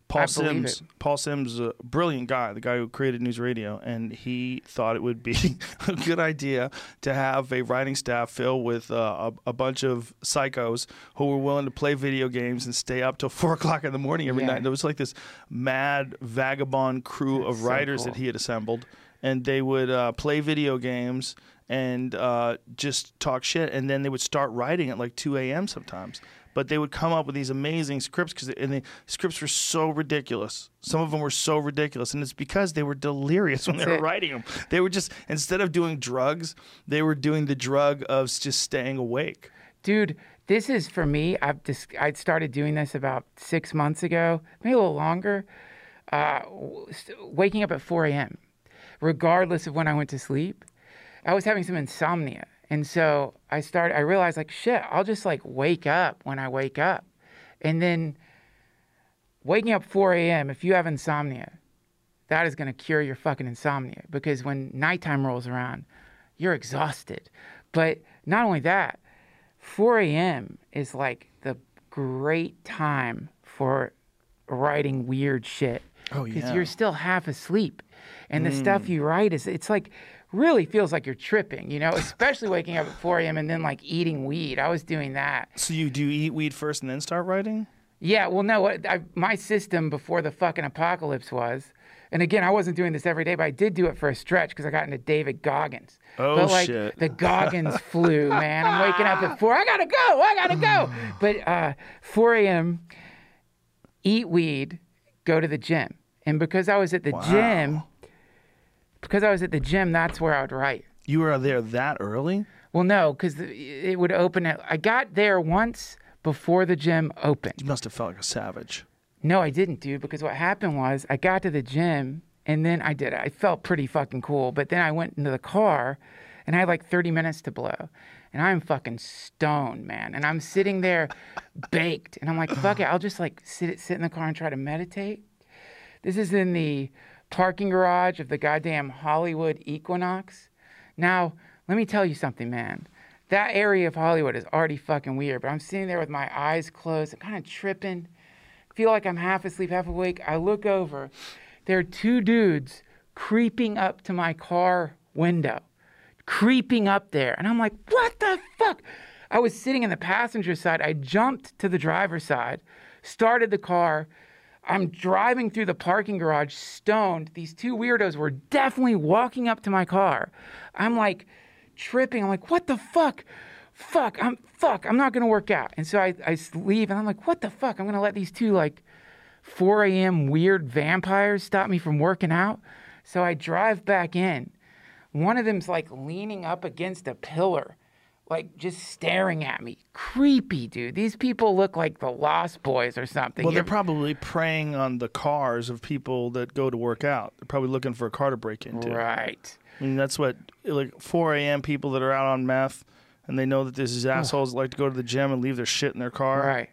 Paul I Simms, Paul Simms, is a brilliant guy, the guy who created NewsRadio, and he thought it would be [LAUGHS] a good idea to have a writing staff filled with uh, a, a bunch of psychos who were willing to play video games and stay up till [LAUGHS] four o'clock in the morning every Yeah. night. There was like this mad vagabond crew of That's so writers that he had assembled, and they would uh, play video games and uh, just talk shit, and then they would start writing at like 2 a.m. sometimes. But they would come up with these amazing scripts because and the scripts were so ridiculous. Some of them were so ridiculous, and it's because they were delirious when they were writing them. They were just instead of doing drugs, they were doing the drug of just staying awake. dude this is for me i've just i started doing this about six months ago maybe a little longer uh, waking up at 4 a.m regardless of when i went to sleep i was having some insomnia and so i started i realized like shit i'll just like wake up when i wake up and then waking up 4 a.m if you have insomnia that is going to cure your fucking insomnia because when nighttime rolls around you're exhausted but not only that 4 a.m. is like the great time for writing weird shit. Oh, Because you're still half asleep. And the stuff mm. you write is, it's like, really feels like you're tripping, you know, especially waking up at 4 a.m. and then like eating weed. I was doing that. So you do you eat weed first and then start writing? Yeah, well, no, what- I, my system before the fucking apocalypse was, and again, I wasn't doing this every day, but I did do it for a stretch because I got into David Goggins. Oh, but like shit. the Goggins [LAUGHS] flu, man. I'm waking up at four. I gotta go. I gotta go. [SIGHS] But uh, 4 a.m. Eat weed, go to the gym, and because I was at the gym, because I was at the gym, that's where I would write. You were there that early? Well, no, because it would open it. I got there once before the gym opened. You must have felt like a savage. No, I didn't, dude, because what happened was I got to the gym and then I did it. I felt pretty fucking cool, but then I went into the car and I had like 30 minutes to blow. And I'm fucking stoned, man. And I'm sitting there [LAUGHS] baked. And I'm like, fuck it, I'll just like sit sit in the car and try to meditate. This is in the parking garage of the goddamn Hollywood Equinox. Now, let me tell you something, man. That area of Hollywood is already fucking weird, but I'm sitting there with my eyes closed. I'm kind of tripping feel like I'm half asleep, half awake. I look over. There are two dudes creeping up to my car window, creeping up there. And I'm like, what the fuck? I was sitting in the passenger side. I jumped to the driver's side, started the car. I'm driving through the parking garage stoned. These two weirdos were definitely walking up to my car. I'm like tripping. I'm like, what the fuck? Fuck, I'm fuck, I'm not gonna work out. And so I, I leave and I'm like, what the fuck? I'm gonna let these two like 4 a.m. weird vampires stop me from working out. So I drive back in. One of them's like leaning up against a pillar, like just staring at me. Creepy, dude. These people look like the Lost Boys or something. Well, they're probably preying on the cars of people that go to work out. They're probably looking for a car to break into. right. I mean, that's what like 4 a.m. people that are out on meth, and they know that there's these assholes like to go to the gym and leave their shit in their car. Right.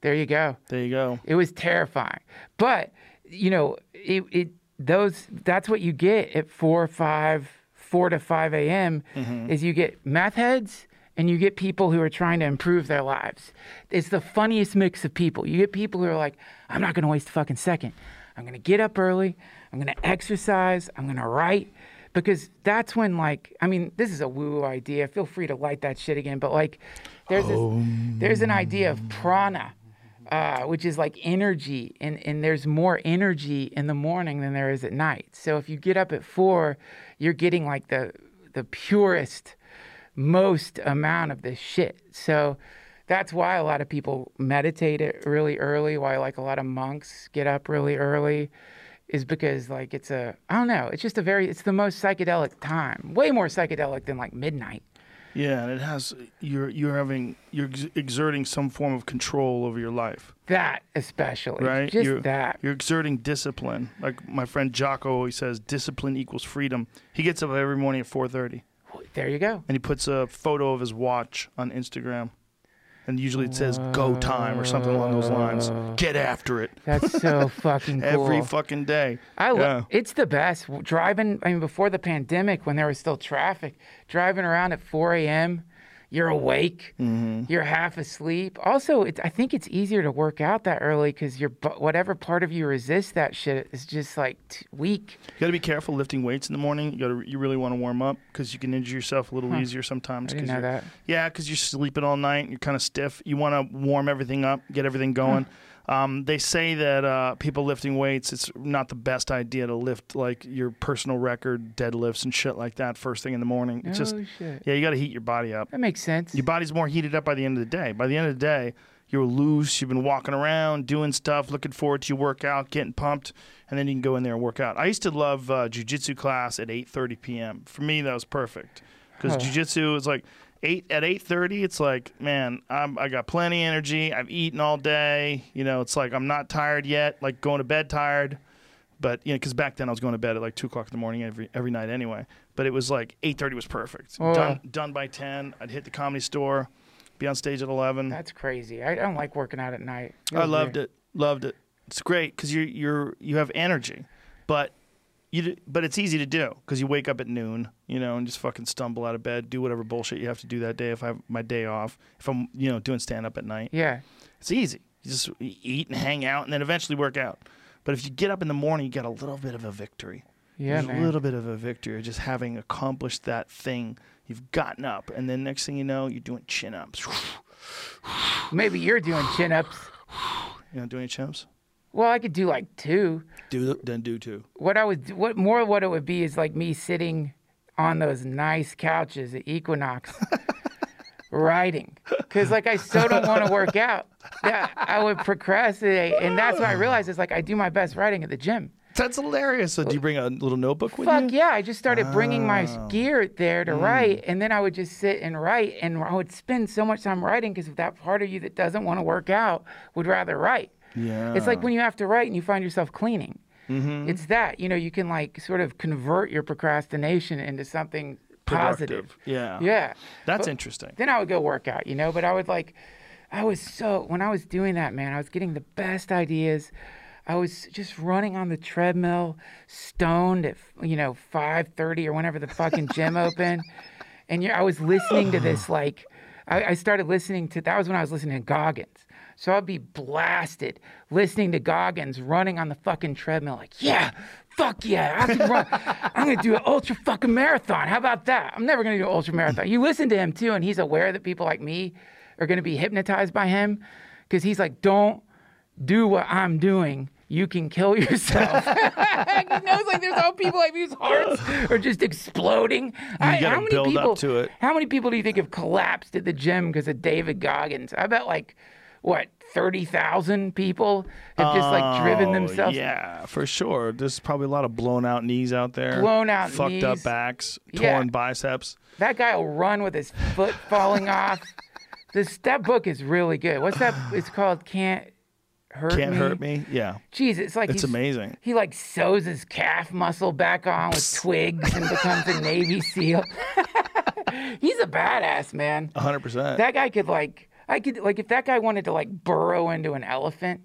There you go. There you go. It was terrifying. But, you know, it, it those that's what you get at four, or five, four to five AM mm-hmm. is you get meth heads and you get people who are trying to improve their lives. It's the funniest mix of people. You get people who are like, I'm not gonna waste a fucking second. I'm gonna get up early, I'm gonna exercise, I'm gonna write. Because that's when like I mean, this is a woo woo idea. Feel free to light that shit again. But like there's this, there's an idea of prana uh, which is like energy, and, and there's more energy in the morning than there is at night. So if you get up at four, you're getting like the the purest, most amount of this shit. So that's why a lot of people meditate it really early. Why like a lot of monks get up really early, is because like it's a I don't know. It's just a very it's the most psychedelic time. Way more psychedelic than like midnight. Yeah, and it has you're you're having you're ex- exerting some form of control over your life, That especially, right? Just you're, that. You're exerting discipline. Like my friend Jocko always says, discipline equals freedom. He gets up every morning at 4:30, There you go. and he puts a photo of his watch on Instagram, and usually it says "go time" or something along those lines. Get after it That's so [LAUGHS] fucking cool. every fucking day. I lo- Yeah. it's the best driving. I mean, before the pandemic, when there was still traffic, driving around at 4 a.m. You're awake. Mm-hmm. You're half asleep. Also, it's, I think it's easier to work out that early because your whatever part of you resists that shit is just like t- weak. You got to be careful lifting weights in the morning. You got to you really want to warm up because you can injure yourself a little easier sometimes. I didn't know that. Yeah, because you're sleeping all night. and You're kind of stiff. You want to warm everything up, get everything going. Um, they say that uh, people lifting weights, it's not the best idea to lift like your personal record deadlifts and shit like that first thing in the morning. It's just oh shit. yeah, you got to heat your body up. That makes sense. Your body's more heated up by the end of the day. By the end of the day, you're loose. You've been walking around, doing stuff, looking forward to your workout, getting pumped, and then you can go in there and work out. I used to love uh, jujitsu class at 8:30 p.m. For me, that was perfect because jujitsu is like eight at 8:30. It's like, man, I'm, I got plenty of energy. I've eaten all day. You know, it's like I'm not tired yet. Like going to bed tired. But you know, because back then I was going to bed at like two o'clock in the morning every every night anyway. But it was like eight thirty was perfect. Oh. Done done by ten. I'd hit the comedy store, be on stage at eleven. That's crazy. I don't like working out at night. I loved it. Loved it. It's great because you you're you have energy, but you but it's easy to do because you wake up at noon, you know, and just fucking stumble out of bed, do whatever bullshit you have to do that day. If I have my day off, if I'm you know doing stand up at night, Yeah. it's easy. You just eat and hang out, and then eventually work out. But if you get up in the morning, you get a little bit of a victory. Yeah, a little bit of a victory, just having accomplished that thing. You've gotten up, and then next thing you know, you're doing chin ups. Maybe you're doing chin ups. You know, doing any chin ups? Well, I could do like two. Do then do two. What I would, what more, what it would be is like me sitting on those nice couches at Equinox, [LAUGHS] writing, because like I so don't want to work out. Yeah, I would procrastinate, and that's what I realized is like I do my best writing at the gym. That's hilarious. So do you bring a little notebook with Fuck you? yeah! I just started bringing my Oh. gear there Mm. to write, and then I would just sit and write, and I would spend so much time writing because that part of you that doesn't want to work out would rather write. Yeah. It's like when you have to write and you find yourself cleaning. Mm-hmm. It's that you know you can like sort of convert your procrastination into something positive. Yeah. Yeah. That's But interesting. Then I would go work out, you know. But I would like, I was so when I was doing that, man, I was getting the best ideas. I was just running on the treadmill, stoned at you know five thirty or whenever the fucking gym [LAUGHS] opened, and I was listening to this [SIGHS] like, I, I started listening to that was when I was listening to Goggins. So I'd be blasted listening to Goggins running on the fucking treadmill, like, yeah, fuck yeah, I can run. I'm gonna do an ultra fucking marathon. How about that? I'm never gonna do an ultra marathon. You listen to him too, and he's aware that people like me are gonna be hypnotized by him, because he's like, don't do what I'm doing. You can kill yourself. [LAUGHS] he knows like there's all people like whose hearts are just exploding. I- how many people, to it. How many people do you think have collapsed at the gym because of David Goggins? I bet like what thirty thousand people have just like driven Oh, themselves. Yeah, for sure. There's probably a lot of blown out knees out there. Blown out knees. fucked up knees. backs, Yeah. torn biceps. That guy will run with his foot falling off. This that book is really good. What's that? [SIGHS] It's called Can't Hurt me. Can't Me. hurt me. Yeah, Jeez, it's like it's amazing. He like sews his calf muscle back on with twigs and becomes a Navy SEAL. [LAUGHS] he's a badass, man. 100. percent That guy could like, I could like, if that guy wanted to like burrow into an elephant,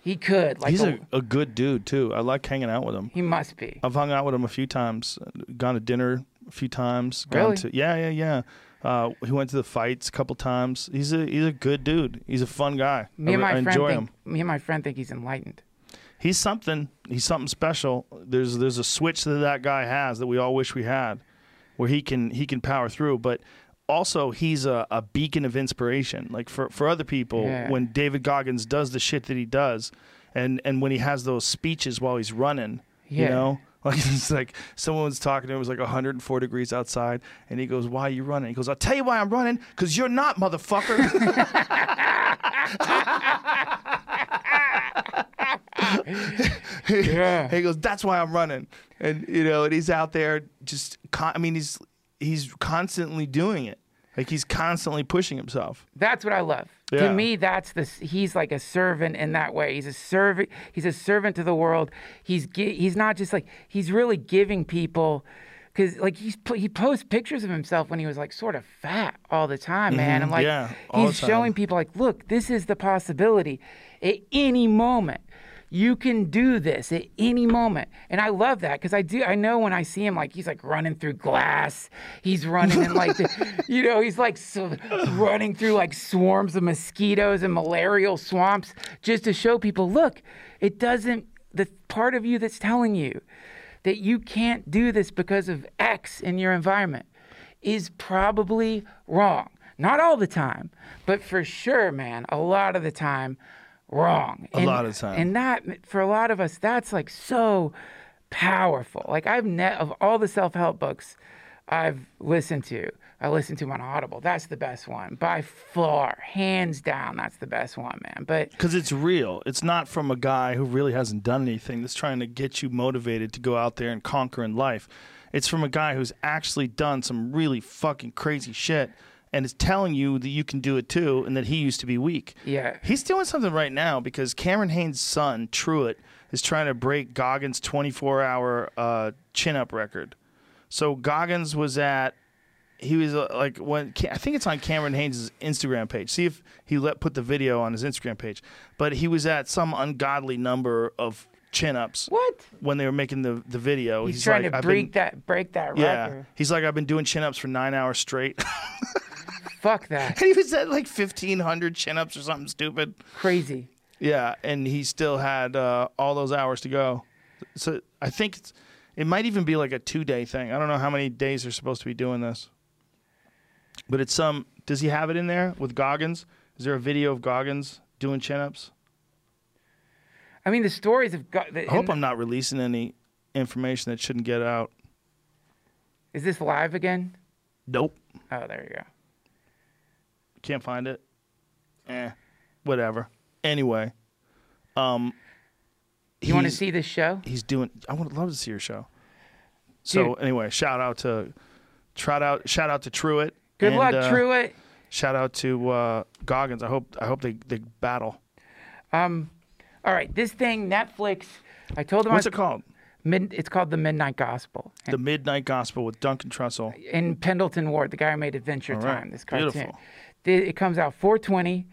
he could. Like, He's a- a, good dude too. I like hanging out with him. he must be. I've hung out with him a few times. Gone to dinner a few times. Gone Really? To, yeah, yeah, yeah. Uh, he went to the fights a couple times. He's a he's a good dude. He's a fun guy. Me and my I friend enjoy think. him. Me and my friend think he's enlightened. He's something. He's something special. There's there's a switch that that guy has that we all wish we had, where he can he can power through. But also he's a, a beacon of inspiration. Like for for other people, Yeah. when David Goggins does the shit that he does, and and when he has those speeches while he's running, you know. [LAUGHS] Like it's like someone was talking to him. It was like 104 degrees outside, and he goes, "Why are you running?" He goes, "I'll tell you why I'm running. Cause you're not, motherfucker." [LAUGHS] Yeah. [LAUGHS] he goes, "That's why I'm running," and you know, and he's out there just. Con- I mean, he's he's constantly doing it. Like he's constantly pushing himself. That's what I love. Yeah. To me, that's the he's like a servant in that way. He's a servant. He's a servant to the world. He's he's not just like he's really giving people because like he's he posts pictures of himself when he was like sort of fat all the time, man. And like Mm-hmm. Yeah, he's showing people like, look, this is the possibility. At any moment, you can do this at any moment, and I love that because I do. I know when I see him, like he's like running through glass. He's running in like, the, [LAUGHS] you know, he's like so, running through like swarms of mosquitoes and malarial swamps just to show people, look, it doesn't. The part of you that's telling you that you can't do this because of X in your environment is probably wrong. Not all the time, but for sure, man, a lot of the time, wrong. A lot of the time. And that, for a lot of us, that's like so powerful. Like I've net of all the self-help books I've listened to, I listened to on Audible. That's the best one by far, hands down. That's the best one, man. But Because it's real. It's not from a guy who really hasn't done anything that's trying to get you motivated to go out there and conquer in life. It's from a guy who's actually done some really fucking crazy shit and is telling you that you can do it too and that he used to be weak. Yeah. He's doing something right now because Cameron Hanes' son, Truett, is trying to break Goggins' 24 hour uh, chin up record. So Goggins was at he was uh, like when I think it's on Cameron Hanes' Instagram page. See if he let put the video on his Instagram page. But he was at some ungodly number of chin ups what? when they were making the the video. He's, trying like, to break been, that break that record. yeah. He's like I've been doing chin ups for nine hours straight. [LAUGHS] Fuck that. and he was at like fifteen hundred chin ups or something stupid. Crazy. Yeah, and he still had uh, all those hours to go. So I think it's, it might even be like a two day thing. I don't know how many days they're supposed to be doing this. But it's some. Does he have it in there with Goggins? Is there a video of Goggins doing chin ups? I mean, the stories of. got. The, I hope I'm not releasing any information that shouldn't get out. Is this live again? Nope. Oh, there you go. Can't find it. Eh. Whatever. Anyway. Um You want to he's- see this show? he's doing I would love to see your show. So Dude. anyway, shout out to shout out shout out to Truett. Good and, luck, uh, Truett. Shout out to uh, Goggins. I hope I hope they, they battle. Um, all right, this thing Netflix. I told them What's I, it called? mid, it's called the Midnight Gospel. The Midnight Gospel with Duncan Trussell. in Pendleton Ward, the guy who made Adventure All right, Time, this cartoon. beautiful. It comes out 420.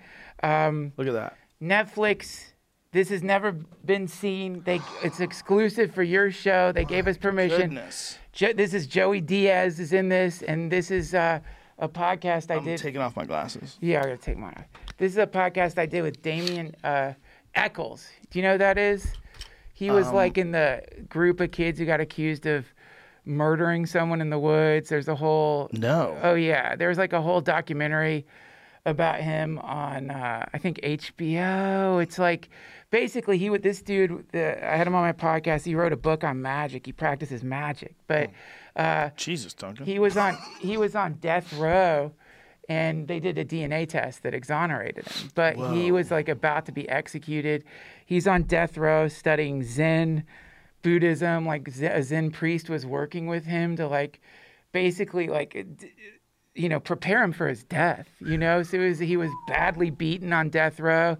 Um, Look at that. Netflix. This has never been seen. They it's exclusive for your show. They gave us permission. Goodness. Jo- this is Joey Diaz is in this, and this is uh, a podcast I did. I'm did. taking off my glasses. yeah, I'm gonna take mine off. This is a podcast I did with Damien uh, Echols. Do you know who that is? He was Um, like in the group of kids who got accused of murdering someone in the woods. There's a whole No. Oh yeah, there's like a whole documentary about him on uh, I think HBO. It's like basically he with this dude. The, I had him on my podcast. He wrote a book on magic. He practices magic, but uh, Jesus, Duncan. he was on he was on death row, and they did a DNA test that exonerated him. But he was like about to be executed. He's on death row studying Zen Buddhism. Like a Zen priest was working with him to like basically like you know prepare him for his death. You know, so it was, he was badly beaten on death row.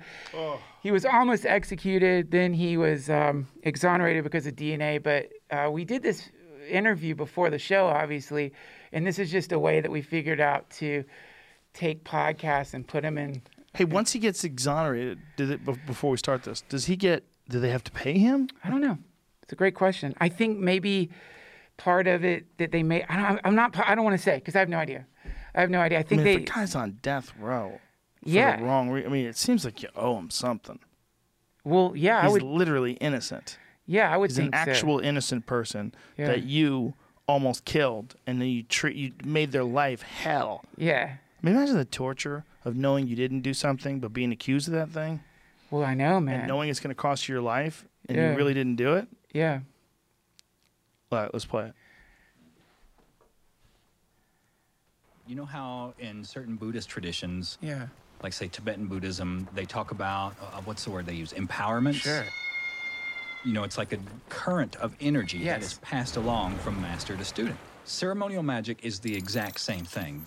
He was almost executed. Then he was um, exonerated because of DNA. But uh, we did this interview before the show, obviously, and this is just a way that we figured out to take podcasts and put them in. Hey, once he gets exonerated, did it before we start this? Does he get? Do they have to pay him? I don't know. It's a great question. I think maybe part of it that they may. I don't, I'm not. I don't want to say because I have no idea. I have no idea. I I think mean, they. the guy's on death row for yeah. the wrong re- I mean, it seems like you owe him something. Well, yeah. I He's would. literally innocent. Yeah, I would say. He's an think so. actual innocent person Yeah. that you almost killed, and then you treat you made their life hell. Yeah. I mean, imagine the torture of knowing you didn't do something, but being accused of that thing, Well, I know, man. and knowing it's going to cost you your life, and Yeah. you really didn't do it. Yeah. All right, let's play it. You know how in certain Buddhist traditions, Yeah. like say Tibetan Buddhism, they talk about uh, what's the word they use? Empowerment. Sure. You know, it's like a current of energy that Yes. is passed along from master to student. Ceremonial magic is the exact same thing.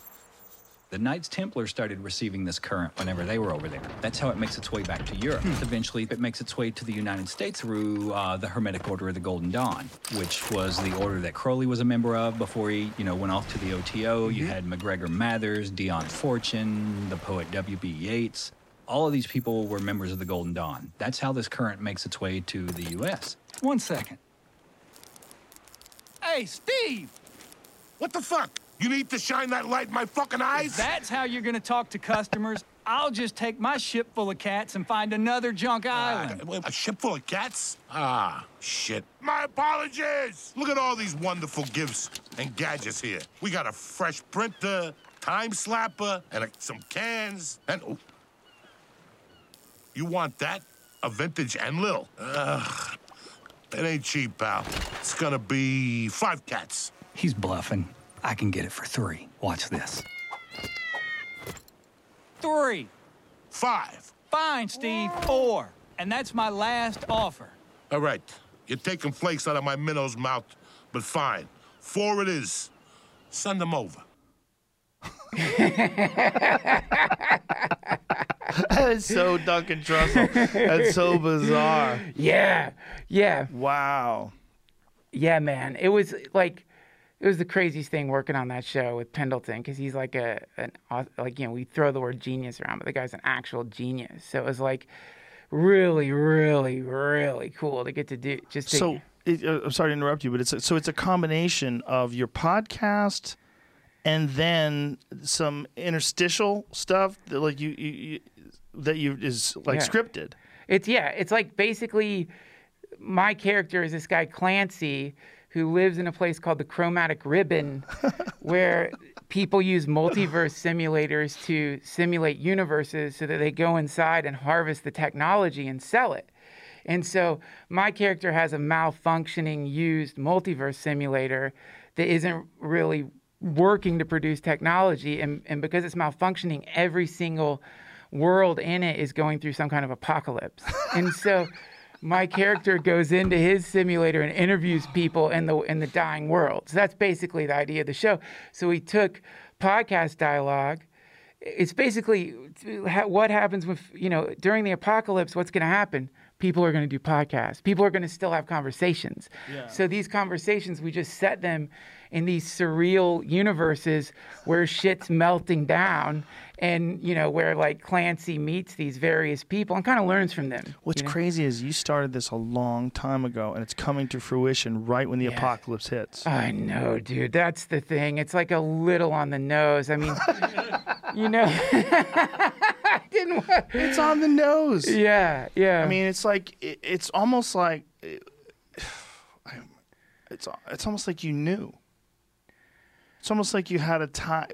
The Knights Templar started receiving this current whenever they were over there. That's how it makes its way back to Europe. Eventually, it makes its way to the United States through uh, the Hermetic Order of the Golden Dawn, which was the order that Crowley was a member of before he, you know, went off to the OTO. You had MacGregor Mathers, Dion Fortune, the poet W.B. Yeats. All of these people were members of the Golden Dawn. That's how this current makes its way to the U.S. One second. Hey, Steve! What the fuck? You need to shine that light in my fucking eyes? That's how you're gonna talk to customers. [LAUGHS] I'll just take my ship full of cats and find another junk island. Uh, a ship full of cats? Ah, shit. My apologies! Look at all these wonderful gifts and gadgets here. We got a fresh printer, time slapper, and a, some cans, and. Oh. You want that? A vintage Enlil? Ugh. It ain't cheap, pal. It's gonna be five cats. He's bluffing. I can get it for three. Watch this. Three. Five. Fine, Steve. Four. And that's my last offer. All right. You're taking flakes out of my minnow's mouth, but fine. Four it is. Send them over. [LAUGHS] That's so Duncan Trussell. That's so bizarre. [LAUGHS] Yeah. Yeah. Wow. Yeah, man. It was like it was the craziest thing working on that show with Pendleton because he's like a an like you know we throw the word genius around, but the guy's an actual genius. So it was like really, really, really cool to get to do just to, So it, uh, I'm sorry to interrupt you, but it's a, so it's a combination of your podcast and then some interstitial stuff that like you, you, you that you is like Yeah. scripted. It's yeah, it's like basically my character is this guy Clancy who lives in a place called the Chromatic Ribbon [LAUGHS] where people use multiverse simulators to simulate universes so that they go inside and harvest the technology and sell it. And so my character has a malfunctioning used multiverse simulator that isn't really working to produce technology and, and because it's malfunctioning every single world in it is going through some kind of apocalypse. and so [LAUGHS] my character goes into his simulator and interviews people in the in the dying world. So that's basically the idea of the show. So we took podcast dialogue. It's basically what happens with you know during the apocalypse. What's going to happen? People are going to do podcasts. People are going to still have conversations. So these conversations, we just set them in these surreal universes where shit's melting down, and you know where like Clancy meets these various people and kind of learns from them. What's you know? crazy is you started this a long time ago, and it's coming to fruition right when the apocalypse hits. I know, dude. That's the thing. It's like a little on the nose. I mean, [LAUGHS] you know, [LAUGHS] I didn't. Want... It's on the nose. Yeah, yeah. I mean, it's like it, it's almost like it, [SIGHS] it's it's almost like you knew. It's almost like you had a time,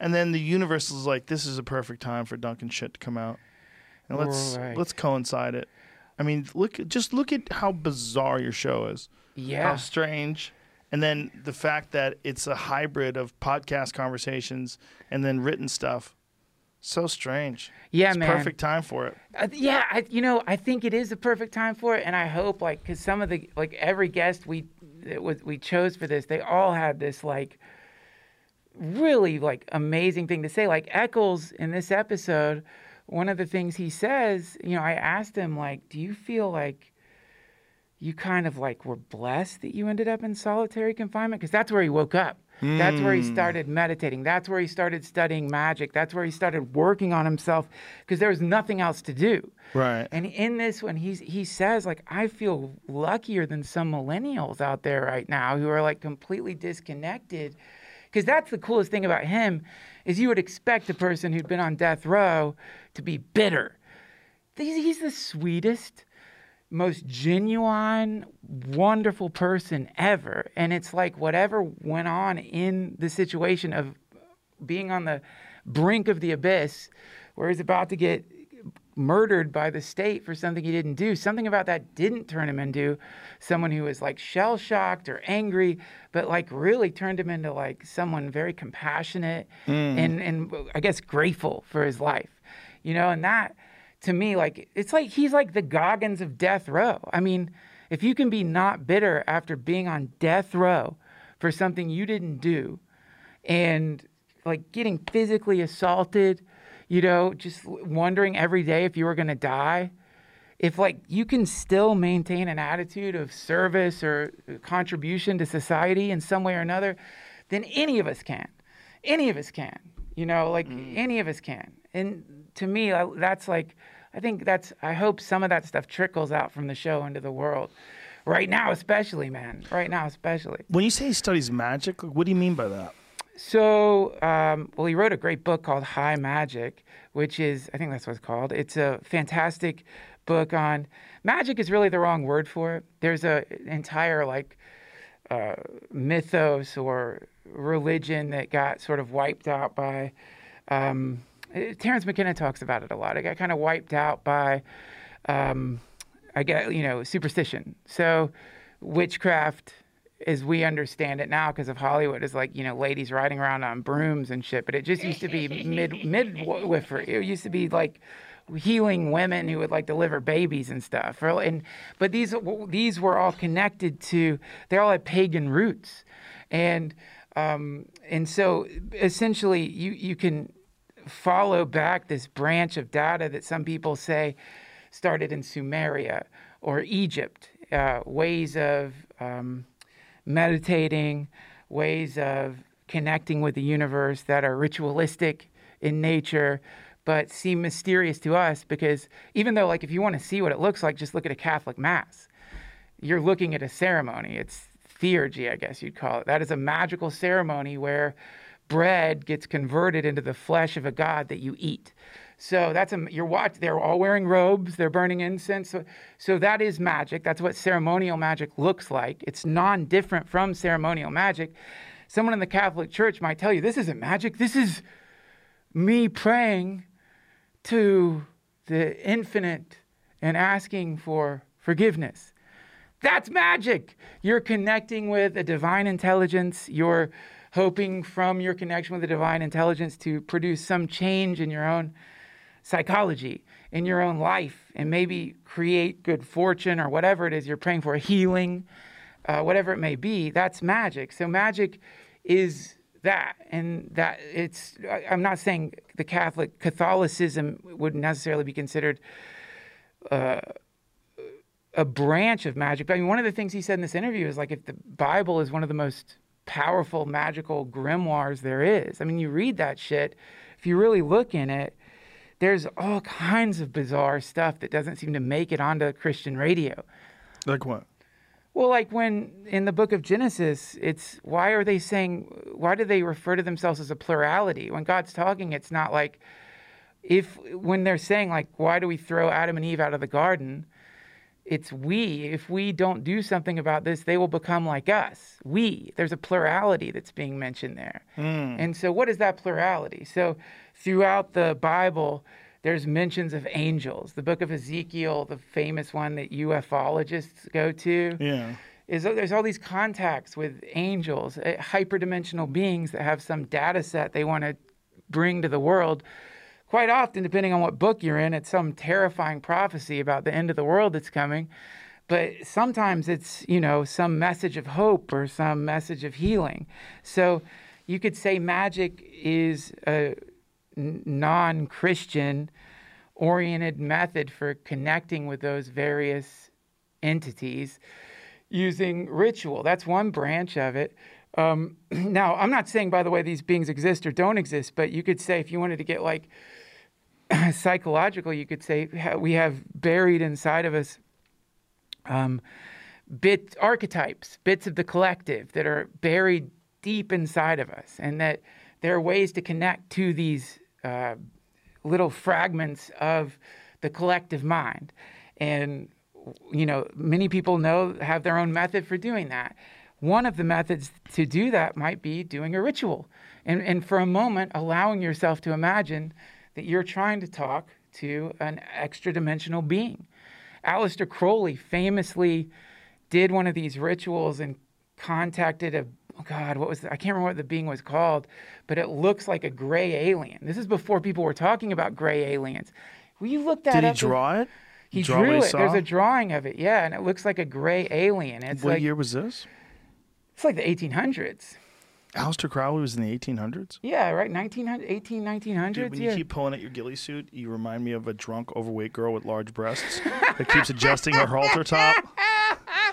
and then the universe is like, "This is a perfect time for Duncan shit to come out, and let's Right. let's coincide it." I mean, look just look at how bizarre your show is. Yeah, how strange And then the fact that it's a hybrid of podcast conversations and then written stuff. So strange. Yeah, it's man. perfect time for it. Uh, yeah, I, you know, I think it is the perfect time for it, and I hope like because some of the like every guest we that was we chose for this, they all had this like really like amazing thing to say. Like Echols in this episode, one of the things he says, you know, I asked him like, do you feel like you kind of like were blessed that you ended up in solitary confinement because that's where he woke up. That's where he hmm. started meditating. That's where he started studying magic. That's where he started working on himself because there was nothing else to do. Right. And in this one, he's he says like I feel luckier than some millennials out there right now who are like completely disconnected. Because that's the coolest thing about him is you would expect a person who'd been on death row to be bitter. He's, he's the sweetest, most genuine, wonderful person ever. And it's like whatever went on in the situation of being on the brink of the abyss where he's about to get murdered by the state for something he didn't do. Something about that didn't turn him into someone who was like shell shocked or angry, but like really turned him into like someone very compassionate mm. and and I guess grateful for his life. You know, and that to me like it's like he's like the Goggins of death row. I mean, if you can be not bitter after being on death row for something you didn't do and like getting physically assaulted, you know, just wondering every day if you were going to die. If like you can still maintain an attitude of service or uh, contribution to society in some way or another, then any of us can. Any of us can. You know, like mm. any of us can. And to me, I- that's like I think that's I hope some of that stuff trickles out from the show into the world. Right now especially, man. Right now especially. When you say he studies magic, what do you mean by that? So, um, well, he wrote a great book called High Magic, which is, I think that's what it's called. It's a fantastic book on magic, is really the wrong word for it. There's a an entire, like, uh, mythos or religion that got sort of wiped out by. Um, eh, Terence McKenna talks about it a lot. It got kind of wiped out by, um, I get you know, superstition. So, witchcraft, as we understand it now, because of Hollywood, is like you know, ladies riding around on brooms and shit. But it just used to be mid midwifery. It used to be like healing women who would like deliver babies and stuff. And but these these were all connected to. They all had pagan roots, and um, and so essentially you you can follow back this branch of data that some people say started in Sumeria or Egypt, uh, ways of um, meditating, ways of connecting with the universe that are ritualistic in nature, but seem mysterious to us because even though, like, if you want to see what it looks like, just look at a Catholic Mass. You're looking at a ceremony. It's theurgy, I guess you'd call it. That is a magical ceremony where bread gets converted into the flesh of a god that you eat. So that's a you're watch. They're all wearing robes. They're burning incense. So, so that is magic. That's what ceremonial magic looks like. It's non-different from ceremonial magic. Someone in the Catholic Church might tell you this isn't magic. This is me praying to the infinite and asking for forgiveness. That's magic. You're connecting with a divine intelligence. You're hoping from your connection with the divine intelligence to produce some change in your own psychology, in your own life, and maybe create good fortune or whatever it is you're praying for, healing, uh, whatever it may be. That's magic. So, magic is that. And that it's, I'm not saying the Catholic Catholicism would necessarily be considered a branch of magic. But I mean, one of the things he said in this interview is like if the Bible is one of the most powerful magical grimoires there is. I mean, you read that shit, if you really look in it, there's all kinds of bizarre stuff that doesn't seem to make it onto Christian radio. Like what? Well, like when in the book of Genesis, it's why are they saying, why do they refer to themselves as a plurality? When God's talking, it's not like if, when they're saying, like, why do we throw Adam and Eve out of the garden? It's we. If we don't do something about this, they will become like us. We. There's a plurality that's being mentioned there. And so, what is that plurality? So, throughout the Bible, there's mentions of angels. The book of Ezekiel, the famous one that ufologists go to, Yeah. is there's all these contacts with angels, uh, hyperdimensional beings that have some data set they want to bring to the world. Quite often, depending on what book you're in, it's some terrifying prophecy about the end of the world that's coming. But sometimes it's, you know, some message of hope or some message of healing. So you could say magic is a non Christian oriented method for connecting with those various entities using ritual. That's one branch of it. Um, [CLEARS THROAT] now, I'm not saying, by the way, these beings exist or don't exist, but you could say if you wanted to get like [CLEARS THROAT] psychological, you could say we have buried inside of us um, bit archetypes, bits of the collective that are buried deep inside of us, and that there are ways to connect to these uh, little fragments of the collective mind. And you know, many people know have their own method for doing that. One of the methods to do that might be doing a ritual, and and for a moment allowing yourself to imagine that you're trying to talk to an extra dimensional being. Aleister Crowley famously did one of these rituals and contacted a oh God, what was the, I can't remember what the being was called, but it looks like a gray alien. This is before people were talking about gray aliens. Will you look that up. Did he draw it? He Draw drew he it. There's a drawing of it, yeah, and it looks like a gray alien. It's what like year was this? it's like the 1800s. Aleister Crowley was in the 1800s. Yeah, right, 1900, 18, 1900s. Dude, when yeah. you keep pulling at your ghillie suit, you remind me of a drunk, overweight girl with large breasts that keeps adjusting her halter top. [LAUGHS]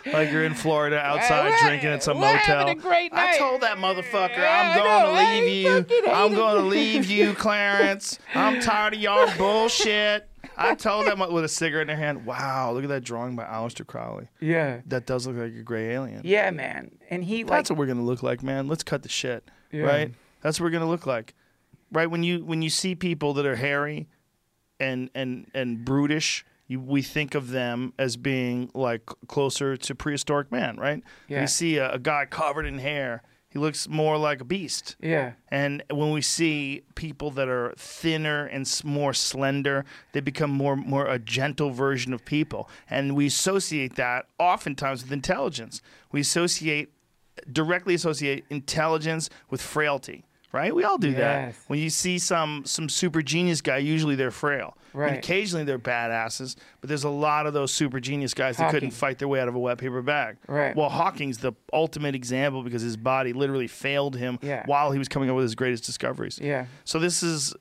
Like you're in Florida outside drinking at some motel. I told that motherfucker I'm going to leave you. I'm going to leave you, [LAUGHS] Clarence. I'm tired of your [LAUGHS] bullshit. I told them with a cigarette in her hand. Wow, look at that drawing by Aleister Crowley. yeah, That does look like a gray alien. yeah, man, and he like That's what we're gonna look like, man. Let's cut the shit, Yeah. right? That's what we're gonna look like, right? When you when you see people that are hairy, and and and brutish, you, we think of them as being like closer to prehistoric man, right? Yeah. We see a, a guy covered in hair, he looks more like a beast. yeah, And when we see people that are thinner and more slender, they become more more a gentle version of people. And we associate that oftentimes with intelligence. We associate directly associate intelligence with frailty. Right? We all do that. When you see some some super genius guy, usually they're frail. And Right. occasionally they're badasses, but there's a lot of those super genius guys that couldn't fight their way out of a wet paper bag. Right. Well, Hawking's the ultimate example because his body literally failed him Yeah. while he was coming up with his greatest discoveries. yeah. So this is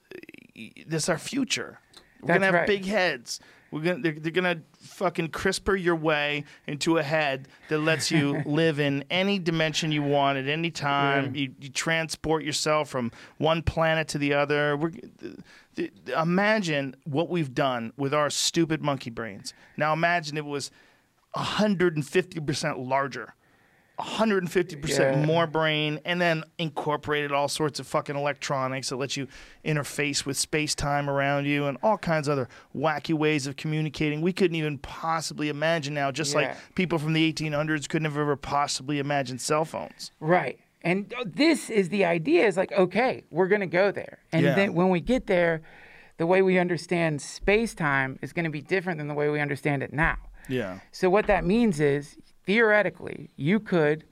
this is our future. We're That's gonna have right. big heads. We're gonna they're, they're gonna fucking CRISPR your way into a head that lets you [LAUGHS] live in any dimension you want at any time. You, you transport yourself from one planet to the other. We're, th- th- imagine what we've done with our stupid monkey brains. Now imagine it was 150 percent larger. 150% Yeah. more brain and then incorporated all sorts of fucking electronics that let you interface with space-time around you and all kinds of other wacky ways of communicating we couldn't even possibly imagine now just Yeah. like people from the 1800s couldn't have ever possibly imagined cell phones Right. And uh, this is the idea is like, okay, we're going to go there. And Yeah. then when we get there, the way we understand space time is going to be different than the way we understand it now. yeah So, what that means is theoretically, you could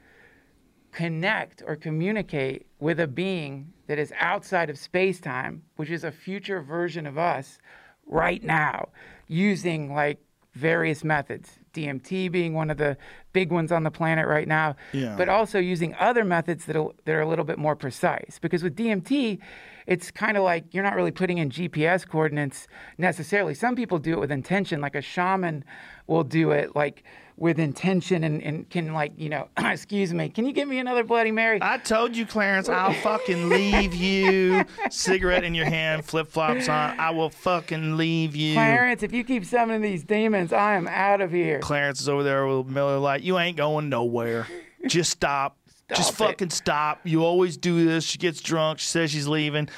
connect or communicate with a being that is outside of space time, which is a future version of us right now, using like various methods. DMT being one of the big ones on the planet right now, Yeah. but also using other methods that are, that are a little bit more precise. Because with DMT, it's kind of like you're not really putting in GPS coordinates necessarily. Some people do it with intention, like a shaman will do it like with intention and, and can like, you know, [CLEARS THROAT] excuse me, can you give me another Bloody Mary? I told you, Clarence, I'll fucking leave you. [LAUGHS] Cigarette in your hand, flip flops on. I will fucking leave you. Clarence, if you keep summoning these demons, I am out of here. Clarence is over there with Miller Lite. You ain't going nowhere. Just stop. [LAUGHS] Just it. fucking stop. You always do this. She gets drunk. She says she's leaving.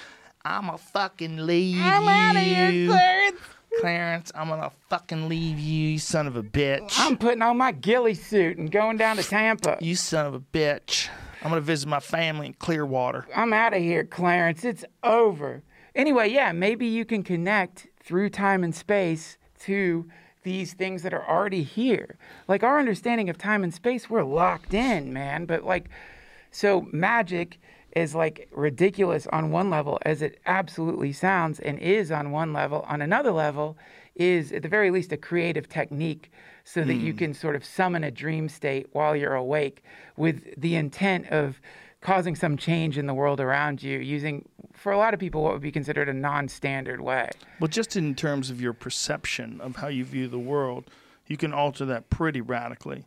I'ma fucking leave I'm out of here. Clarence. Clarence, I'm gonna fucking leave you, you son of a bitch. I'm putting on my ghillie suit and going down to Tampa. you son of a bitch. I'm gonna visit my family in Clearwater. I'm out of here, Clarence. It's over. Anyway, yeah, maybe you can connect through time and space to these things that are already here. Like our understanding of time and space, we're locked in, man. But like, so magic is like ridiculous on one level, as it absolutely sounds and is on one level. On another level, is at the very least a creative technique so that you hmm. can sort of summon a dream state while you're awake with the intent of causing some change in the world around you using for a lot of people what would be considered a non-standard way Well, just in terms of your perception of how you view the world, you can alter that pretty radically.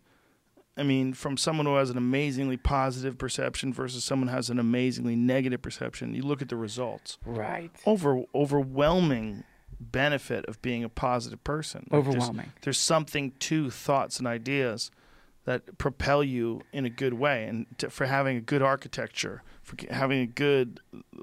I mean, from someone who has an amazingly positive perception versus someone who has an amazingly negative perception, you look at the results. right Over overwhelming benefit of being a positive person. Like, there's- Overwhelming. There's, something to thoughts and ideas that propel you in a good way, and to, for having a good architecture, for having a good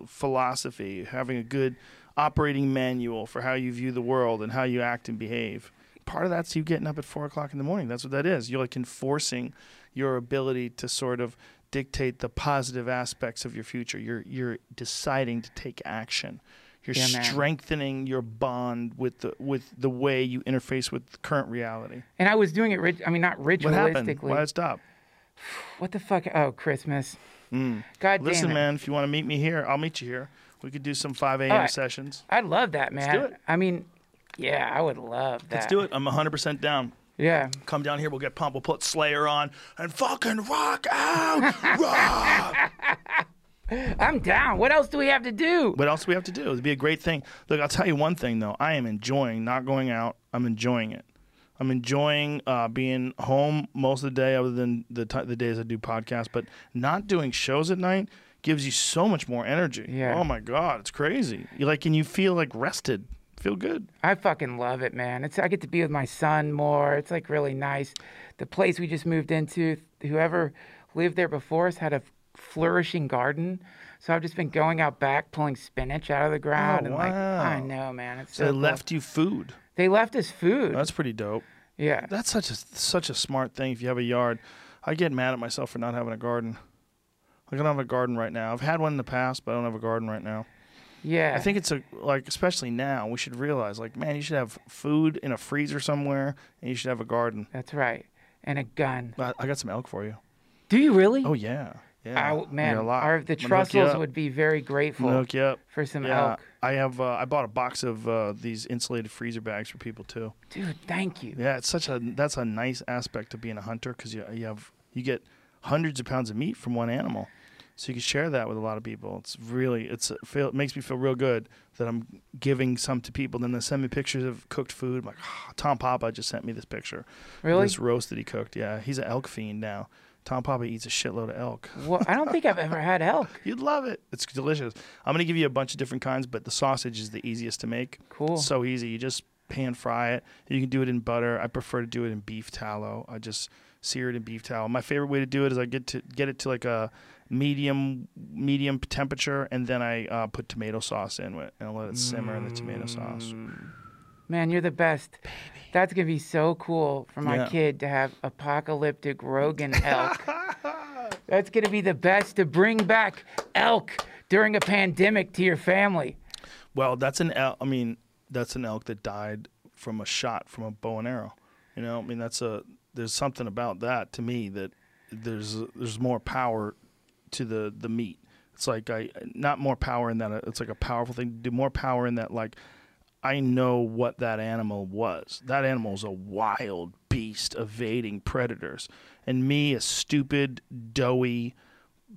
philosophy, having a good operating manual for how you view the world and how you act and behave. Part of that's you getting up at four o'clock in the morning. That's what that is. You're like enforcing your ability to sort of dictate the positive aspects of your future. You're you're deciding to take action. You're Yeah, strengthening your bond with the with the way you interface with current reality. and i was doing it rit- i mean not ritualistically. What happened? Why stop? [SIGHS] what the fuck oh christmas Mm. god. Listen, damn it. man, if you want to meet me here, I'll meet you here. We could do some 5 a.m. Right. sessions. i'd love that man do it. i mean yeah i would love that Let's do it. I'm 100% down. yeah Come down here. We'll get pumped. We'll put Slayer on and fucking rock out. rock. [LAUGHS] i'm down what else do we have to do What else do we have to do? It'd be a great thing. Look, I'll tell you one thing though. I am enjoying not going out. I'm enjoying it. I'm enjoying uh, being home most of the day, other than the ti the days I do podcasts. But not doing shows at night gives you so much more energy. Yeah. Oh my god, it's crazy. You like, and you feel like rested. Feel good. I fucking love it, man. It's I get to be with my son more. It's like really nice. The place we just moved into, whoever lived there before us had a flourishing garden. So I've just been going out back pulling spinach out of the oh, ground and like I know, man. It's So so they cool. left you food. They left us food. That's pretty dope. yeah. That's such a such a smart thing. If you have a yard, I get mad at myself for not having a garden. Like I don't have a garden right now. I've had one in the past, but I don't have a garden right now. Yeah. I think it's a like especially now we should realize like man you should have food in a freezer somewhere and you should have a garden. that's right. And a gun. I, I got some elk for you. Do you really? Oh yeah, yeah. I, man, Yeah, a lot. our, the I'm gonna hook you Trussells would be very grateful gonna hook you up. for some Yeah, elk. I have. Uh, I bought a box of uh, these insulated freezer bags for people too. Dude, thank you. Yeah, it's such a that's a nice aspect of being a hunter because you you have you get hundreds of pounds of meat from one animal, so you can share that with a lot of people. It's really it's feel it makes me feel real good that I'm giving some to people. Then they send me pictures of cooked food. I'm like "Ah, Tom Papa just sent me this picture. Really? This roast that he cooked. Yeah, he's an elk fiend now. Tom Papa eats a shitload of elk. Well, I don't think I've ever [LAUGHS] had elk. You'd love it. It's delicious. I'm gonna give you a bunch of different kinds, but the sausage is the easiest to make. Cool. So easy. You just pan fry it. You can do it in butter. I prefer to do it in beef tallow. I just sear it in beef tallow. My favorite way to do it is I get to get it to like a medium medium temperature, and then I uh, put tomato sauce in it and let it simmer in the tomato sauce. Man, you're the best. That's gonna be so cool for my Yeah. kid to have apocalyptic Rogan [LAUGHS] elk. That's gonna be the best to bring back elk during a pandemic to your family. Well, that's an elk. I mean, that's an elk that died from a shot from a bow and arrow. You know, I mean, that's a there's something about that to me that there's there's more power to the the meat. It's like I not more power in that it's like a powerful thing. Do more power in that like I know what that animal was. That animal is a wild beast evading predators, and me, a stupid, doughy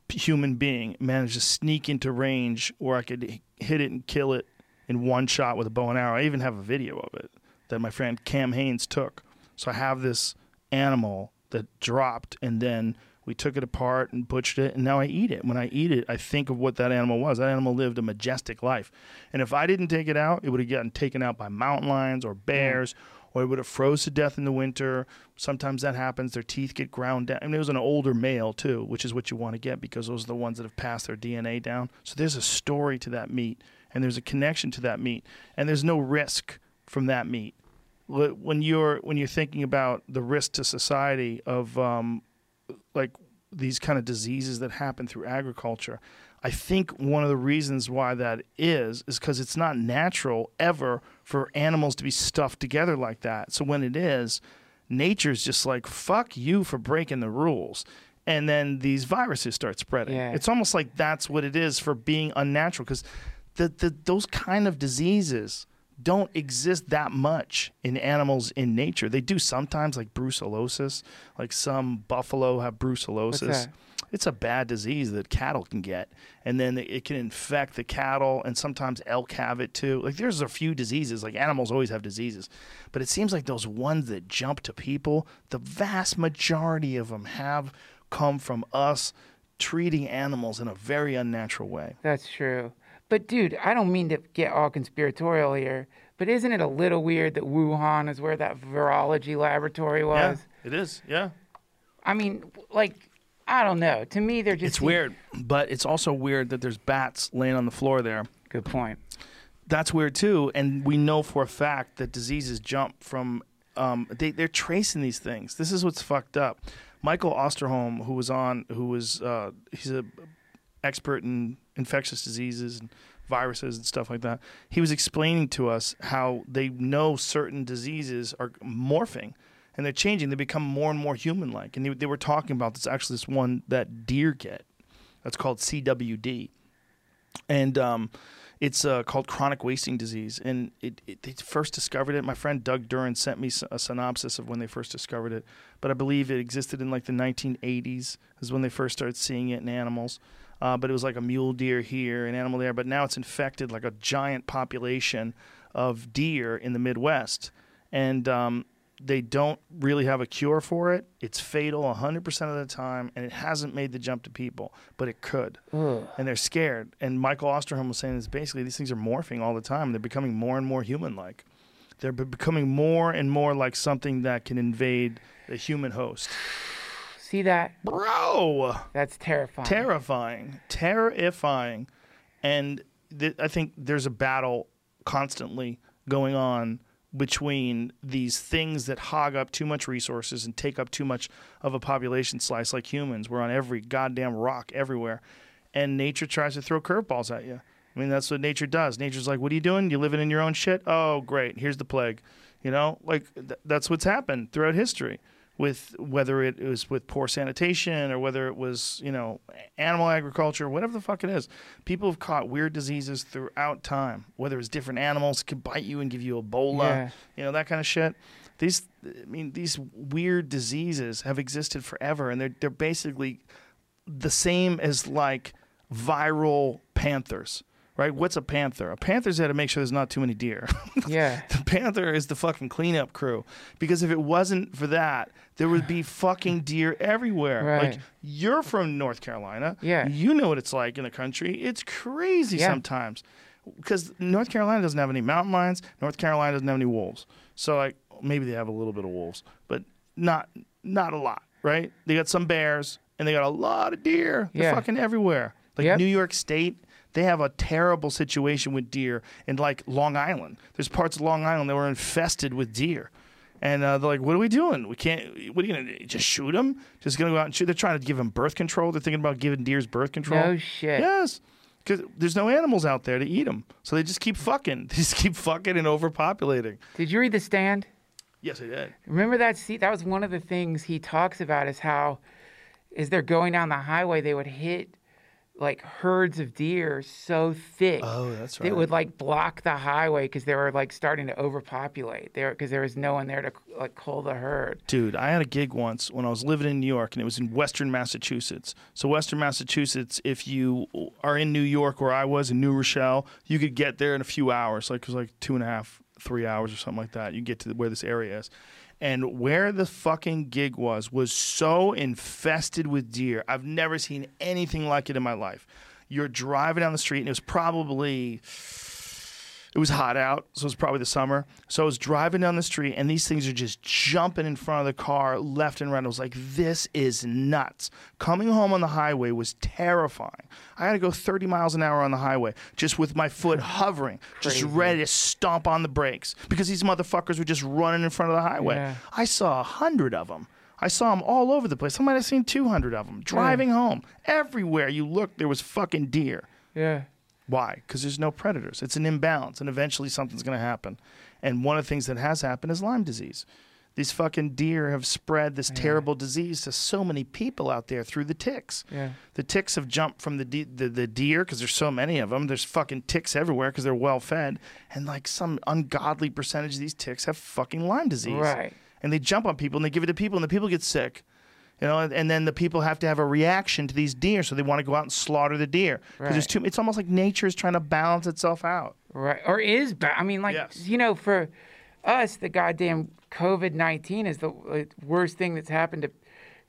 human being, managed to sneak into range where I could hit it and kill it in one shot with a bow and arrow. I even have a video of it that my friend Cam Hanes took. So I have this animal that dropped, and then we took it apart and butchered it, and now I eat it. When I eat it, I think of what that animal was. That animal lived a majestic life, and if I didn't take it out, it would have gotten taken out by mountain lions or bears. Or it would have froze to death in the winter. Sometimes that happens. Their teeth get ground down. I mean, it was an older male too, which is what you want to get because those are the ones that have passed their DNA down. So there's a story to that meat, and there's a connection to that meat, and there's no risk from that meat when you're when you're thinking about the risk to society of um, like these kind of diseases that happen through agriculture, I think one of the reasons why that is is because it's not natural ever for animals to be stuffed together like that. So when it is, nature's just like fuck you for breaking the rules. And then these viruses start spreading. Yeah. It's almost like that's what it is for being unnatural because the, the those kind of diseases don't exist that much in animals in nature. They do sometimes, like brucellosis. Like some buffalo have brucellosis. It's a bad disease that cattle can get, and then it can infect the cattle, and sometimes elk have it too. Like there's a few diseases. Like animals always have diseases, but it seems like those ones that jump to people, the vast majority of them have come from us treating animals in a very unnatural way. That's true. But dude, I don't mean to get all conspiratorial here, but isn't it a little weird that Wuhan is where that virology laboratory was? Yeah, it is. Yeah. I mean, like, I don't know. To me, they're just It's weird, but it's also weird that there's bats laying on the floor there. Good point. That's weird too, and we know for a fact that diseases jump from. Um, they they're tracing these things. This is what's fucked up. Michael Osterholm, who was on, who was uh, he's a expert in infectious diseases and viruses and stuff like that. He was explaining to us how they know certain diseases are morphing and they're changing. They become more and more human-like. And they, they were talking about this actually this one that deer get. That's called CWD, and um, it's uh, called chronic wasting disease. And it, it, they first discovered it. My friend Doug Duren sent me a synopsis of when they first discovered it. But I believe it existed in like the 1980s is when they first started seeing it in animals. Uh, but it was like a mule deer here, an animal there. But now it's infected like a giant population of deer in the Midwest. And um, they don't really have a cure for it. It's fatal 100% of the time, and it hasn't made the jump to people, but it could. And they're scared. And Michael Osterholm was saying is basically these things are morphing all the time. They're becoming more and more human like. They're becoming more and more like something that can invade the human host. See that? Bro! That's terrifying. terrifying, terrifying, and th- I think there's a battle constantly going on between these things that hog up too much resources and take up too much of a population slice, like humans. We're on every goddamn rock everywhere, and nature tries to throw curveballs at you. I mean, that's what nature does. Nature's like, "What are you doing? You living in your own shit? Oh, great! Here's the plague." You know, like th- that's what's happened throughout history with whether it was with poor sanitation or whether it was you know animal agriculture whatever the fuck it is people have caught weird diseases throughout time whether it's different animals could bite you and give you ebola Yeah. you know that kind of shit these i mean these weird diseases have existed forever and they're they're basically the same as like viral panthers right what's a panther a panther's there to make sure there's not too many deer [LAUGHS] Yeah. the Panther is the fucking cleanup crew. Because if it wasn't for that, there would be fucking deer everywhere. Right. Like you're from North Carolina. Yeah. You know what it's like in the country. It's crazy Yeah. sometimes. Because North Carolina doesn't have any mountain lions. North Carolina doesn't have any wolves. So like maybe they have a little bit of wolves, but not not a lot, right? They got some bears and they got a lot of deer. They're Yeah. fucking everywhere. Like Yep. New York State, they have a terrible situation with deer in like Long Island. There's parts of Long Island that were infested with deer. And uh, they're like, what are we doing? We can't, what are you going to just shoot them? Just going to go out and shoot? They're trying to give them birth control. They're thinking about giving deers birth control. No shit. Yes. Because there's no animals out there to eat them. So they just keep fucking. [LAUGHS] They just keep fucking and overpopulating. Did you read The Stand? Yes, I did. Remember that seat? That was one of the things he talks about is how, as they're going down the highway, they would hit like herds of deer so thick. Oh, that's It right. would like block the highway because they were like starting to overpopulate there because there was no one there to like cull the herd. Dude, I had a gig once when I was living in New York, and it was in Western Massachusetts. So, Western Massachusetts, if you are in New York, where I was in New Rochelle, you could get there in a few hours. Like it was like two and a half, three hours or something like that. You get to where this area is. And where the fucking gig was was so infested with deer. I've never seen anything like it in my life. You're driving down the street, and it was probably it was hot out, so it was probably the summer. So I was driving down the street, and these things are just jumping in front of the car left and right. I was like, this is nuts. Coming home on the highway was terrifying. I had to go 30 miles an hour on the highway just with my foot [LAUGHS] hovering, just ready to stomp on the brakes because these motherfuckers were just running in front of the highway. Yeah. I saw a hundred of them. I saw them all over the place. I might have seen 200 of them driving home. Everywhere you looked, there was fucking deer. Yeah. Why? Because there's no predators. It's an imbalance, and eventually something's going to happen. And one of the things that has happened is Lyme disease. These fucking deer have spread this terrible disease to so many people out there through the ticks. Yeah. The ticks have jumped from the de- the, the deer because there's so many of them. There's fucking ticks everywhere because they're well fed, and like some ungodly percentage of these ticks have fucking Lyme disease. Right. And they jump on people and they give it to people, and the people get sick. You know, and, and then the people have to have a reaction to these deer, so they want to go out and slaughter the deer because there's Right. too. It's almost like nature is trying to balance itself out. Right. Or is bad. I mean, like, Yes. you know, for us, the goddamn COVID 19 is the uh, worst thing that's happened to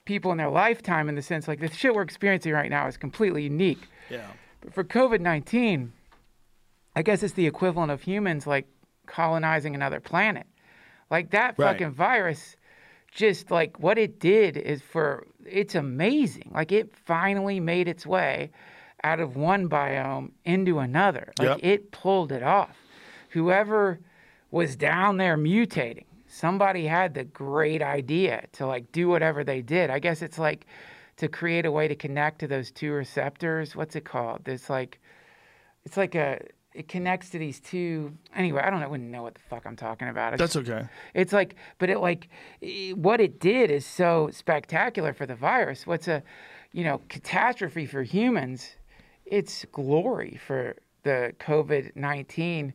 people in their lifetime in the sense, like, the shit we're experiencing right now is completely unique. Yeah. But for COVID 19, I guess it's the equivalent of humans, like, colonizing another planet. Like, that Right. fucking virus, just like what it did is for, it's amazing. Like, it finally made its way out of one biome into another. Like, Yep. it pulled it off. Whoever was down there mutating, somebody had the great idea to like do whatever they did. I guess it's like to create a way to connect to those two receptors. What's it called? There's like, it's like a, it connects to these two. Anyway, I don't know, wouldn't know what the fuck I'm talking about. It's That's okay. it's like, but it like, i- what it did is so spectacular for the virus. What's a, you know, catastrophe for humans, it's glory for the COVID 19,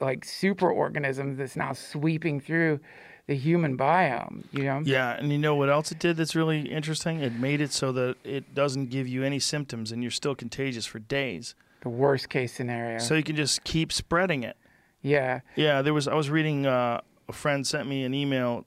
like super organism that's now sweeping through the human biome, you know? Yeah, and you know what else it did that's really interesting? It made it so that it doesn't give you any symptoms and you're still contagious for days. The worst case scenario. So you can just keep spreading it. yeah. Yeah, there was I was reading uh, a friend sent me an email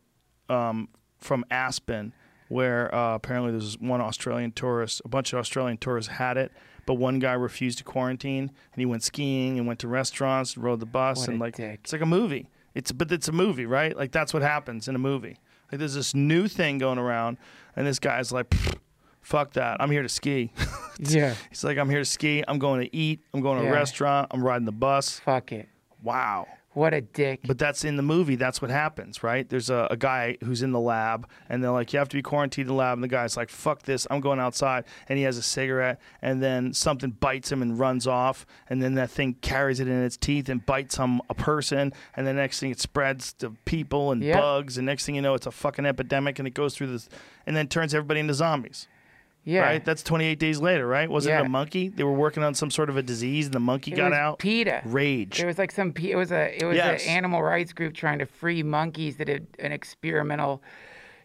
um, from Aspen where uh, apparently there's one Australian tourist, a bunch of Australian tourists had it, but one guy refused to quarantine and he went skiing and went to restaurants, rode the bus What and like dick. it's like a movie. It's but it's a movie, right? Like that's what happens in a movie. Like there's this new thing going around and this guy's like "Pfft, fuck that. I'm here to ski. [LAUGHS] [LAUGHS] Yeah. He's like I'm here to ski. I'm going to eat. I'm going to Yeah. a restaurant. I'm riding the bus. Fuck it. Wow. What a dick. But that's in the movie. That's what happens, right? There's a, a guy who's in the lab, and they're like, "You have to be quarantined in the lab." And the guy's like, "Fuck this! I'm going outside." And he has a cigarette, and then something bites him and runs off, and then that thing carries it in its teeth and bites some a person, and the next thing it spreads to people and Yeah. bugs, and next thing you know, it's a fucking epidemic, and it goes through this, and then turns everybody into zombies. Yeah. Right? That's 28 days later, right? Wasn't it a monkey? They were working on some sort of a disease, and the monkey It got out. PETA. Rage. There was like some. It was a. It was Yes. an animal rights group trying to free monkeys that had an experimental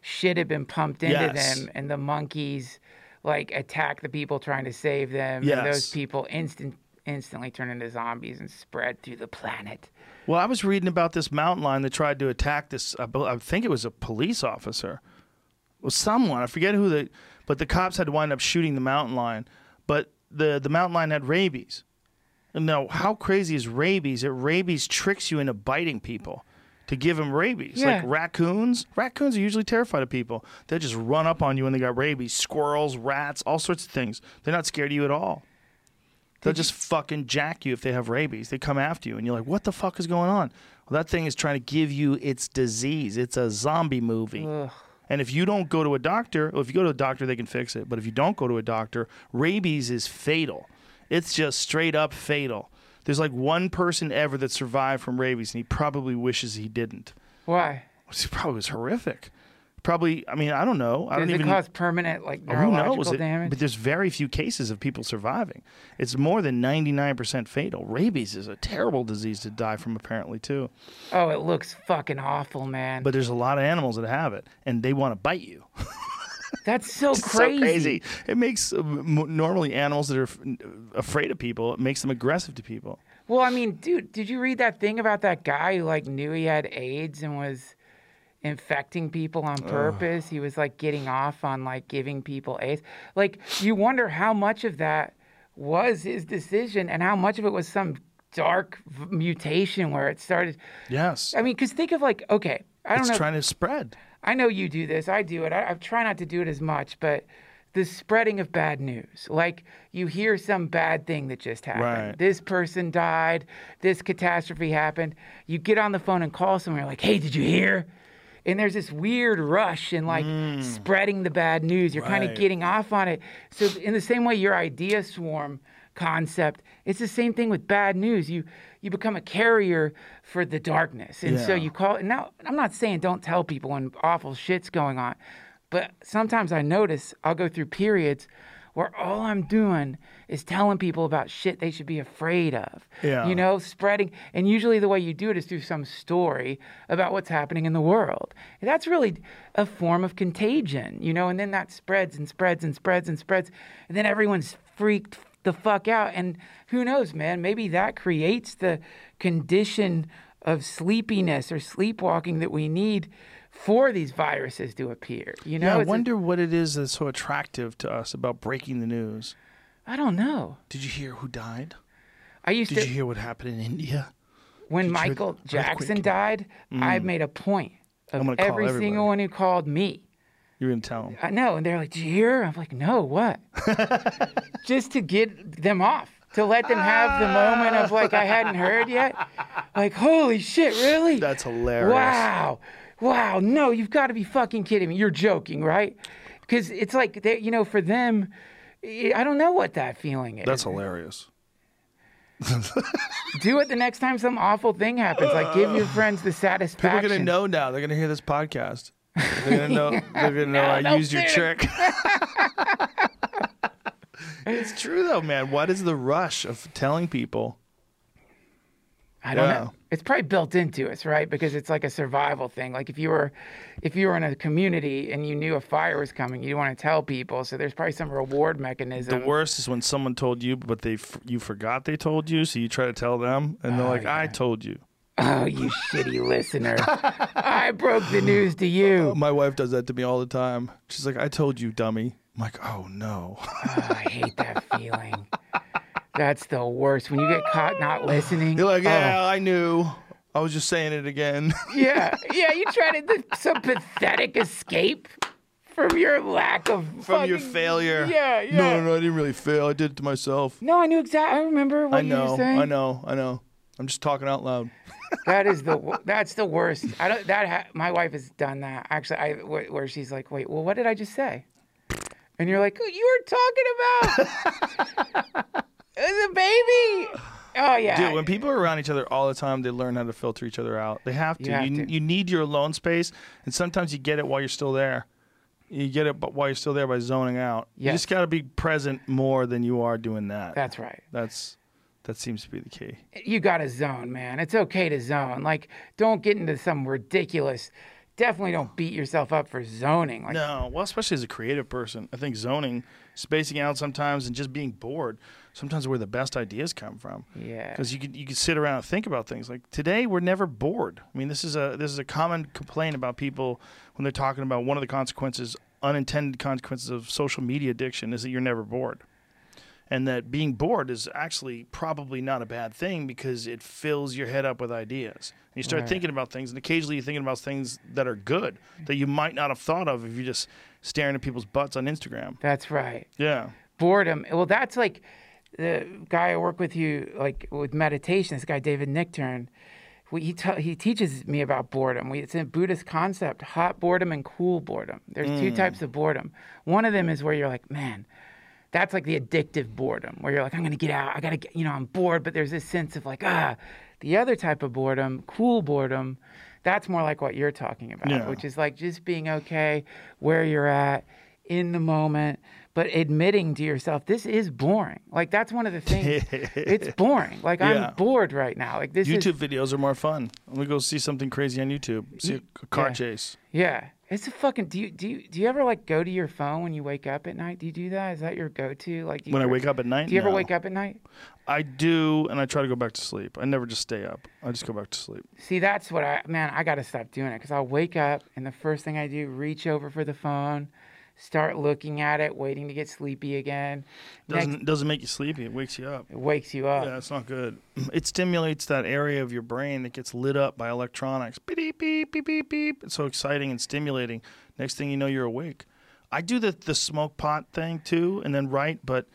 shit had been pumped into Yes. them, and the monkeys like attacked the people trying to save them. And those people instant instantly turned into zombies and spread through the planet. Well, I was reading about this mountain lion that tried to attack this. I, I think it was a police officer, well, someone. I forget who the, but the cops had to wind up shooting the mountain lion. But the the mountain lion had rabies. And now, how crazy is rabies? That rabies tricks you into biting people to give them rabies. Yeah. Like raccoons. Raccoons are usually terrified of people. They just run up on you when they got rabies. Squirrels, rats, all sorts of things. They're not scared of you at all. They'll just fucking jack you if they have rabies. They come after you, and you're like, "What the fuck is going on?" Well, that thing is trying to give you its disease. It's a zombie movie. And if you don't go to a doctor, well, if you go to a doctor, they can fix it. But if you don't go to a doctor, rabies is fatal. It's just straight up fatal. There's like one person ever that survived from rabies, and he probably wishes he didn't. Why? It probably was horrific. Probably, I mean, I don't know. I Does don't it even. cause permanent like Oh, who neurological? It- damage? but there's very few cases of people surviving. It's more than 99% fatal. Rabies is a terrible disease to die from, apparently, too. oh, it looks fucking awful, man. But there's a lot of animals that have it, and they want to bite you. [LAUGHS] That's so crazy. so crazy. It makes uh, m- normally animals that are f- afraid of people, it makes them aggressive to people. Well, I mean, dude, did you read that thing about that guy who like knew he had AIDS and was infecting people on purpose? He was like getting off on like giving people AIDS. Like you wonder how much of that was his decision and how much of it was some dark v- mutation where it started. Yes. I mean, because think of like, okay, I don't it's know. trying to spread. I know you do this. I do it. I, I try not to do it as much, but the spreading of bad news. Like you hear some bad thing that just happened. Right. This person died. This catastrophe happened. You get on the phone and call someone. You're like, "Hey, did you hear?" And there's this weird rush in like mm. spreading the bad news. You're kind of getting off on it. So in the same way, your idea swarm concept, it's the same thing with bad news. You you become a carrier for the darkness, and so you call. It. now I'm not saying don't tell people when awful shit's going on, but sometimes I notice I'll go through periods where all I'm doing is telling people about shit they should be afraid of. Yeah. You know, spreading. And usually the way you do it is through some story about what's happening in the world. And that's really a form of contagion, you know, and then that spreads and spreads and spreads and spreads. And then everyone's freaked the fuck out. And who knows, man, maybe that creates the condition of sleepiness or sleepwalking that we need for these viruses to appear. You know, yeah, I It's a- wonder what it is that's so attractive to us about breaking the news. I don't know. Did you hear who died? I used to Did to you hear what happened in India? when Did Michael Jackson died, I mm. made a point of I'm gonna call every single one who called me. You're gonna tell him. I know, and they're like, "Did you hear?" I'm like, "No, what?" [LAUGHS] Just to get them off, to let them have the moment of like I hadn't heard yet. [LAUGHS] Like, holy shit, really? That's hilarious. Wow, wow, no, you've got to be fucking kidding me. You're joking, right? Because it's like they, you know, for them, I I don't know what that feeling is. That's hilarious. [LAUGHS] Do it the next time some awful thing happens. Like, give your friends the satisfaction. People are gonna know now. They're gonna hear this podcast. They're gonna know. [LAUGHS] They're gonna know I used your it. trick. [LAUGHS] it's true though, man. What is the rush of telling people? I don't Yeah. know. It's probably built into us, right? Because it's like a survival thing. Like if you were, if you were in a community and you knew a fire was coming, you want to tell people. So there's probably some reward mechanism. The worst is when someone told you, but they f- you forgot they told you, so you try to tell them, and they're Oh, like, "I told you." Oh, you shitty [LAUGHS] listener! I broke the news to you. Uh, my wife does that to me all the time. She's like, "I told you, dummy." I'm like, "Oh no." Oh, I hate that [LAUGHS] feeling. That's the worst when you get caught not listening. You're like, Oh, "Yeah, I knew. I was just saying it again." [LAUGHS] yeah, yeah. You try to do some pathetic escape from your lack of From your failure. Yeah, yeah. No, no, no, I didn't really fail. I did it to myself. No, I knew exactly. I remember what I you know. were saying. I know. I know. I'm just talking out loud. [LAUGHS] That is the that's the worst. I don't that ha- my wife has done that actually. I wh- where she's like, wait, well, what did I just say? And you're like, you were talking about [LAUGHS] the baby. [SIGHS] Oh yeah, Dude, when people are around each other all the time, they learn how to filter each other out. They have to. You have you, to. you need your alone space, and sometimes you get it while you're still there. You get it, but while you're still there by zoning out. You just got to be present more than you are doing that. that's right. That's that seems to be the key. You got to zone, man. It's okay to zone. Like, don't get into some ridiculous. Definitely don't beat yourself up for zoning. Like, No, well, especially as a creative person, I think zoning, spacing out sometimes, and just being bored, sometimes where the best ideas come from. Yeah. because you could you could sit around and think about things. Like today, we're never bored. I mean, this is a this is a common complaint about people when they're talking about one of the consequences, unintended consequences of social media addiction, is that you're never bored. And that being bored is actually probably not a bad thing because it fills your head up with ideas. And you start Right. thinking about things, and occasionally you're thinking about things that are good that you might not have thought of if you're just staring at people's butts on Instagram. that's right. Yeah. boredom. Well, that's like the guy I work with you like with meditation. This guy David Nichtern. We, he t- he teaches me about boredom. We, it's a Buddhist concept: hot boredom and cool boredom. There's two types of boredom. One of them is where you're like, man, that's like the addictive boredom, where you're like, I'm gonna get out. I gotta get, you know, I'm bored, but there's this sense of like, ah. The other type of boredom, cool boredom, that's more like what you're talking about, Yeah. which is like just being okay where you're at in the moment, but admitting to yourself, this is boring. Like that's one of the things. it's [LAUGHS] boring. Like Yeah. I'm bored right now. Like this YouTube is videos are more fun. Let me go see something crazy on YouTube. See a car Yeah. chase. yeah. It's a fucking. Do you do you, do you ever like go to your phone when you wake up at night? Do you do that? Is that your go to? Like you When I wake up at night? Do you ever wake up at night? I do, and I try to go back to sleep. I never just stay up. I just go back to sleep. See, that's what I man. I got to stop doing it because I'll wake up and the first thing I do, reach over for the phone, start looking at it, waiting to get sleepy again. Doesn't Next, doesn't make you sleepy. It wakes you up. it wakes you up. Yeah, it's not good. [CLEARS THROAT] It stimulates that area of your brain that gets lit up by electronics. Beep beep beep beep beep. beep. It's so exciting and stimulating. Next thing you know, you're awake. I do the the smoke pot thing too, and then write, but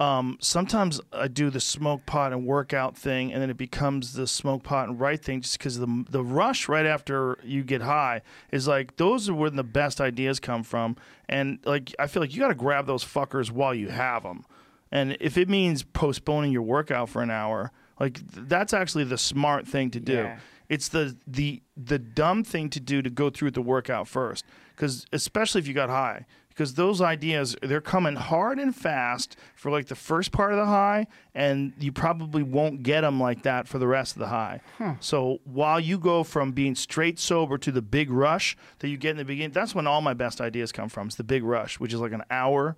Um, sometimes I do the smoke pot and workout thing, and then it becomes the smoke pot and write thing, just because the the rush right after you get high is like those are where the best ideas come from, and like I feel like you got to grab those fuckers while you have them, and if it means postponing your workout for an hour, like th- that's actually the smart thing to do. Yeah. It's the the the dumb thing to do to go through the workout first, because especially if you got high, because those ideas they're coming hard and fast for like the first part of the high, and you probably won't get them like that for the rest of the high. Hmm. So while you go from being straight sober to the big rush that you get in the beginning, that's when all my best ideas come from. It's the big rush, which is like an hour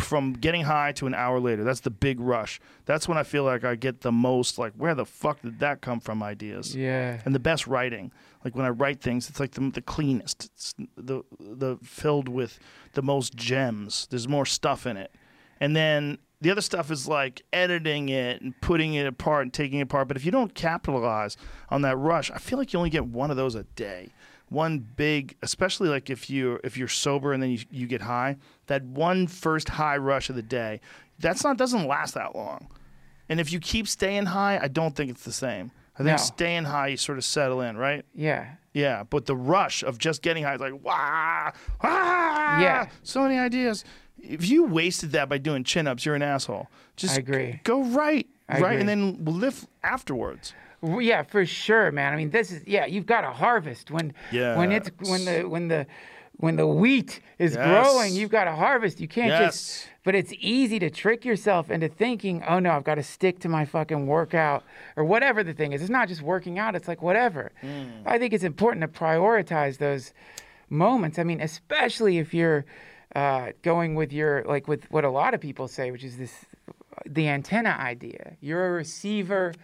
from getting high to an hour later. That's the big rush. That's when I feel like I get the most like where the fuck did that come from ideas. Yeah. And the best writing. Like when I write things, it's like the, the cleanest. It's the the filled with the most gems. There's more stuff in it. And then the other stuff is like editing it and putting it apart and taking it apart. But if you don't capitalize on that rush, I feel like you only get one of those a day. One big, especially like if you if you're sober and then you, you get high, that one first high rush of the day, that's not doesn't last that long. And if you keep staying high, I don't think it's the same. I think No. staying high, you sort of settle in, right? Yeah. Yeah, but the rush of just getting high is like, wow, wah, Yeah. so many ideas. If you wasted that by doing chin ups, you're an asshole. Just I agree. go right, I right, agree. and then lift afterwards. Yeah, for sure, man. I mean, this is yeah. You've got to harvest when yeah. when it's when the when the when the wheat is Yes. growing. You've got to harvest. You can't Yes. just. But it's easy to trick yourself into thinking, oh no, I've got to stick to my fucking workout or whatever the thing is. It's not just working out. It's like whatever. Hmm. I think it's important to prioritize those moments. I mean, especially if you're uh, going with your like with what a lot of people say, which is this the antenna idea. You're a receiver.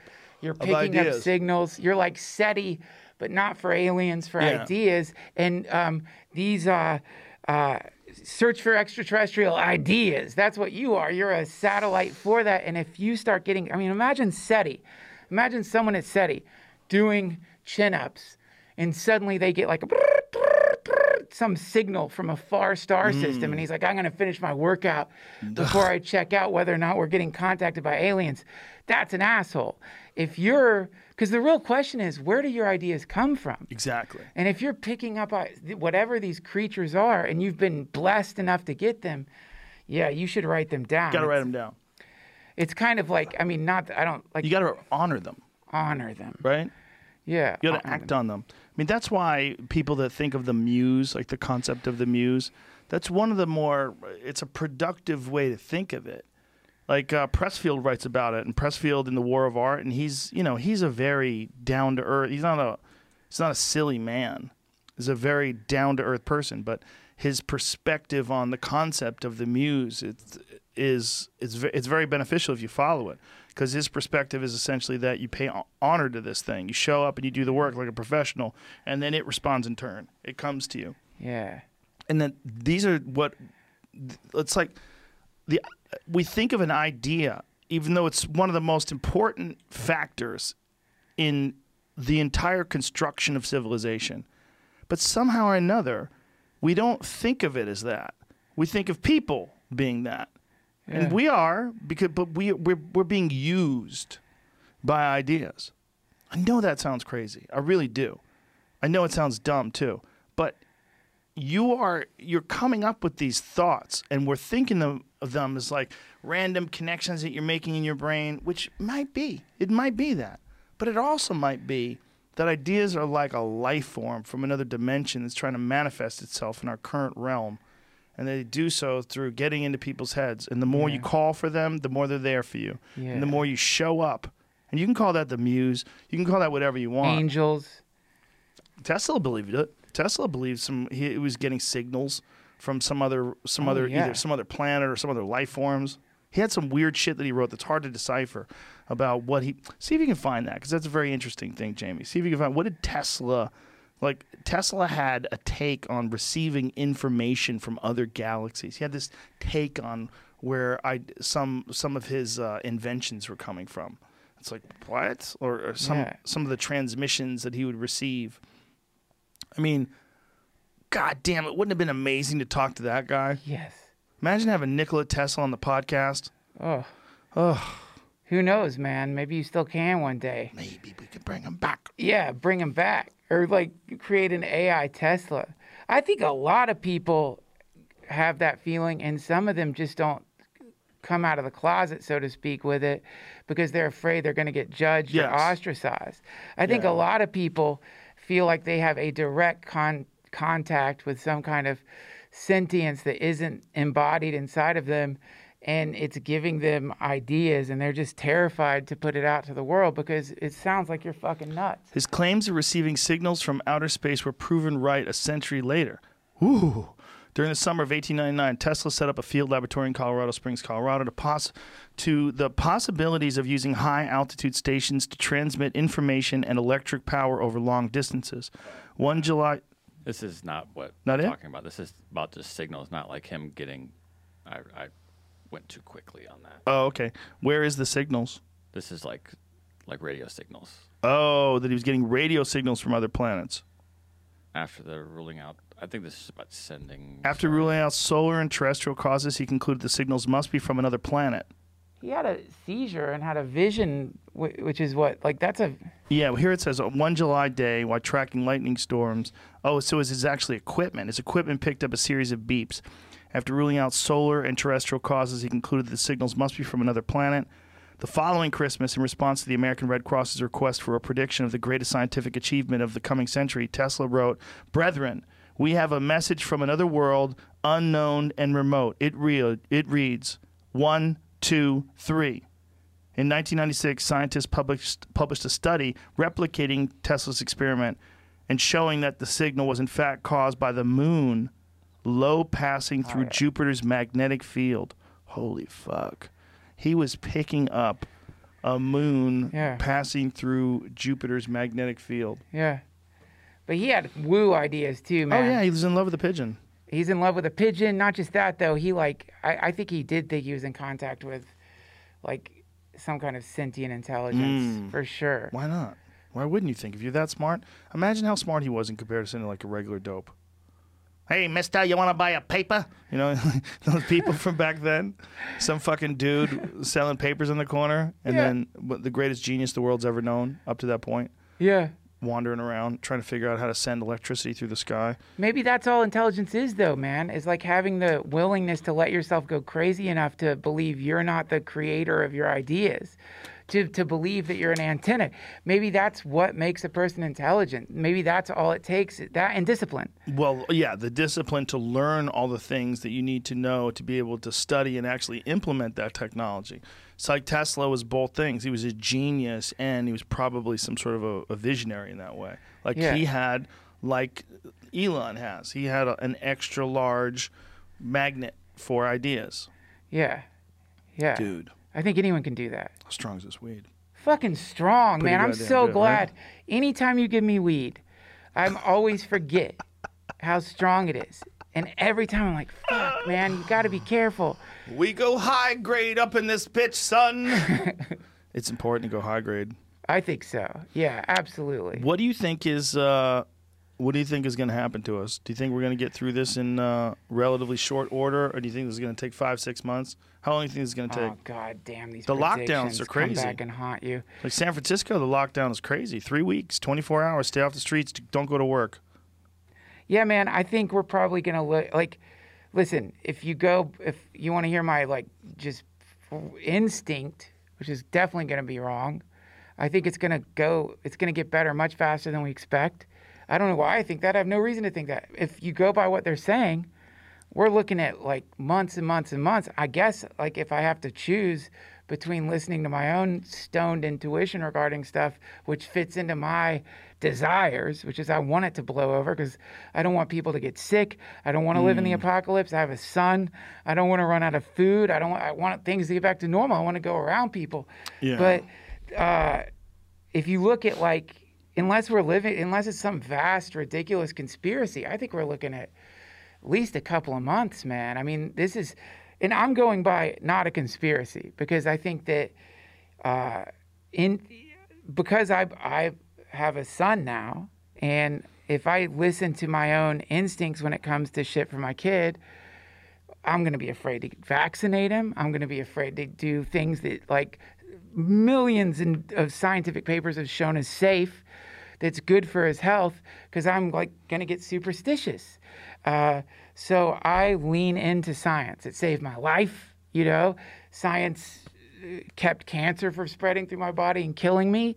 You're picking up signals. You're like SETI, but not for aliens, for Yeah. ideas. And um, these uh, uh, search for extraterrestrial ideas. That's what you are. You're a satellite for that. And if you start getting, I mean, imagine SETI. Imagine someone at SETI doing chin ups, and suddenly they get like a some signal from a far star system, and he's like, "I'm going to finish my workout before I check out whether or not we're getting contacted by aliens." That's an asshole. If you're, because the real question is, where do your ideas come from? Exactly. And if you're picking up uh, whatever these creatures are, and you've been blessed enough to get them, yeah, you should write them down. You Got to write them down. It's kind of like, I mean, not I don't like You got to honor them, honor them. right? Yeah, You got to act them. on them. I mean, that's why people that think of the muse, like the concept of the muse, that's one of the more. It's a productive way to think of it. Like uh, Pressfield writes about it, and Pressfield in the War of Art, and he's you know he's a very down to earth. He's not a he's not a silly man. He's a very down to earth person, but his perspective on the concept of the muse it's, is it's it's very beneficial if you follow it because his perspective is essentially that you pay honor to this thing. You show up and you do the work like a professional, and then it responds in turn. It comes to you Yeah, and then these are what it's like the we think of an idea even though it's one of the most important factors in the entire construction of civilization but somehow or another we don't think of it as that. We think of people being that. And we are because but we we're, we're being used by ideas. I know that sounds crazy. I really do. I know it sounds dumb too you are you're coming up with these thoughts and we're thinking them, of them as like random connections that you're making in your brain which might be it might be that. But it also might be that ideas are like a life form from another dimension that's trying to manifest itself in our current realm and they do so through getting into people's heads. And the more you call for them the more they're there for you. And the more you show up and you can call that the muse you can call that whatever you want. Angels. Tesla believed it. Tesla believed some he was getting signals from some other some Oh, other yeah. either some other planet or some other life forms. He had some weird shit that he wrote that's hard to decipher about what he. See if you can find that because that's a very interesting thing, Jamie. See if you can find what did Tesla like. Tesla had a take on receiving information from other galaxies. He had this take on where I some some of his uh, inventions were coming from. It's like what or, or some Yeah. some of the transmissions that he would receive. I mean, god damn it, wouldn't it have been amazing to talk to that guy? Yes. Imagine having Nikola Tesla on the podcast. Oh. Oh, Who knows, man? Maybe you still can one day. maybe we could bring him back. Yeah, bring him back or like create an AI Tesla. I think a lot of people have that feeling, and some of them just don't come out of the closet, so to speak, with it because they're afraid they're going to get judged Yes. or ostracized. I think Yeah. a lot of people feel like they have a direct con- contact with some kind of sentience that isn't embodied inside of them and it's giving them ideas and they're just terrified to put it out to the world because it sounds like you're fucking nuts. His claims of receiving signals from outer space were proven right a century later. Ooh. During the summer of 1899, Tesla set up a field laboratory in Colorado Springs, Colorado, to, pos- to the possibilities of using high altitude stations to transmit information and electric power over long distances. One July, This is not what Not I'm it? talking about. This is about the signals, not like him getting. I, I went too quickly on that. oh, okay. Where is the signals? This is like like radio signals. Oh, that he was getting radio signals from other planets. After the ruling out, I think this is about sending. After ruling out solar and terrestrial causes, he concluded the signals must be from another planet. He had a seizure and had a vision, which is what, like, that's a, Yeah, well, here it says uh, one July day while tracking lightning storms. Oh, so it's his actually equipment. His equipment picked up a series of beeps. After ruling out solar and terrestrial causes, he concluded the signals must be from another planet. The following Christmas, in response to the American Red Cross's request for a prediction of the greatest scientific achievement of the coming century, Tesla wrote, Brethren, we have a message from another world, unknown and remote. It, re- it reads, one, two, three. In 1996, scientists published, published a study replicating Tesla's experiment and showing that the signal was in fact caused by the moon Io passing through Jupiter's magnetic field. Holy fuck. He was picking up a moon Yeah. passing through Jupiter's magnetic field. yeah. But he had woo ideas too, oh, man. Oh, yeah, he was in love with a pigeon. He's in love with a pigeon. Not just that, though. He, like, I, I think he did think he was in contact with, like, some kind of sentient intelligence, mm. for sure. Why not? Why wouldn't you think? If you're that smart, imagine how smart he was in comparison to like a regular dope. Hey, mister, you want to buy a paper? You know, [LAUGHS] those people from back then. Some fucking dude [LAUGHS] selling papers in the corner, and Yeah. then the greatest genius the world's ever known up to that point, Yeah. Wandering around trying to figure out how to send electricity through the sky. Maybe that's all intelligence is, though, man. Is like having the willingness to let yourself go crazy enough to believe you're not the creator of your ideas, to to believe that you're an antenna. Maybe that's what makes a person intelligent. Maybe that's all it takes. That and discipline. Well, yeah, the discipline to learn all the things that you need to know to be able to study and actually implement that technology. It's like Tesla was both things. He was a genius and he was probably some sort of a, a visionary in that way. Like Yeah. he had, like Elon has, he had a, an extra large magnet for ideas. Yeah. Yeah. Dude, I think anyone can do that. how strong is this weed? Fucking strong, Pretty man. I'm so good, glad. right? Anytime you give me weed, I'm always forget [LAUGHS] how strong it is. And every time I'm like, fuck, man, you got to be careful. We go high grade up in this bitch, son. [LAUGHS] it's important to go high grade. I think so. Yeah, absolutely. What do you think is uh, what do you think is going to happen to us? Do you think we're going to get through this in uh, relatively short order, or do you think this is going to take five, six months? How long do you think this is going to take? Oh God damn these The lockdowns are come crazy. back and haunt you. Like San Francisco, the lockdown is crazy. Three weeks, twenty four hours. Stay off the streets. Don't go to work. Yeah, man. I think we're probably gonna look like. Listen, if you go, if you want to hear my like just instinct, which is definitely gonna be wrong, I think it's gonna go. It's gonna get better much faster than we expect. I don't know why I think that. I have no reason to think that. If you go by what they're saying, we're looking at like months and months and months. I guess like if I have to choose between listening to my own stoned intuition regarding stuff which fits into my desires, which is I want it to blow over because I don't want people to get sick. I don't want to live in the apocalypse. I have a son. I don't want to run out of food. I don't want, I want things to get back to normal. I want to go around people. Yeah. But uh, if you look at like unless we're living unless it's some vast ridiculous conspiracy, I think we're looking at at least a couple of months, man. I mean, this is, and I'm going by not a conspiracy because I think that uh, in because I I have a son now, and if I listen to my own instincts when it comes to shit for my kid, I'm going to be afraid to vaccinate him. I'm going to be afraid to do things that like millions in, of scientific papers have shown is safe, that's good for his health, because I'm like going to get superstitious. Uh, so I lean into science. It saved my life. You know, science uh, kept cancer from spreading through my body and killing me.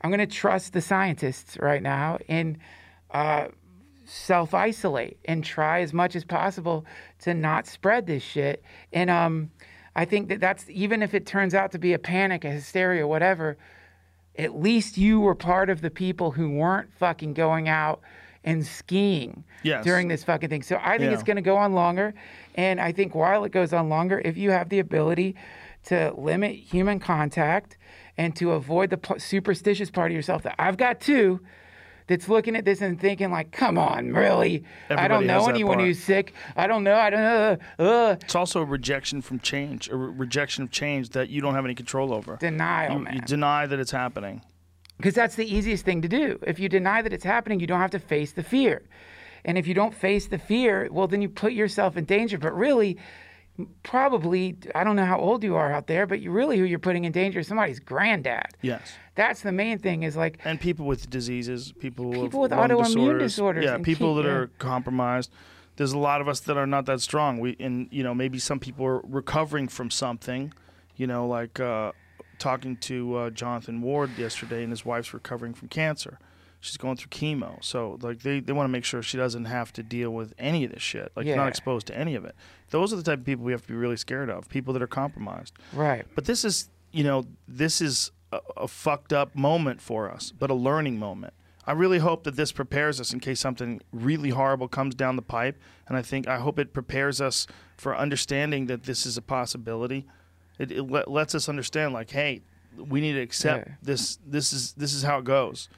I'm going to trust the scientists right now and uh, self isolate and try as much as possible to not spread this shit. And um, I think that that's even if it turns out to be a panic, a hysteria, whatever. At least you were part of the people who weren't fucking going out and skiing Yes. during this fucking thing. So I think Yeah. it's going to go on longer. And I think while it goes on longer, if you have the ability to limit human contact and to avoid the superstitious part of yourself that I've got too, that's looking at this and thinking like, "Come on, really? I don't know anyone part. who's sick. I don't know. I don't know. Uh, It's also a rejection from change, a re- rejection of change that you don't have any control over. denial, You, man. you deny that it's happening. Because that's the easiest thing to do. If you deny that it's happening, you don't have to face the fear. And if you don't face the fear, well, then you put yourself in danger. But really, probably, I don't know how old you are out there, but you really who you're putting in danger is somebody's granddad. Yes. That's the main thing is like, And people with diseases, people, People with autoimmune disorders Yeah, people keep- that are compromised. There's a lot of us that are not that strong. We and you know maybe some people are recovering from something. You know, like uh, talking to uh, Jonathan Ward yesterday, and his wife's recovering from cancer. She's going through chemo, so like they, they want to make sure she doesn't have to deal with any of this shit. Like Yeah. not exposed to any of it. Those are the type of people we have to be really scared of. People that are compromised. right. But this is, you know, this is a, a fucked up moment for us, but a learning moment. I really hope that this prepares us in case something really horrible comes down the pipe. And I think, I hope it prepares us for understanding that this is a possibility. It, it let, lets us understand, like, hey, we need to accept Yeah. this. This is this is how it goes.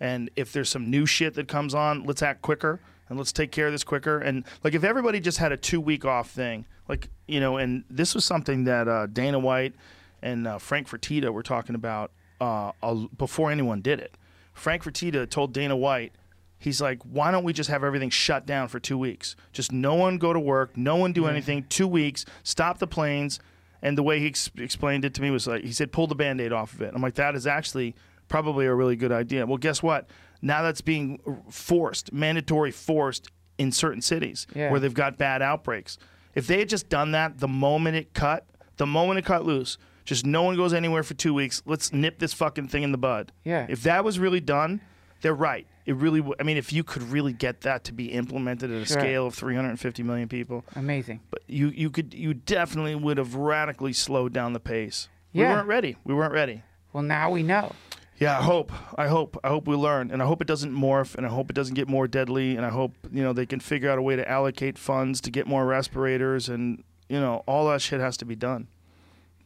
And if there's some new shit that comes on, let's act quicker and let's take care of this quicker. And like if everybody just had a two week off thing, like you know, and this was something that uh, Dana White and uh, Frank Fertitta were talking about uh, before anyone did it. Frank Fertitta told Dana White, he's like, why don't we just have everything shut down for two weeks? Just no one go to work, no one do anything. Two weeks, stop the planes. And the way he ex- explained it to me was like, he said, pull the band aid off of it. I'm like, that is actually probably a really good idea. Well, guess what? Now that's being forced, mandatory forced in certain cities Yeah. where they've got bad outbreaks. If they had just done that the moment it cut, the moment it cut loose, just no one goes anywhere for two weeks. Let's nip this fucking thing in the bud. Yeah. If that was really done, they're right. It really. W- I mean, if you could really get that to be implemented at a Sure. scale of 350 million people, Amazing. but you you could you definitely would have radically slowed down the pace. Yeah. We weren't ready. We weren't ready. Well, now we know. Yeah, I hope. I hope. I hope we learn, and I hope it doesn't morph, and I hope it doesn't get more deadly, and I hope you know they can figure out a way to allocate funds to get more respirators, and you know all that shit has to be done.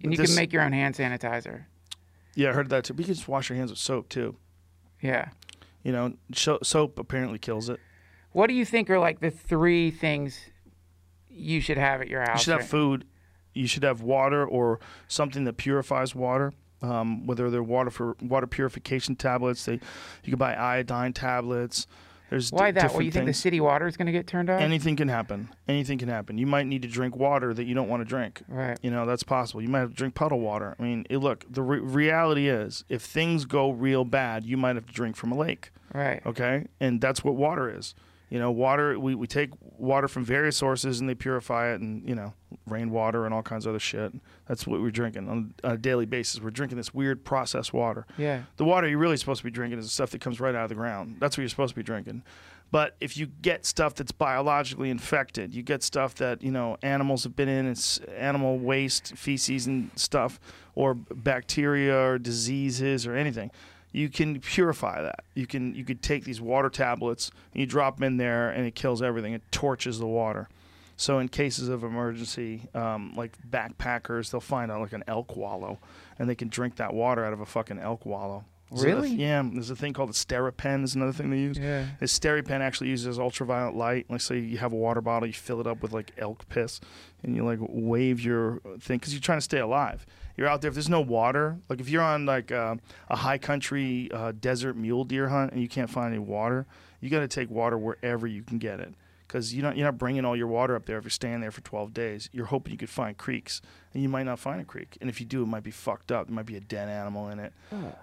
And you This- can make your own hand sanitizer. Yeah, I heard that too. We can just wash our hands with soap too. Yeah. You know, soap apparently kills it. What do you think are like the three things you should have at your house? You should have food. You should have water or something that purifies water. Um, whether they're water for water purification tablets, they you can buy iodine tablets. There's Why d- that? Well, you think the city water is going to get turned off? Anything can happen. Anything can happen. You might need to drink water that you don't want to drink. Right. You know, that's possible. You might have to drink puddle water. I mean, it, look, the re- reality is if things go real bad, you might have to drink from a lake. Right. Okay? And that's what water is. You know, water, we, we take water from various sources and they purify it and, you know, rainwater and all kinds of other shit. That's what we're drinking on a daily basis. We're drinking this weird processed water. Yeah. The water you're really supposed to be drinking is the stuff that comes right out of the ground. That's what you're supposed to be drinking. But if you get stuff that's biologically infected, you get stuff that you know animals have been in, it's animal waste, feces, and stuff, or bacteria or diseases or anything. You can purify that. You can you could take these water tablets and you drop them in there, and it kills everything. It torches the water. So in cases of emergency, um, like backpackers, they'll find out like an elk wallow, and they can drink that water out of a fucking elk wallow. So the- Really? yeah. There's a thing called a Steripen. Is another thing they use. Yeah. This Steripen actually uses ultraviolet light. Like, say you have a water bottle, you fill it up with like elk piss, and you like wave your thing because you're trying to stay alive. You're out there. If there's no water, like if you're on like uh, a high country uh, desert mule deer hunt and you can't find any water, you got to take water wherever you can get it because you're not you're not bringing all your water up there if you're staying there for 12 days. You're hoping you could find creeks, and you might not find a creek. And if you do, it might be fucked up. There might be a dead animal in it,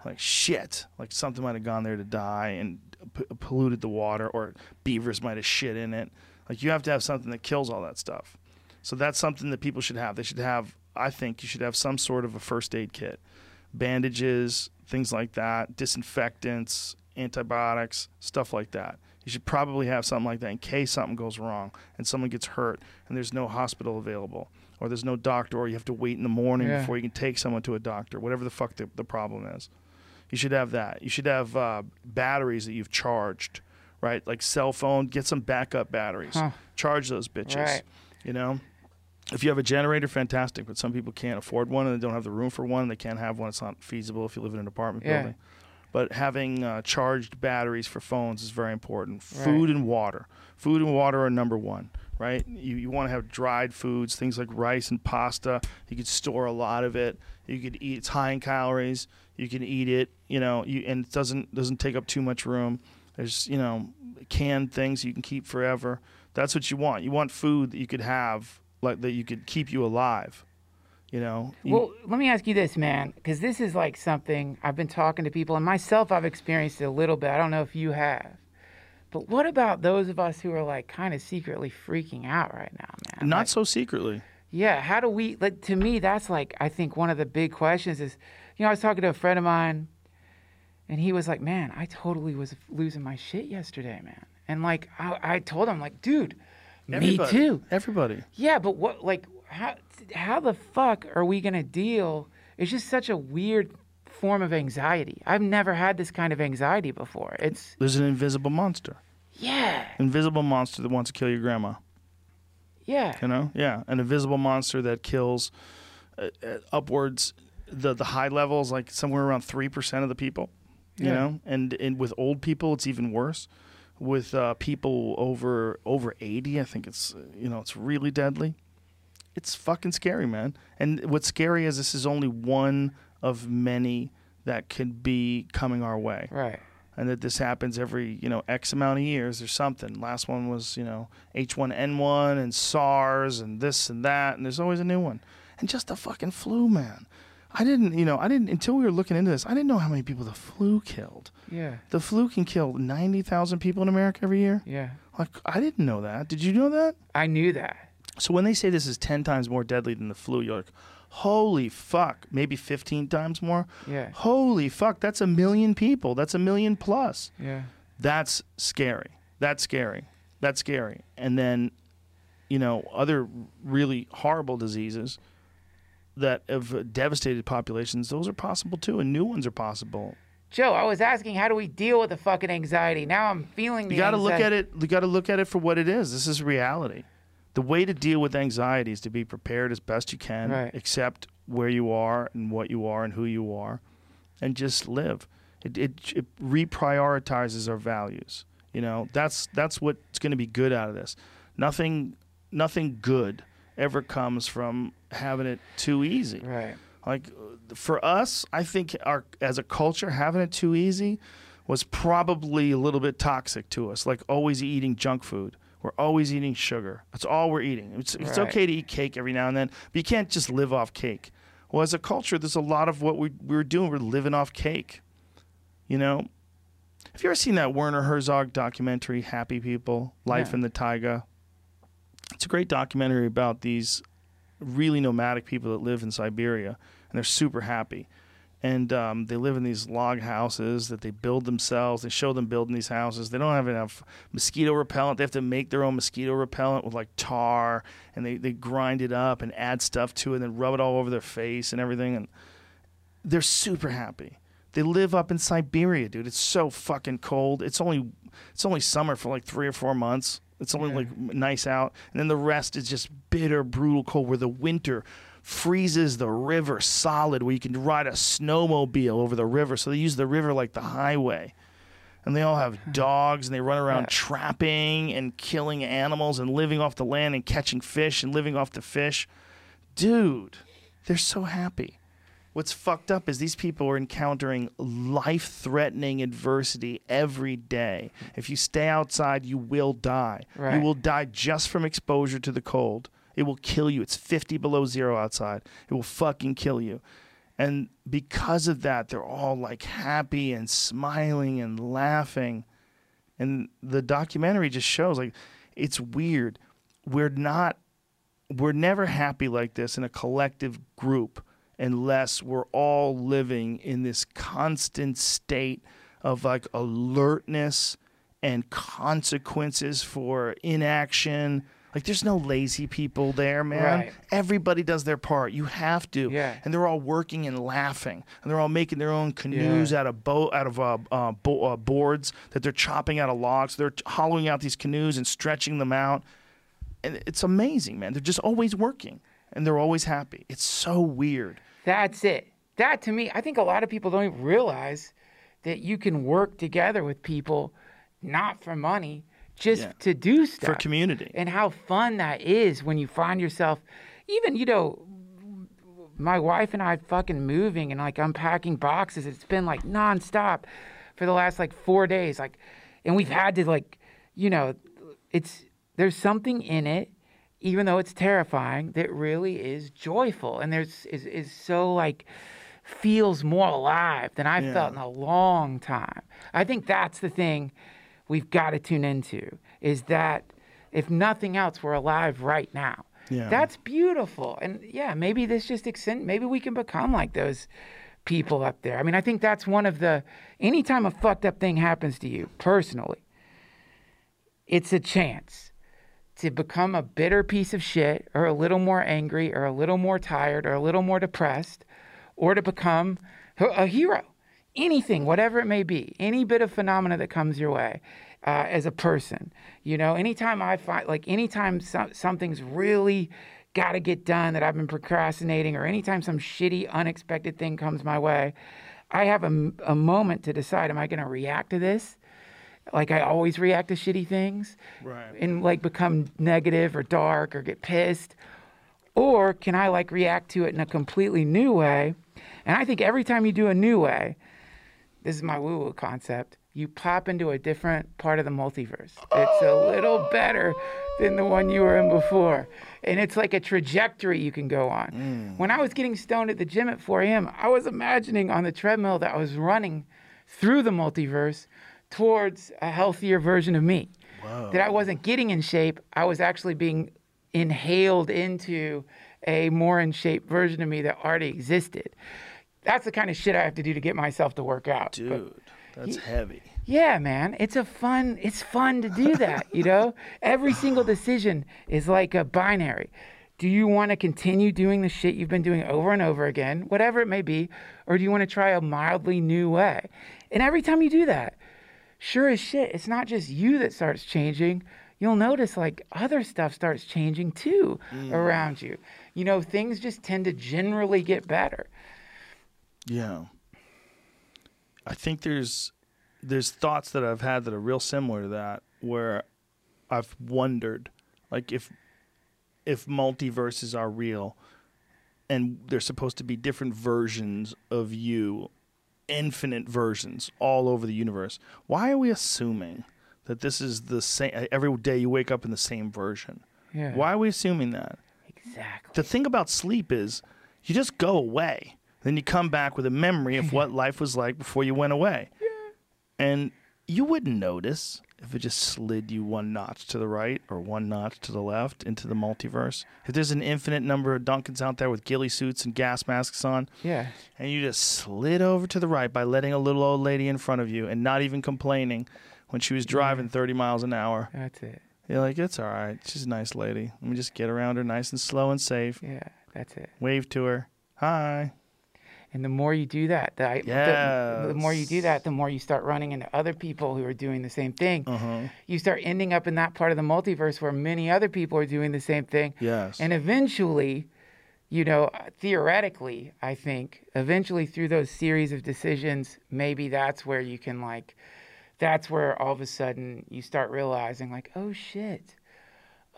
like shit. Like something might have gone there to die and p- polluted the water, or beavers might have shit in it. Like you have to have something that kills all that stuff. So that's something that people should have. They should have. I think you should have some sort of a first aid kit, bandages, things like that, disinfectants, antibiotics, stuff like that. You should probably have something like that in case something goes wrong and someone gets hurt and there's no hospital available or there's no doctor or you have to wait in the morning Yeah. before you can take someone to a doctor, whatever the fuck the, the problem is. You should have that. You should have uh, batteries that you've charged, right? Like cell phone, get some backup batteries. Huh. Charge those bitches. Right. You know? If you have a generator, fantastic. But some people can't afford one and they don't have the room for one. They can't have one. It's not feasible if you live in an apartment Yeah. building. But having uh, charged batteries for phones is very important. Right. Food and water. Food and water are number one, right? You, you want to have dried foods, things like rice and pasta. You could store a lot of it. You could eat. It's high in calories. You can eat it, you know, you, and it doesn't doesn't take up too much room. There's, you know, canned things you can keep forever. That's what you want. You want food that you could have, like that you could keep you alive. You know. You- Well, let me ask you this, man, because this is like something I've been talking to people, and myself, I've experienced it a little bit. I don't know if you have. But what about those of us who are like kind of secretly freaking out right now, man? not Like, so secretly. Yeah, how do we like to me that's like I think one of the big questions is you know, I was talking to a friend of mine and he was like, Man, I totally was losing my shit yesterday, man. And like I, I told him, like, dude, me too. Everybody. Yeah, but what like how how the fuck are we gonna deal? It's just such a weird form of anxiety. I've never had this kind of anxiety before. It's There's an invisible monster. yeah, Invisible monster that wants to kill your grandma. yeah. You know, yeah, an invisible monster that kills uh, uh, upwards the the high levels, like somewhere around three percent of the people. You Yeah. know, and and with old people, it's even worse. With uh, people over over eighty, I think it's you know it's really deadly. It's fucking scary, man. And what's scary is this is only one of many that could be coming our way Right. and that this happens every you know X amount of years or something. Last one was you know H1N1 and SARS and this and that, and there's always a new one. And just the fucking flu, man. I didn't, you know, I didn't until we were looking into this. I didn't know how many people the flu killed. Yeah. The flu can kill ninety thousand people in America every year. Yeah. Like I didn't know that. Did you know that? I knew that. So when they say this is ten times more deadly than the flu, you're like, holy fuck, maybe fifteen times more. Yeah. Holy fuck, that's a million people. That's a million plus. Yeah. That's scary. That's scary. That's scary. And then, you know, other really horrible diseases that have devastated populations, those are possible too, and new ones are possible. Joe, I was asking how do we deal with the fucking anxiety? Now I'm feeling the You got to look at it. You got to look at it for what it is. This is reality. The way to deal with anxiety is to be prepared as best you can, Right. accept where you are and what you are and who you are, and just live. It it, it reprioritizes our values. You know, that's that's what's going to be good out of this. Nothing nothing good ever comes from having it too easy. Right. Like for us, I think our as a culture having it too easy was probably a little bit toxic to us. Like always eating junk food. We're always eating sugar. That's all we're eating. It's, it's okay to eat cake every now and then, but you can't just live off cake. Well, as a culture, there's a lot of what we, we're doing. We're living off cake. You know? Have you ever seen that Werner Herzog documentary, Happy People, Life Yeah. in the Taiga? It's a great documentary about these really nomadic people that live in Siberia, and they're super happy. And um, they live in these log houses that they build themselves. They show them building these houses. They don't have enough mosquito repellent. They have to make their own mosquito repellent with like tar, and they, they grind it up and add stuff to it, and then rub it all over their face and everything. And they're super happy. They live up in Siberia, dude. It's so fucking cold. It's only it's only summer for like three or four months. It's only Yeah. like nice out, and then the rest is just bitter, brutal cold. Where the winter freezes the river solid, where you can ride a snowmobile over the river. So they use the river like the highway, and they all have dogs, and they run around Yeah. trapping and killing animals and living off the land and catching fish and living off the fish. Dude, they're so happy. What's fucked up is these people are encountering life-threatening adversity every day. If you stay outside, you will die. You will die just from exposure to the cold. It will kill you. It's 50 below zero outside. It will fucking kill you. And because of that, they're all like happy and smiling and laughing. And the documentary just shows like it's weird. We're not we're never happy like this in a collective group unless we're all living in this constant state of like alertness and consequences for inaction. Like there's no lazy people there, man. Right. Everybody does their part. You have to. Yeah. And they're all working and laughing, and they're all making their own canoes out of boat, out of uh, uh, bo- uh, boards that they're chopping out of logs. They're hollowing out these canoes and stretching them out and it's amazing, man. They're just always working and they're always happy. It's so weird. That's it. That to me, I think a lot of people don't even realize that you can work together with people, not for money, just Yeah. to do stuff For community. and how fun that is when you find yourself, even you know, my wife and I fucking moving and like unpacking boxes. It's been like nonstop for the last like four days. Like, and we've had to like, you know, it's there's something in it, even though it's terrifying, that really is joyful and there's is is so like feels more alive than I've felt in a long time. I think that's the thing we've got to tune into is that if nothing else, we're alive right now. Yeah. That's beautiful. And yeah, maybe this just extend maybe we can become like those people up there. I mean, I think that's one of the anytime a fucked up thing happens to you personally, it's a chance to become a bitter piece of shit or a little more angry or a little more tired or a little more depressed or to become a hero. Anything, whatever it may be, any bit of phenomena that comes your way uh, as a person. You know, anytime I find, like, anytime so- something's really got to get done that I've been procrastinating, or anytime some shitty, unexpected thing comes my way, I have a moment to decide am I going to react to this? Like I always react to shitty things Right. and like become negative or dark or get pissed? Or can I like react to it in a completely new way? And I think every time you do a new way, this is my woo woo concept, you pop into a different part of the multiverse. It's a little better than the one you were in before. And it's like a trajectory you can go on. Mm. When I was getting stoned at the gym at 4 a.m., I was imagining on the treadmill that I was running through the multiverse towards a healthier version of me. That I wasn't getting in shape, I was actually being inhaled into a more in shape version of me that already existed. That's the kind of shit I have to do to get myself to work out. But- Dude, that's heavy. yeah, man, it's a fun. It's fun to do that. You know, every single [SIGHS] decision is like a binary. Do you want to continue doing the shit you've been doing over and over again, whatever it may be, or do you want to try a mildly new way? And every time you do that, sure as shit, it's not just you that starts changing. You'll notice like other stuff starts changing too mm. around you. You know, things just tend to generally get better. Yeah. I think there's there's thoughts that I've had that are real similar to that where I've wondered like if if multiverses are real and they're supposed to be different versions of you, infinite versions all over the universe. Why are we assuming that this is the same every day you wake up in the same version? Yeah. Why are we assuming that? Exactly. the thing about sleep is you just go away. Then you come back with a memory of [LAUGHS] what life was like before you went away. Yeah. And you wouldn't notice if it just slid you one notch to the right or one notch to the left into the multiverse. If there's an infinite number of Duncans out there with ghillie suits and gas masks on, Yeah. and you just slid over to the right by letting a little old lady in front of you and not even complaining when she was driving 30 miles an hour. That's it. You're like, it's all right. She's a nice lady. Let me just get around her nice and slow and safe. Yeah. That's it. Wave to her. Hi. And the more you do that, the, the, the more you do that, the more you start running into other people who are doing the same thing. Uh-huh. You start ending up in that part of the multiverse where many other people are doing the same thing. Yes. And eventually, you know, theoretically, I think, eventually through those series of decisions, maybe that's where you can, like, that's where all of a sudden you start realizing, like, oh shit,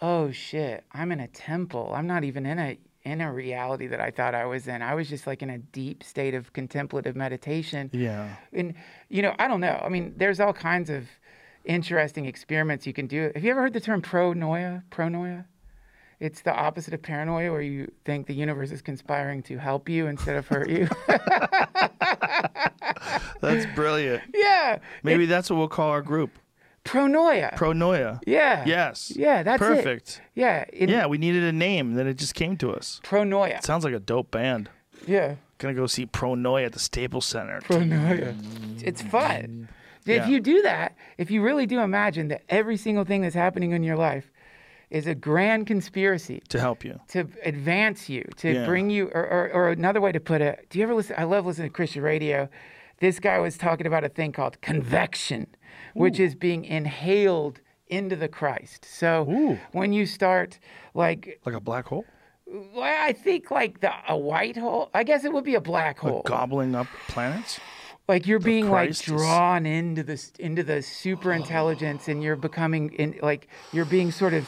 oh shit, I'm in a temple. I'm not even in a in a reality that I thought I was in. I was just like in a deep state of contemplative meditation. Yeah. And you know, I don't know. I mean, there's all kinds of interesting experiments you can do. Have you ever heard the term pronoia? Pronoia? It's the opposite of paranoia, where you think the universe is conspiring to help you instead of hurt you. [LAUGHS] That's brilliant. [LAUGHS] yeah. Maybe that's what we'll call our group. Pronoia. Pronoia. yeah. Yes. Yeah, that's it. Perfect. Yeah. Yeah, we needed a name, then it just came to us. Pronoia. Sounds like a dope band. Yeah. Gonna go see Pronoia at the Staples Center. Pronoia. It's fun. If Yeah. you do that, if you really do imagine that every single thing that's happening in your life is a grand conspiracy to help you. to advance you, to Yeah. bring you, or, or, or another way to put it, do you ever listen? I love listening to Christian radio. This guy was talking about a thing called convection, which is being inhaled into the Christ. So Ooh. when you start, like, Like a black hole? well, I think like the a white hole. I guess it would be a black hole. Like gobbling up planets? like you're being Christ like is- drawn into this into the super intelligence and you're becoming in like you're being sort of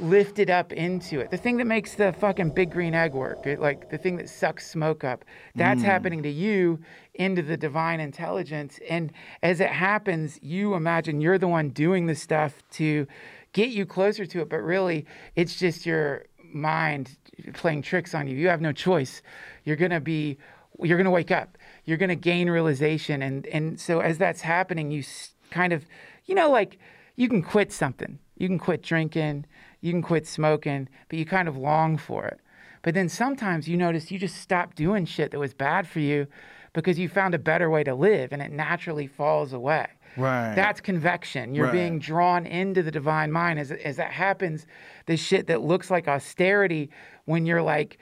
lifted up into it. The thing that makes the fucking big green egg work it, like the thing that sucks smoke up that's mm. happening to you into the divine intelligence. And as it happens you imagine you're the one doing the stuff to get you closer to it but really it's just your mind playing tricks on you. You have no choice. You're going to be you're going to wake up. You're going to gain realization. And and so as that's happening you kind of you know like you can quit something. You can quit drinking you can quit smoking but you kind of long for it but then sometimes you notice you just stop doing shit that was bad for you because you found a better way to live and it naturally falls away Right. that's convection. You're Right. being drawn into the divine mind. As, as that happens, the shit that looks like austerity when you're like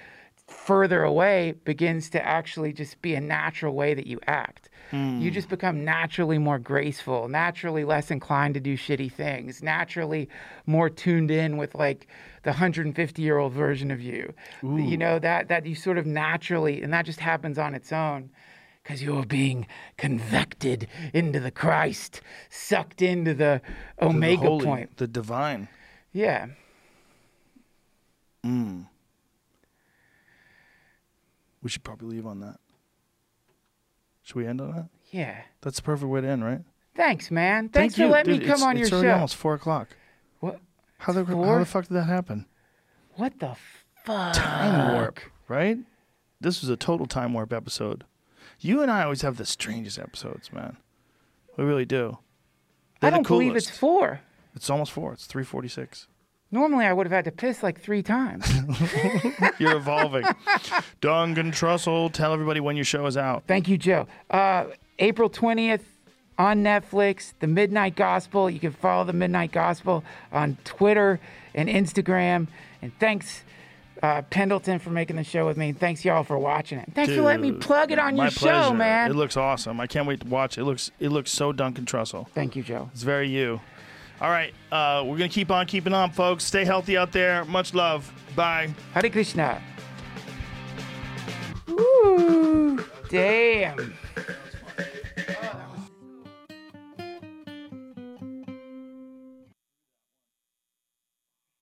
further away begins to actually just be a natural way that you act. You just become naturally more graceful, naturally less inclined to do shitty things, naturally more tuned in with like the 150 year old version of you. You know, that, that you sort of naturally, and that just happens on its own because you're being convected into the Christ, sucked into the The omega holy, point. The divine. Yeah. Mm. We should probably leave on that. Should we end on that? Yeah. That's the perfect way to end, right? Thanks, man. Thanks Thank for you. letting Dude, me come it's, on your it's already show. almost four o'clock. What? How the, how the fuck did that happen? What the fuck? Time warp, right? This was a total time warp episode. You and I always have the strangest episodes, man. We really do. I They're the don't believe it's four. It's almost four. It's three forty-six. Normally, I would have had to piss like three times. [LAUGHS] You're evolving. Duncan Trussell, tell everybody when your show is out. Thank you, Joe. Uh, April 20th on Netflix, The Midnight Gospel. You can follow The Midnight Gospel on Twitter and Instagram. And thanks, uh, Pendleton, for making the show with me. And thanks, y'all, for watching it. Thanks for letting me plug it on your pleasure. show, man. It looks awesome. I can't wait to watch it. It looks it looks so Duncan Trussell. Thank you, Joe. It's very you. All right, uh, we're gonna keep on keeping on, folks. Stay healthy out there. Much love. Bye. Hare Krishna. Ooh, damn.